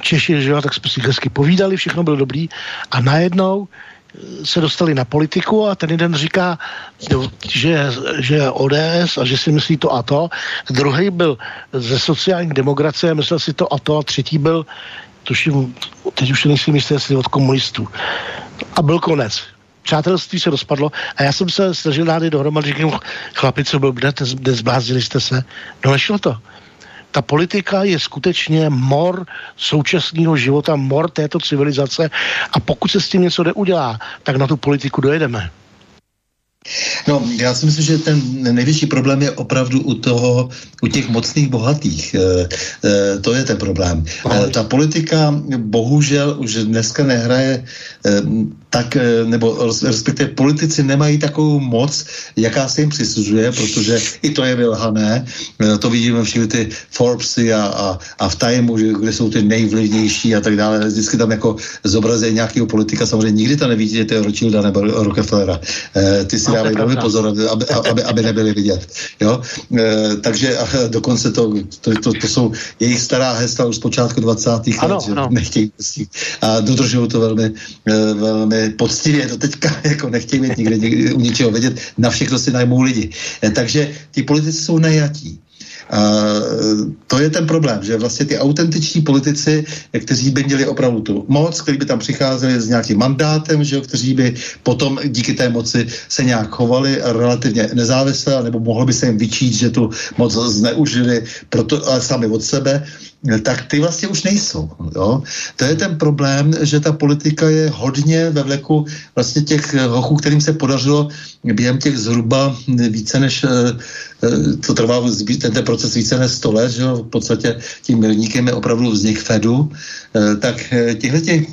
S2: Češi, že jo, tak jsme si hezky povídali, všechno bylo dobrý a najednou e, se dostali na politiku a ten jeden říká, že, že ODS a že si myslí to a to. Druhý byl ze sociální demokracie, myslel si to a to a třetí byl, tuším, teď už nejsem jistý, jestli od komunistů. A byl konec přátelství se rozpadlo a já jsem se snažil dát dohromady, říkám, chlapi, co byl, nezbláznili jste se. No nešlo to. Ta politika je skutečně mor současného života, mor této civilizace a pokud se s tím něco neudělá, tak na tu politiku dojedeme.
S1: No, já si myslím, že ten největší problém je opravdu u toho, u těch mocných bohatých. E, e, to je ten problém. E, ta politika bohužel už dneska nehraje e, tak, e, nebo respektive politici nemají takovou moc, jaká se jim přisuzuje, protože i to je vylhané. E, to vidíme všechny ty Forbesy a, a, a v Timeu, kde jsou ty nejvlivnější a tak dále. Vždycky tam jako zobrazuje nějakého politika, samozřejmě nikdy to nevidíte Rothschilda nebo Rockefellera. E, ty si no, dávají velmi pozor, aby, aby, aby nebyli vidět. Jo? E, takže a dokonce to, to, to, to jsou jejich stará hesla už z počátku 20. let, že ano. nechtějí a dodržují to velmi, e, velmi poctivě do teďka, jako nechtějí mít nikde, nikde u něčeho vědět, na všechno si najmou lidi. E, takže ti politici jsou najatí. To je ten problém, že vlastně ty autentiční politici, kteří by měli opravdu tu moc, kteří by tam přicházeli s nějakým mandátem, že jo, kteří by potom díky té moci se nějak chovali relativně nezávisle, nebo mohlo by se jim vyčít, že tu moc zneužili proto, ale sami od sebe, tak ty vlastně už nejsou. Jo? To je ten problém, že ta politika je hodně ve vleku vlastně těch hochů, kterým se podařilo během těch zhruba více než, eh, to trvá ten proces více než 100 let, že jo? v podstatě tím milníkem je opravdu vznik Fedu, eh, tak eh, těchto těch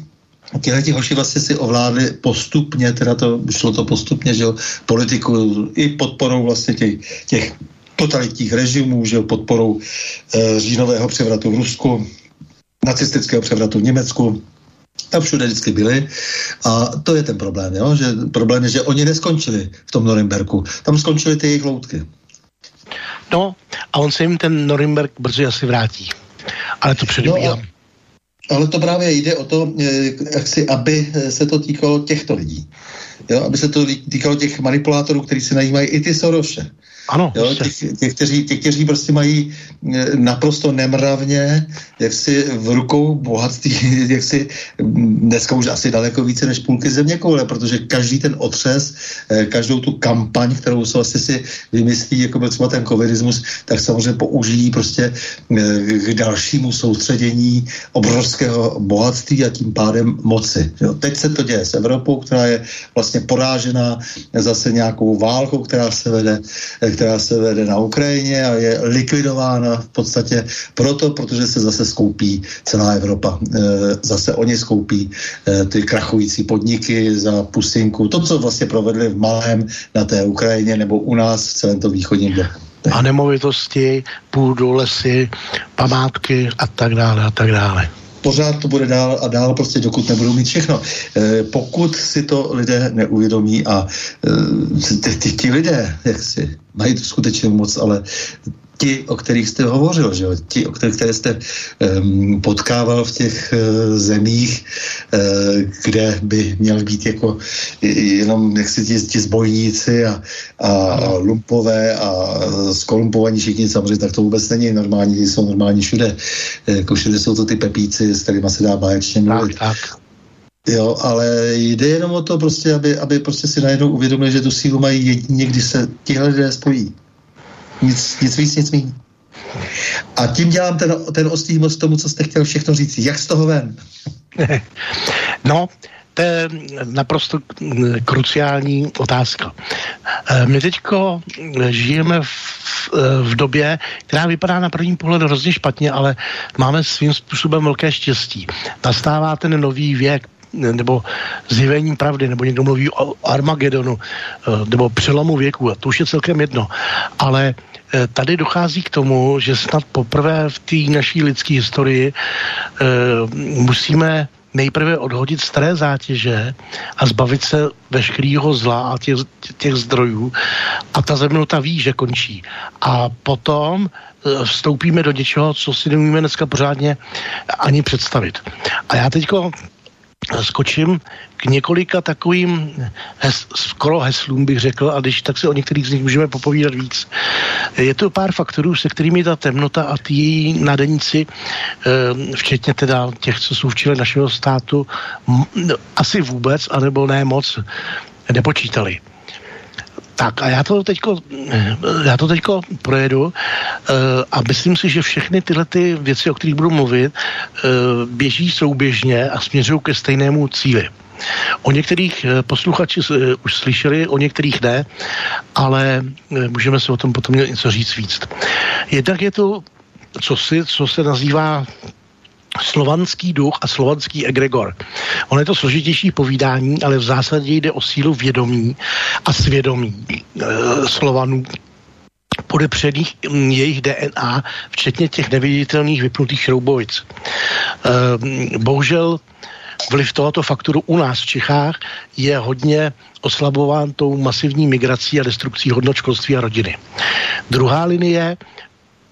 S1: Těhle ti hoši vlastně si ovládli postupně, teda to šlo to postupně, že jo, politiku i podporou vlastně těch, těch totalitních režimů, že podporou e, říjnového převratu v Rusku, nacistického převratu v Německu, tam všude vždycky byli. A to je ten problém, jo? že problém je, že oni neskončili v tom Norimberku. Tam skončily ty jejich loutky.
S2: No, a on se jim ten Norimberg brzy asi vrátí. Ale to předbíhám. No,
S1: ale to právě jde o to, eh, jak si, aby se to týkalo těchto lidí. Jo, aby se to týkalo těch manipulátorů, kteří se najímají i ty Soroše.
S2: Ano.
S1: Jo, těch, těch, kteří, těch, kteří prostě mají eh, naprosto nemravně, jak si v rukou bohatství, jak si mm, dneska už asi daleko více než půlky země koule, protože každý ten otřes, eh, každou tu kampaň, kterou se vlastně si vymyslí, jako byl třeba ten covidismus, tak samozřejmě použijí prostě eh, k dalšímu soustředění obrovského bohatství a tím pádem moci. Jo. Teď se to děje s Evropou, která je vlastně porážená zase nějakou válkou, která se vede která se vede na Ukrajině a je likvidována v podstatě proto, protože se zase skoupí celá Evropa. E, zase oni skoupí e, ty krachující podniky za pusinku. To, co vlastně provedli v malém na té Ukrajině nebo u nás v celém tom východním bloku.
S2: A nemovitosti, půdu, lesy, památky a tak dále a tak dále
S1: pořád to bude dál a dál, prostě dokud nebudou mít všechno. E, pokud si to lidé neuvědomí a e, ty lidé, jak si mají tu skutečnou moc, ale ti, o kterých jste hovořil, že jo? ti, o kterých které jste um, potkával v těch uh, zemích, uh, kde by měl být jako jenom jak si ti, ti zbojníci a, a, a lumpové a skolumpovaní všichni, samozřejmě tak to vůbec není normální, jsou normální všude. Jako všude jsou to ty pepíci, s kterými se dá báječně mluvit. Tak, tak. Jo, ale jde jenom o to prostě, aby, aby prostě si najednou uvědomili, že tu sílu mají jedině, když se tihle lidé spojí. Nic, nic víc, nic méně. A tím dělám ten, ten ostrý most tomu, co jste chtěl všechno říct. Jak z toho ven?
S2: No, to je naprosto kruciální otázka. Eh, my teďko žijeme v, v době, která vypadá na první pohled hrozně špatně, ale máme svým způsobem velké štěstí. Nastává ten nový věk nebo zjevení pravdy, nebo někdo mluví o Armagedonu, eh, nebo přelomu věku, a to už je celkem jedno. Ale eh, tady dochází k tomu, že snad poprvé v té naší lidské historii eh, musíme nejprve odhodit staré zátěže a zbavit se veškerého zla a těch, těch zdrojů a ta zemnota ví, že končí. A potom vstoupíme do něčeho, co si nemůžeme dneska pořádně ani představit. A já teďko skočím k několika takovým hes, skoro heslům, bych řekl, a když tak si o některých z nich můžeme popovídat víc. Je to pár faktorů, se kterými ta temnota a ty její nadeníci, eh, včetně teda těch, co jsou v čele našeho státu, asi vůbec, anebo ne moc, nepočítali. Tak a já to teďko, já to teďko projedu uh, a myslím si, že všechny tyhle ty věci, o kterých budu mluvit, uh, běží souběžně a směřují ke stejnému cíli. O některých uh, posluchači už slyšeli, o některých ne, ale můžeme se o tom potom něco říct víc. Jednak je to co, si, co se nazývá slovanský duch a slovanský egregor. Ono je to složitější povídání, ale v zásadě jde o sílu vědomí a svědomí e, Slovanů podepřených jejich DNA, včetně těch neviditelných vypnutých šroubovic. E, bohužel vliv tohoto faktoru u nás v Čechách je hodně oslabován tou masivní migrací a destrukcí hodnot školství a rodiny. Druhá linie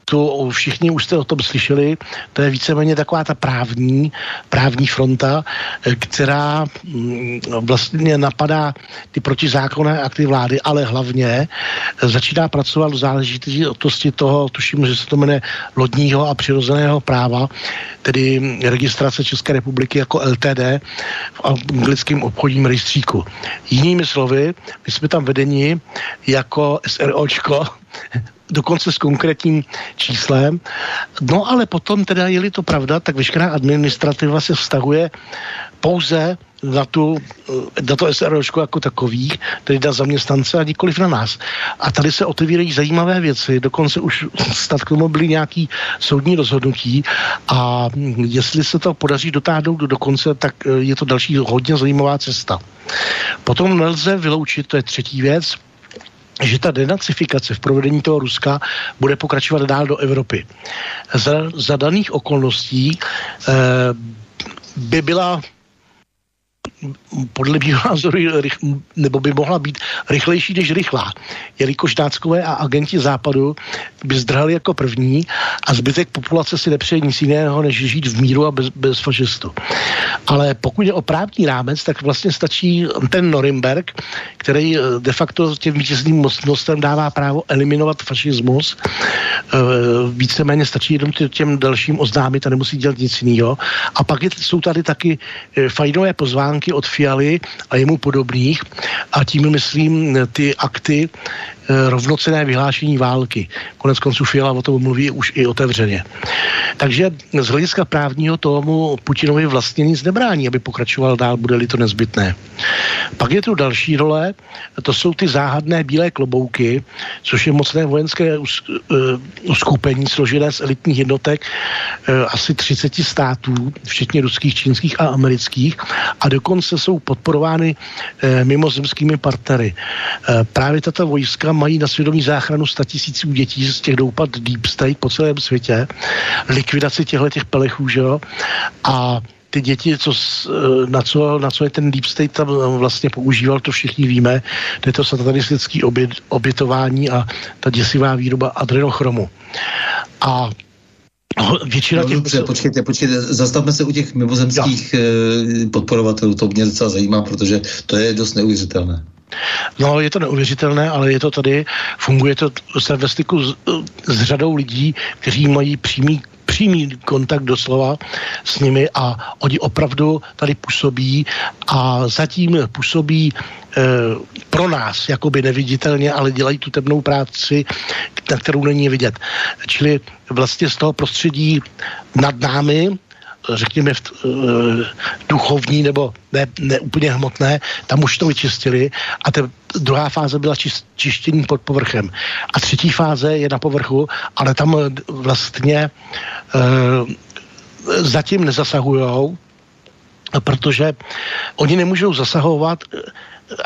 S2: to všichni už jste o tom slyšeli, to je víceméně taková ta právní, právní fronta, eh, která mm, vlastně napadá ty protizákonné akty vlády, ale hlavně eh, začíná pracovat v záležitosti toho, tuším, že se to jmenuje lodního a přirozeného práva, tedy registrace České republiky jako LTD v anglickém obchodním rejstříku. Jinými slovy, my jsme tam vedeni jako SROčko, dokonce s konkrétním číslem. No ale potom teda, je-li to pravda, tak veškerá administrativa se vztahuje pouze na, tu, na to SROčko jako takových, tedy na zaměstnance a nikoliv na nás. A tady se otevírají zajímavé věci, dokonce už snad k tomu byly nějaký soudní rozhodnutí a jestli se to podaří dotáhnout do konce, tak je to další hodně zajímavá cesta. Potom nelze vyloučit, to je třetí věc, že ta denacifikace v provedení toho Ruska bude pokračovat dál do Evropy. Za, za daných okolností eh, by byla podle mého názoru, nebo by mohla být rychlejší než rychlá, jelikož náckové a agenti západu by zdrhali jako první a zbytek populace si nepřeje nic jiného, než žít v míru a bez, bez fašistu. Ale pokud je o právní rámec, tak vlastně stačí ten Norimberg, který eh, de facto těm vítězným mocnostem dává právo eliminovat fašismus. Eh, víceméně stačí jenom těm dalším oznámit a nemusí dělat nic jiného. A pak jsou tady taky eh, fajnové pozvánky od Fialy a jemu podobných. A tím myslím ty akty Eh, rovnocené vyhlášení války. Konec konců Fiala o tom mluví už i otevřeně. Takže z hlediska právního tomu Putinovi vlastně nic nebrání, aby pokračoval dál, bude-li to nezbytné. Pak je tu další role, to jsou ty záhadné bílé klobouky, což je mocné vojenské eh, uskupení složené z elitních jednotek eh, asi 30 států, včetně ruských, čínských a amerických a dokonce jsou podporovány mimozemskými partnery. Právě tato vojska mají na svědomí záchranu tisíců dětí z těch doupad Deep State po celém světě, likvidaci těchto těch pelechů, že jo, a ty děti, co, eh, na, co, na co je ten Deep State tam vlastně používal, to všichni víme, to je to satanistické obět, obětování a ta děsivá výroba adrenochromu. A Většina
S1: no,
S2: těch...
S1: Dobře, počkejte, počkejte, zastavme se u těch mimozemských jo. Eh, podporovatelů, to mě docela zajímá, protože to je dost neuvěřitelné.
S2: No, je to neuvěřitelné, ale je to tady, funguje to se ve styku s, s řadou lidí, kteří mají přímý přímý kontakt doslova s nimi a oni opravdu tady působí a zatím působí e, pro nás jakoby neviditelně, ale dělají tu temnou práci, na kterou není vidět. Čili vlastně z toho prostředí nad námi řekněme, v, uh, duchovní nebo ne, ne úplně hmotné, tam už to vyčistili a ta druhá fáze byla čist, čištění pod povrchem. A třetí fáze je na povrchu, ale tam vlastně uh, zatím nezasahujou, protože oni nemůžou zasahovat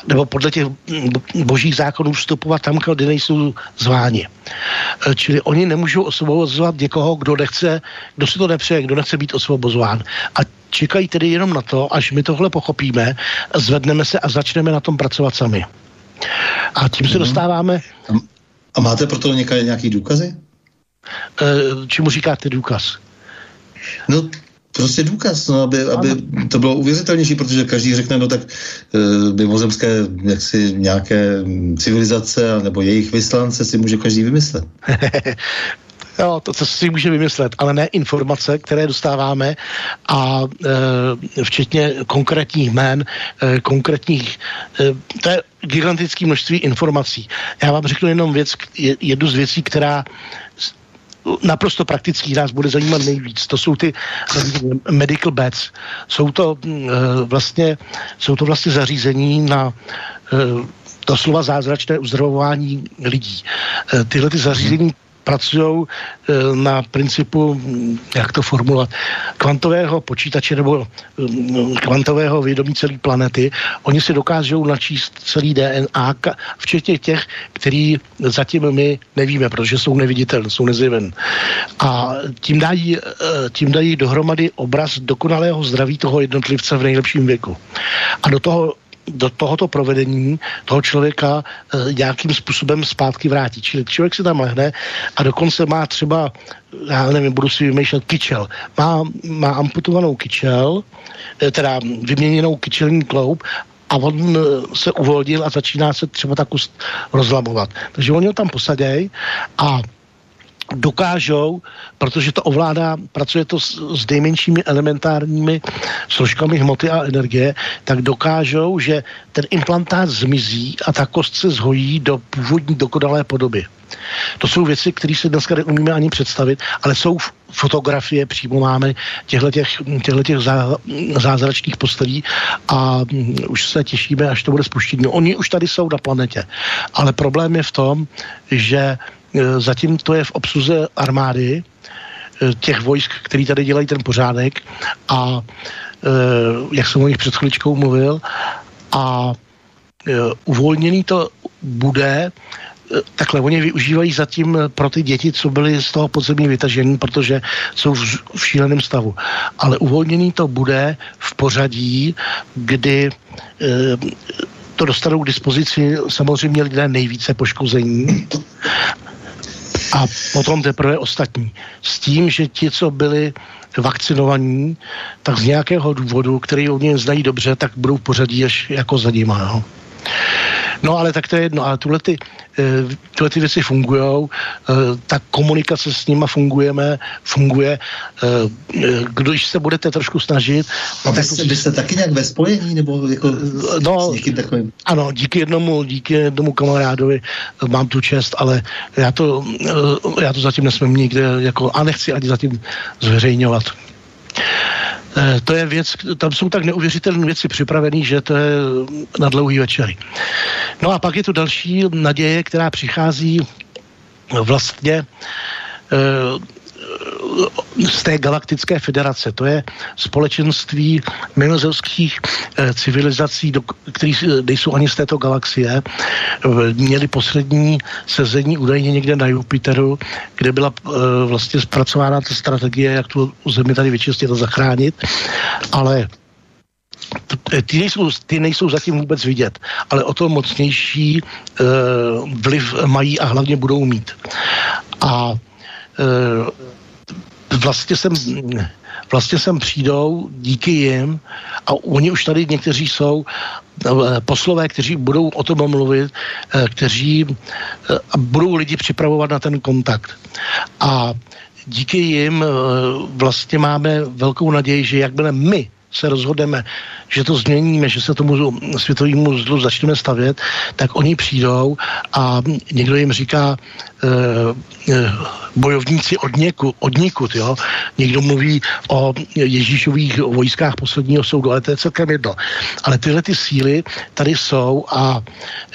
S2: nebo podle těch božích zákonů vstupovat tam, kde nejsou zváni. E, čili oni nemůžou osvobozovat někoho, kdo nechce, kdo si to nepřeje, kdo nechce být osvobozován. A čekají tedy jenom na to, až my tohle pochopíme, zvedneme se a začneme na tom pracovat sami. A tím se mhm. dostáváme...
S1: A máte pro to nějaké důkazy?
S2: E, čemu říkáte důkaz?
S1: No, prostě důkaz, no, aby, aby to bylo uvěřitelnější, protože každý řekne, no tak e, mimozemské jaksi nějaké civilizace nebo jejich vyslance si může každý vymyslet.
S2: Jo, to, co si může vymyslet, ale ne informace, které dostáváme a e, včetně konkrétních jmén, e, konkrétních, e, to je gigantické množství informací. Já vám řeknu jenom věc, jednu z věcí, která naprosto praktický nás bude zajímat nejvíc. To jsou ty medical beds. Jsou to uh, vlastně, jsou to vlastně zařízení na uh, to slova zázračné uzdravování lidí. Tyhle ty zařízení pracují eh, na principu, jak to formulovat, kvantového počítače nebo hm, kvantového vědomí celé planety. Oni si dokážou načíst celý DNA, včetně těch, který zatím my nevíme, protože jsou neviditelné, jsou nezjeven. A tím dají, eh, tím dají dohromady obraz dokonalého zdraví toho jednotlivce v nejlepším věku. A do toho do tohoto provedení toho člověka e, nějakým způsobem zpátky vrátí. Čili člověk si tam lehne a dokonce má třeba, já nevím, budu si vymýšlet kyčel. Má, má amputovanou kyčel, e, teda vyměněnou kyčelní kloub a on eh, se uvolnil a začíná se třeba tak rozlamovat. Takže oni ho tam posadějí a dokážou, protože to ovládá, pracuje to s, s nejmenšími elementárními složkami hmoty a energie, tak dokážou, že ten implantát zmizí a ta kost se zhojí do původní dokonalé podoby. To jsou věci, které se dneska neumíme ani představit, ale jsou fotografie, přímo máme těchto těch zá, zázračných postelí a mm, už se těšíme, až to bude spuštění. No, oni už tady jsou na planetě, ale problém je v tom, že zatím to je v obsluze armády, eh, těch vojsk, který tady dělají ten pořádek a eh, jak jsem o nich před chviličkou mluvil a uvolněný to bude, takhle, oni využívají zatím pro ty děti, co byly z toho podzemí vytažení, protože jsou v, v šíleném stavu. Ale uvolněný to bude v pořadí, kdy e, to dostanou k dispozici samozřejmě lidé nejvíce poškození a potom teprve ostatní. S tím, že ti, co byli vakcinovaní, tak z nějakého důvodu, který oni znají dobře, tak budou v pořadí až jako za nima. No ale tak to je jedno, ale tuhle ty, eh, tuhle ty věci fungují, eh, ta komunikace s nima fungujeme, funguje, eh, když se budete trošku snažit.
S1: A vy jste, vy jste taky nějak ve spojení, nebo jako no, s někým takovým?
S2: Ano, díky jednomu, díky jednomu kamarádovi mám tu čest, ale já to, já to zatím nesmím nikde, jako, a nechci ani zatím zveřejňovat. Eh, to je věc, tam jsou tak neuvěřitelné věci připravené, že to je na dlouhý večery. No a pak je tu další naděje, která přichází vlastně eh, z té galaktické federace. To je společenství mimozemských eh, civilizací, do, které nejsou ani z této galaxie. Měli poslední sezení údajně někde na Jupiteru, kde byla eh, vlastně zpracována ta strategie, jak tu Zemi tady vyčistit a zachránit. Ale ty nejsou, ty nejsou zatím vůbec vidět, ale o to mocnější e, vliv mají a hlavně budou mít. A e, vlastně sem, vlastně sem přijdou díky jim a oni už tady někteří jsou eh, poslové, kteří budou o tom mluvit, eh, kteří eh, budou lidi připravovat na ten kontakt. A díky jim vlastně máme velkou naději, že jakmile my se rozhodneme, že to změníme, že se tomu světovému zlu začneme stavět, tak oni přijdou a někdo jim říká, e, bojovníci od, něku, od někud, jo. Někdo mluví o Ježíšových vojskách posledního soudu, ale to je celkem jedno. Ale tyhle ty síly tady jsou a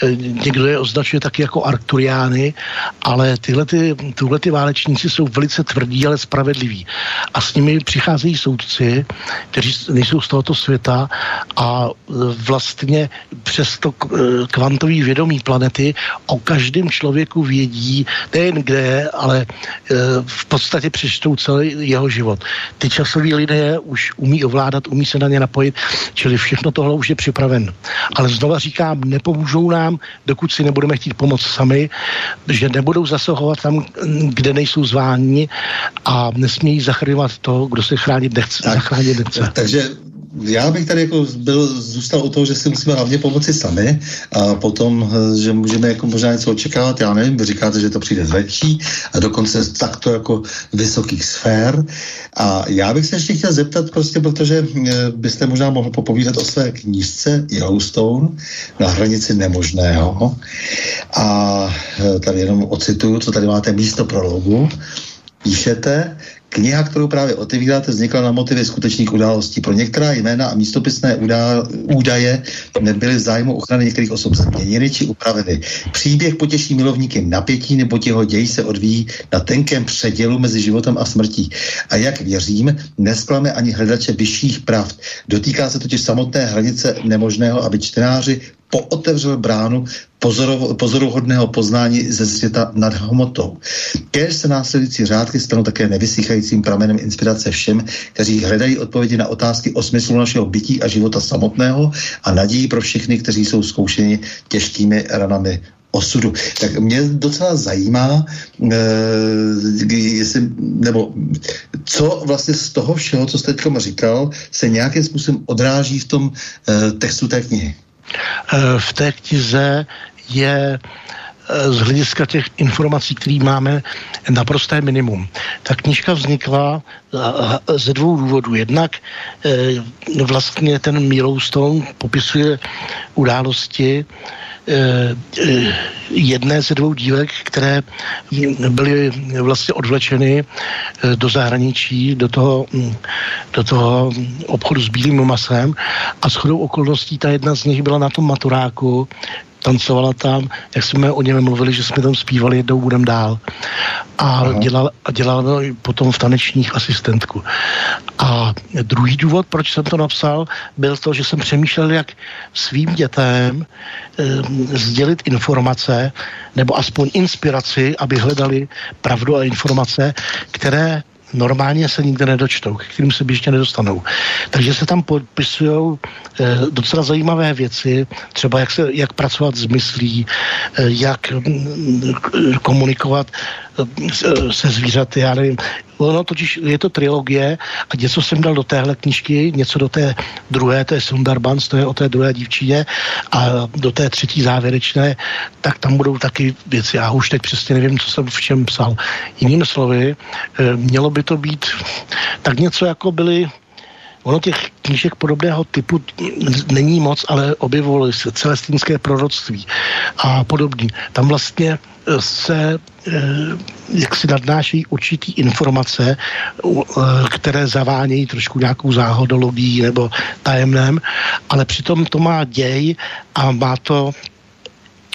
S2: e, někdo je označuje taky jako Arkturiány, ale tyhle, ty, tyhle ty válečníci jsou velice tvrdí, ale spravedliví. A s nimi přicházejí soudci, kteří nejsou z tohoto světa a vlastně přes to kvantový vědomí planety o každém člověku vědí, nejen kde je, ale e, v podstatě přečtou celý jeho život. Ty časoví lidé už umí ovládat, umí se na ně napojit, čili všechno tohle už je připraven. Ale znova říkám, nepomůžou nám, dokud si nebudeme chtít pomoct sami, že nebudou zasahovat tam, kde nejsou zváni a nesmějí zachraňovat to, kdo se chránit nechce. Tak, zachránit nechce.
S1: Takže já bych tady jako byl, zůstal u toho, že si musíme hlavně pomoci sami a potom, eh, že můžeme jako možná něco očekávat, já nevím, vy říkáte, že to přijde zvětší a dokonce takto jako vysokých sfér. A já bych se ještě chtěl zeptat prostě, protože eh, byste možná mohl popovídat o své knížce Yellowstone na hranici nemožného. A eh, tady jenom ocituju, co tady máte místo prologu, píšete, Kniha, kterou právě otevíráte, vznikla na motivy skutečných událostí. Pro některá jména a místopisné údaje nebyly v zájmu ochrany některých osob změněny či upraveny. Příběh potěší milovníky napětí nebo jeho děj se odvíjí na tenkém předělu mezi životem a smrtí. A jak věřím, nesklame ani hledače vyšších pravd. Dotýká se totiž samotné hranice nemožného, aby čtenáři pootevřel bránu pozoruhodného poznání ze světa nad hmotou. Kéž se následující řádky stanou také nevysychajícím pramenem inspirace všem, kteří hledají odpovědi na otázky o smyslu našeho bytí a života samotného a naději pro všechny, kteří jsou zkoušeni těžkými ranami osudu. Tak mě docela zajímá, e, jestli, nebo co vlastně z toho všeho, co jste teď říkal, se nějakým způsobem odráží v tom e, textu té knihy.
S2: Eh, v té knize je eh, z hlediska těch informací, které máme, naprosté minimum. Ta knižka vznikla eh, ze dvou důvodů. Jednak vlastně ten Yellowstone popisuje události, jedné ze dvou dívek, které byly vlastně odvlečeny eh, do zahraničí, do toho, mm, do toho obchodu s bílým masem a shodou okolností ta jedna z nich byla na tom maturáku, tancovala tam, jak jsme o něm mluvili, že jsme tam zpívali jednou budem dál. A dělala, a dělala potom v tanečních asistentku. A druhý důvod, proč jsem to napsal, byl to, že jsem přemýšlel, jak svým dětem e, sdělit informace, nebo aspoň inspiraci, aby hledali pravdu a informace, které normálně se nikde nedočtou, k kterým se běžně nedostanou. Takže se tam popisují e, docela zajímavé věci, třeba jak, se, jak pracovat s myslí, e, jak m, komunikovat se zvířaty, já nevím, Ono totiž je to trilogie a něco jsem dal do téhle knižky, něco do té druhé, to je Sundarbans, to je o té druhé dívčině a do té třetí závěrečné, tak tam budou taky věci. Já už teď přesně nevím, co jsem v čem psal. Jinými slovy, eh, mělo by to být tak něco, jako byly Ono těch knížek podobného typu není moc, ale objevovaly se celestínské proroctví a podobně. Tam vlastně se eh, jak si nadnášejí určitý informace, eh, které zavánějí trošku nějakou záhodologií nebo tajemném, ale přitom to má děj a má to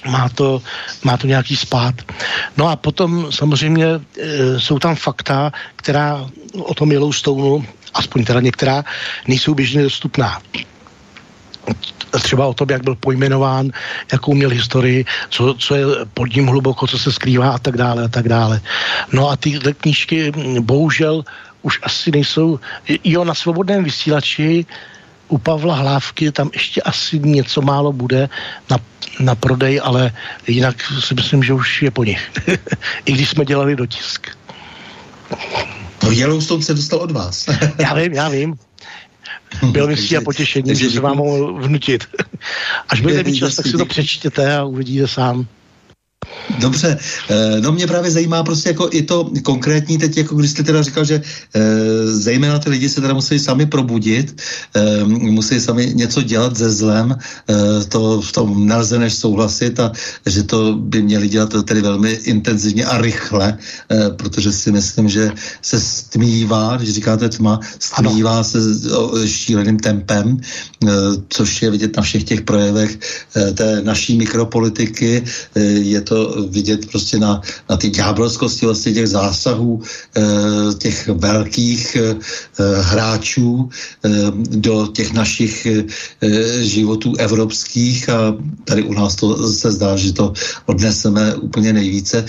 S2: má to, má to nějaký spát. No a potom samozřejmě e, jsou tam fakta, která o tom Yellowstoneu, aspoň teda některá, nejsou běžně dostupná třeba o tom, jak byl pojmenován, jakou měl historii, co, co je pod ním hluboko, co se skrývá a tak dále a tak dále. No a ty knížky bohužel už asi nejsou, jo, na svobodném vysílači u Pavla Hlávky tam ještě asi něco málo bude na, na prodej, ale jinak si myslím, že už je po nich. I když jsme dělali dotisk.
S1: No Yellowstone se dostal od vás.
S2: já vím, já vím. Bylo mi a potěšení, že se vám mohl vnutit. Až budete mít čas, tak si to přečtěte a uvidíte sám.
S1: Dobře, eh, no mě právě zajímá prostě jako i to konkrétní teď, jako když jste teda říkal, že e, zejména ty lidi se teda musí sami probudit, e, musí sami něco dělat ze zlem, to v tom nelze než souhlasit a že to by měli dělat tedy velmi intenzivně a rychle, protože si myslím, že se stmívá, když říkáte tma, stmívá ano. se šíleným tempem, což je vidět na všech těch projevech té naší mikropolitiky, je to vidět prostě na, na ty ďábelskosti vlastně těch zásahů e, těch velkých e, hráčů e, do těch našich životů evropských a tady u nás to se zdá, že to odneseme úplně nejvíce.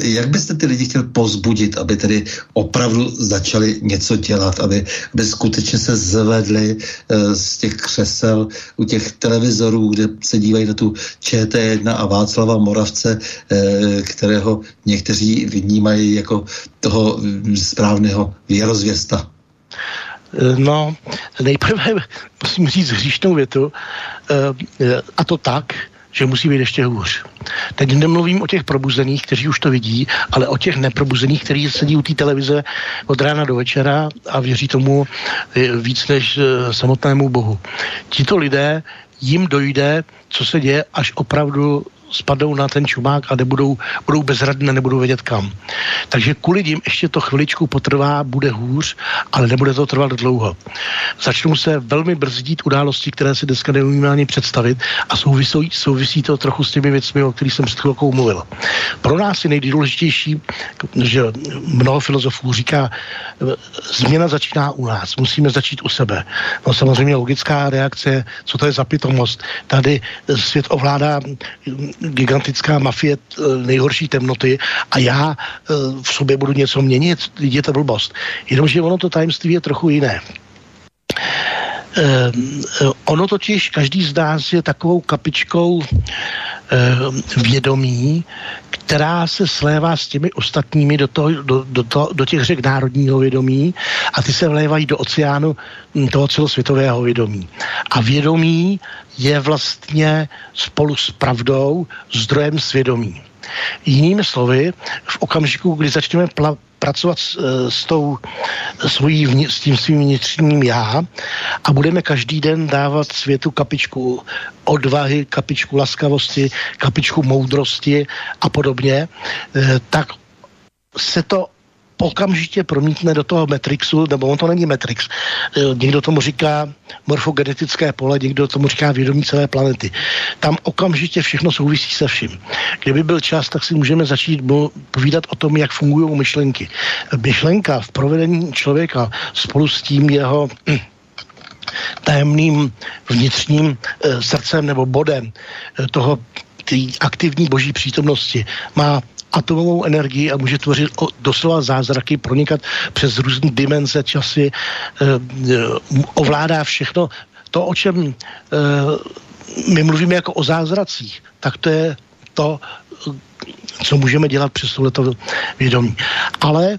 S1: Jak byste ty lidi chtěl pozbudit, aby tedy opravdu začali něco dělat, aby, aby skutečně se zvedli z těch křesel u těch televizorů, kde se dívají na tu ČT1 a Václava Moravce, Eh, kterého někteří vnímají jako toho správného věrozvěsta?
S2: Eh, no, nejprve musím říct hříšnou větu, eh, a to tak, že musí být ještě hůř. Teď nemluvím o těch probuzených, kteří už to vidí, ale o těch neprobuzených, kteří sedí u té televize od rána do večera a věří tomu víc než samotnému Bohu. Tito lidé jim dojde, co se děje, až opravdu spadnou na ten čumák a nebudou, budou bezradné, nebudou vědět kam. Takže kvůli ním ještě to chviličku potrvá, bude hůř, ale nebude to trvat dlouho. Začnou se velmi brzdit události, které si dneska neumíme ani představit a souvisí, souvisí to trochu s těmi věcmi, o kterých jsem s chvilkou mluvil. Pro nás je nejdůležitější, že mnoho filozofů říká, změna začíná u nás, musíme začít u sebe. No samozřejmě logická reakce, co to je za pitomost. Tady svět ovládá gigantická mafie eh, nejhorší temnoty a já eh, v sobě budu něco měnit, je to blbost. Jenomže ono to tajemství je trochu jiné. Eh, ono totiž každý z nás je takovou kapičkou vědomí, která se slévá s těmi ostatními do, toho, do, do, to, do těch řek národního vědomí a ty se vlévají do oceánu hm, toho celosvětového vědomí. A vědomí je vlastně spolu s pravdou zdrojem svědomí. Jinými slovy, v okamžiku, kdy začneme pracovat s, eh, s, tou, svojí, s tím svým vnitřním já a budeme každý den dávat světu kapičku odvahy, kapičku laskavosti, kapičku moudrosti a podobně, eh, tak se to okamžitě promítne do toho Matrixu, nebo on to není Matrix, eh, někdo tomu říká morfogenetické pole, někdo tomu říká vědomí celé planety. Tam okamžitě všechno souvisí se vším. Kdyby byl čas, tak si můžeme začít povídat o tom, jak fungují myšlenky. Myšlenka v provedení člověka spolu s tím jeho tajemným vnitřním e, srdcem nebo bodem e, toho aktivní boží přítomnosti má atomovou energii a může tvořit doslova zázraky, pronikat přes různé dimenze, časy, eh, eh, ovládá všechno. To, o čem eh, my mluvíme jako o zázracích, tak to je to, co můžeme dělat přes tohleto vědomí. Ale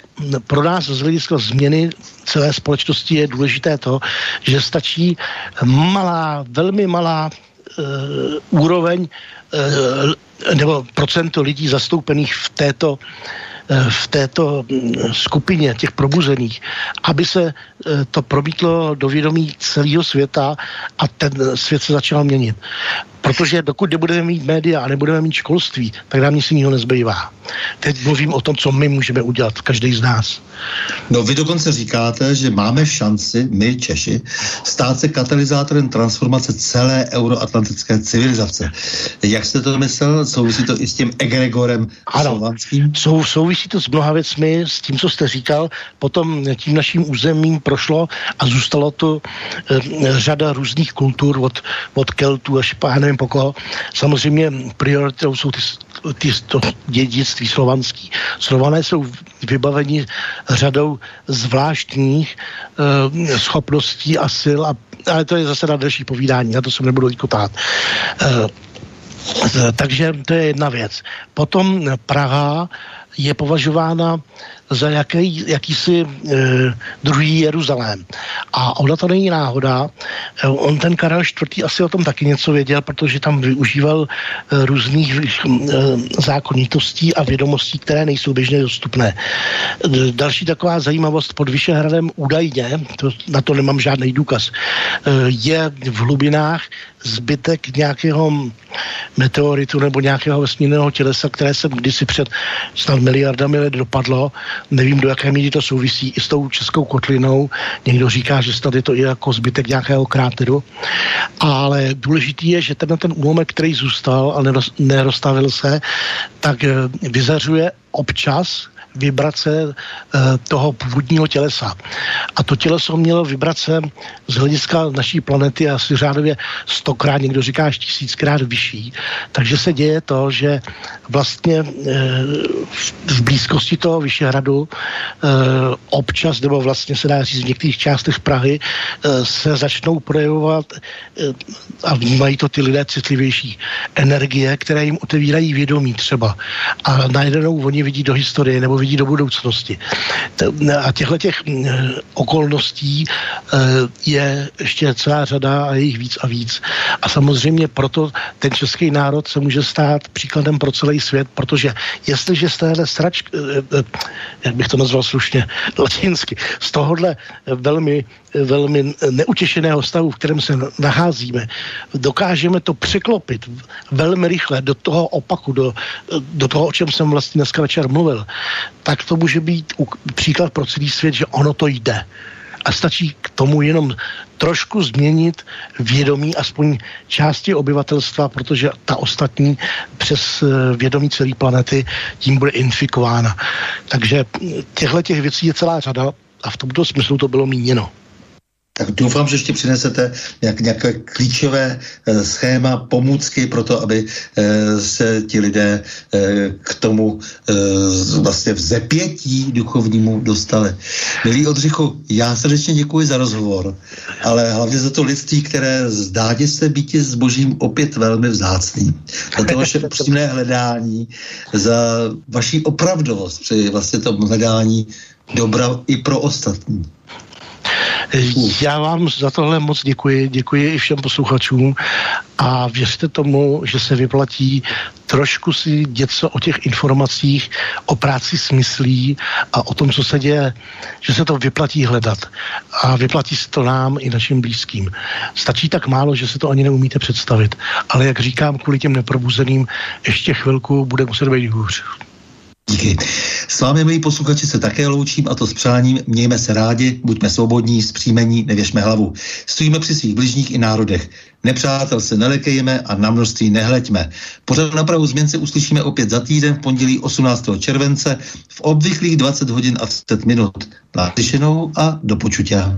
S2: pro nás z hlediska změny celé společnosti je důležité to, že stačí malá, velmi malá uh, úroveň uh, nebo procento lidí zastoupených v této v této mm, skupině těch probuzených, aby se eh, to probítlo do vědomí celého světa a ten svět se začal měnit. Protože dokud nebudeme mít média a nebudeme mít školství, tak nám nic jiného nezbývá. Teď mluvím o tom, co my můžeme udělat, každý z nás.
S1: No vy dokonce říkáte, že máme šanci, my Češi, stát se katalyzátorem transformace celé euroatlantické civilizace. Jak jste to myslel? Souvisí to i s tím egregorem
S2: ano, slovanským? Sou, souvisí to s mnoha věcmi, s tím, co jste říkal. Potom tím naším územím prošlo a zůstalo to e, řada různých kultur od, od Keltů až já nevím po koho. Samozřejmě prioritou jsou ty, ty to dědictví slovanský. Slované jsou vybaveni řadou zvláštních e, schopností a sil, a, ale to je zase na další povídání, na to se nebudu kotát. E, takže to je jedna věc. Potom Praha je považována za jaký, jakýsi e, druhý Jeruzalém. A ona to není náhoda. E, on ten Karel IV. asi o tom taky něco věděl, protože tam využíval e, různých e, zákonitostí a vědomostí, které nejsou běžně dostupné. E, další taková zajímavost pod Vyšehradem údajně, to, na to nemám žádný důkaz, e, je v hlubinách zbytek nějakého meteoritu nebo nějakého vesmírného tělesa, které se kdysi před snad miliardami let dopadlo Nevím, do jaké míry to souvisí i s tou českou kotlinou. Někdo říká, že snad je to i jako zbytek nějakého kráteru. Ale důležitý je, že ten, ten úlomek, který zůstal a nerozstavil se, tak eh, vyzařuje občas vibrace uh, toho původního tělesa. A to těleso mělo vibrace z hlediska naší planety asi řádově stokrát, někdo říká až tisíckrát vyšší. Takže se děje to, že vlastně uh, v blízkosti toho Vyšehradu uh, občas, nebo vlastně se dá říct v některých částech Prahy, se začnou projevovat a vnímají to ty lidé citlivější energie, které jim otevírají vědomí třeba. A najednou oni vidí do historie nebo vidí do budoucnosti. A těchto těch okolností eh, je ještě celá řada a je jich víc a víc. A samozřejmě proto ten český národ se může stát příkladem pro celý svět, protože jestliže z téhle srač, eh, eh, jak bych to nazval slušně, latinsky, z tohohle velmi velmi neutěšeného stavu, v kterém se nacházíme, dokážeme to překlopit velmi rychle do toho opaku, do, do toho, o čem jsem vlastně dneska večer mluvil, tak to může být příklad pro celý svět, že ono to jde. A stačí k tomu jenom trošku změnit vědomí aspoň části obyvatelstva, protože ta ostatní přes eh, vědomí celé planety tím bude infikována. Takže těchto těch věcí je celá řada a v tomto smyslu to bylo míněno
S1: tak doufám, že ještě přinesete nějak, nějaké klíčové e, schéma, pomůcky pro to, aby e, se ti lidé e, k tomu vlastně vzepětí duchovnímu dostali. Milý Odřichu, já srdečně děkuji za rozhovor, ale hlavně za to lidství, které zdádě se být s božím opět velmi vzácný. Za to vaše upřímné hledání, za vaši opravdovost při vlastně tom hledání dobra i pro ostatní.
S2: Já vám za tohle moc děkuji, děkuji i všem posluchačům a věřte tomu, že se vyplatí trošku si něco o těch informacích, o práci smyslí a o tom, co se děje, že se to vyplatí hledat. A vyplatí se to nám i našim blízkým. Stačí tak málo, že se to ani neumíte představit. Ale jak říkám, kvůli těm neprobuzeným ještě chvilku bude muset být hůř.
S1: Díky. S vámi, milí posluchači, se také loučím a to s přáním mějme se rádi, buďme svobodní, zpříjmení, nevěšme hlavu. Stojíme při svých bližních i národech. Nepřátel se nelekejme a na množství nehleďme. Pořád na pravou změn se uslyšíme opět za týden v pondělí 18. července v obvyklých 20 hodin a 30 minut. Naslyšenou a do počutia.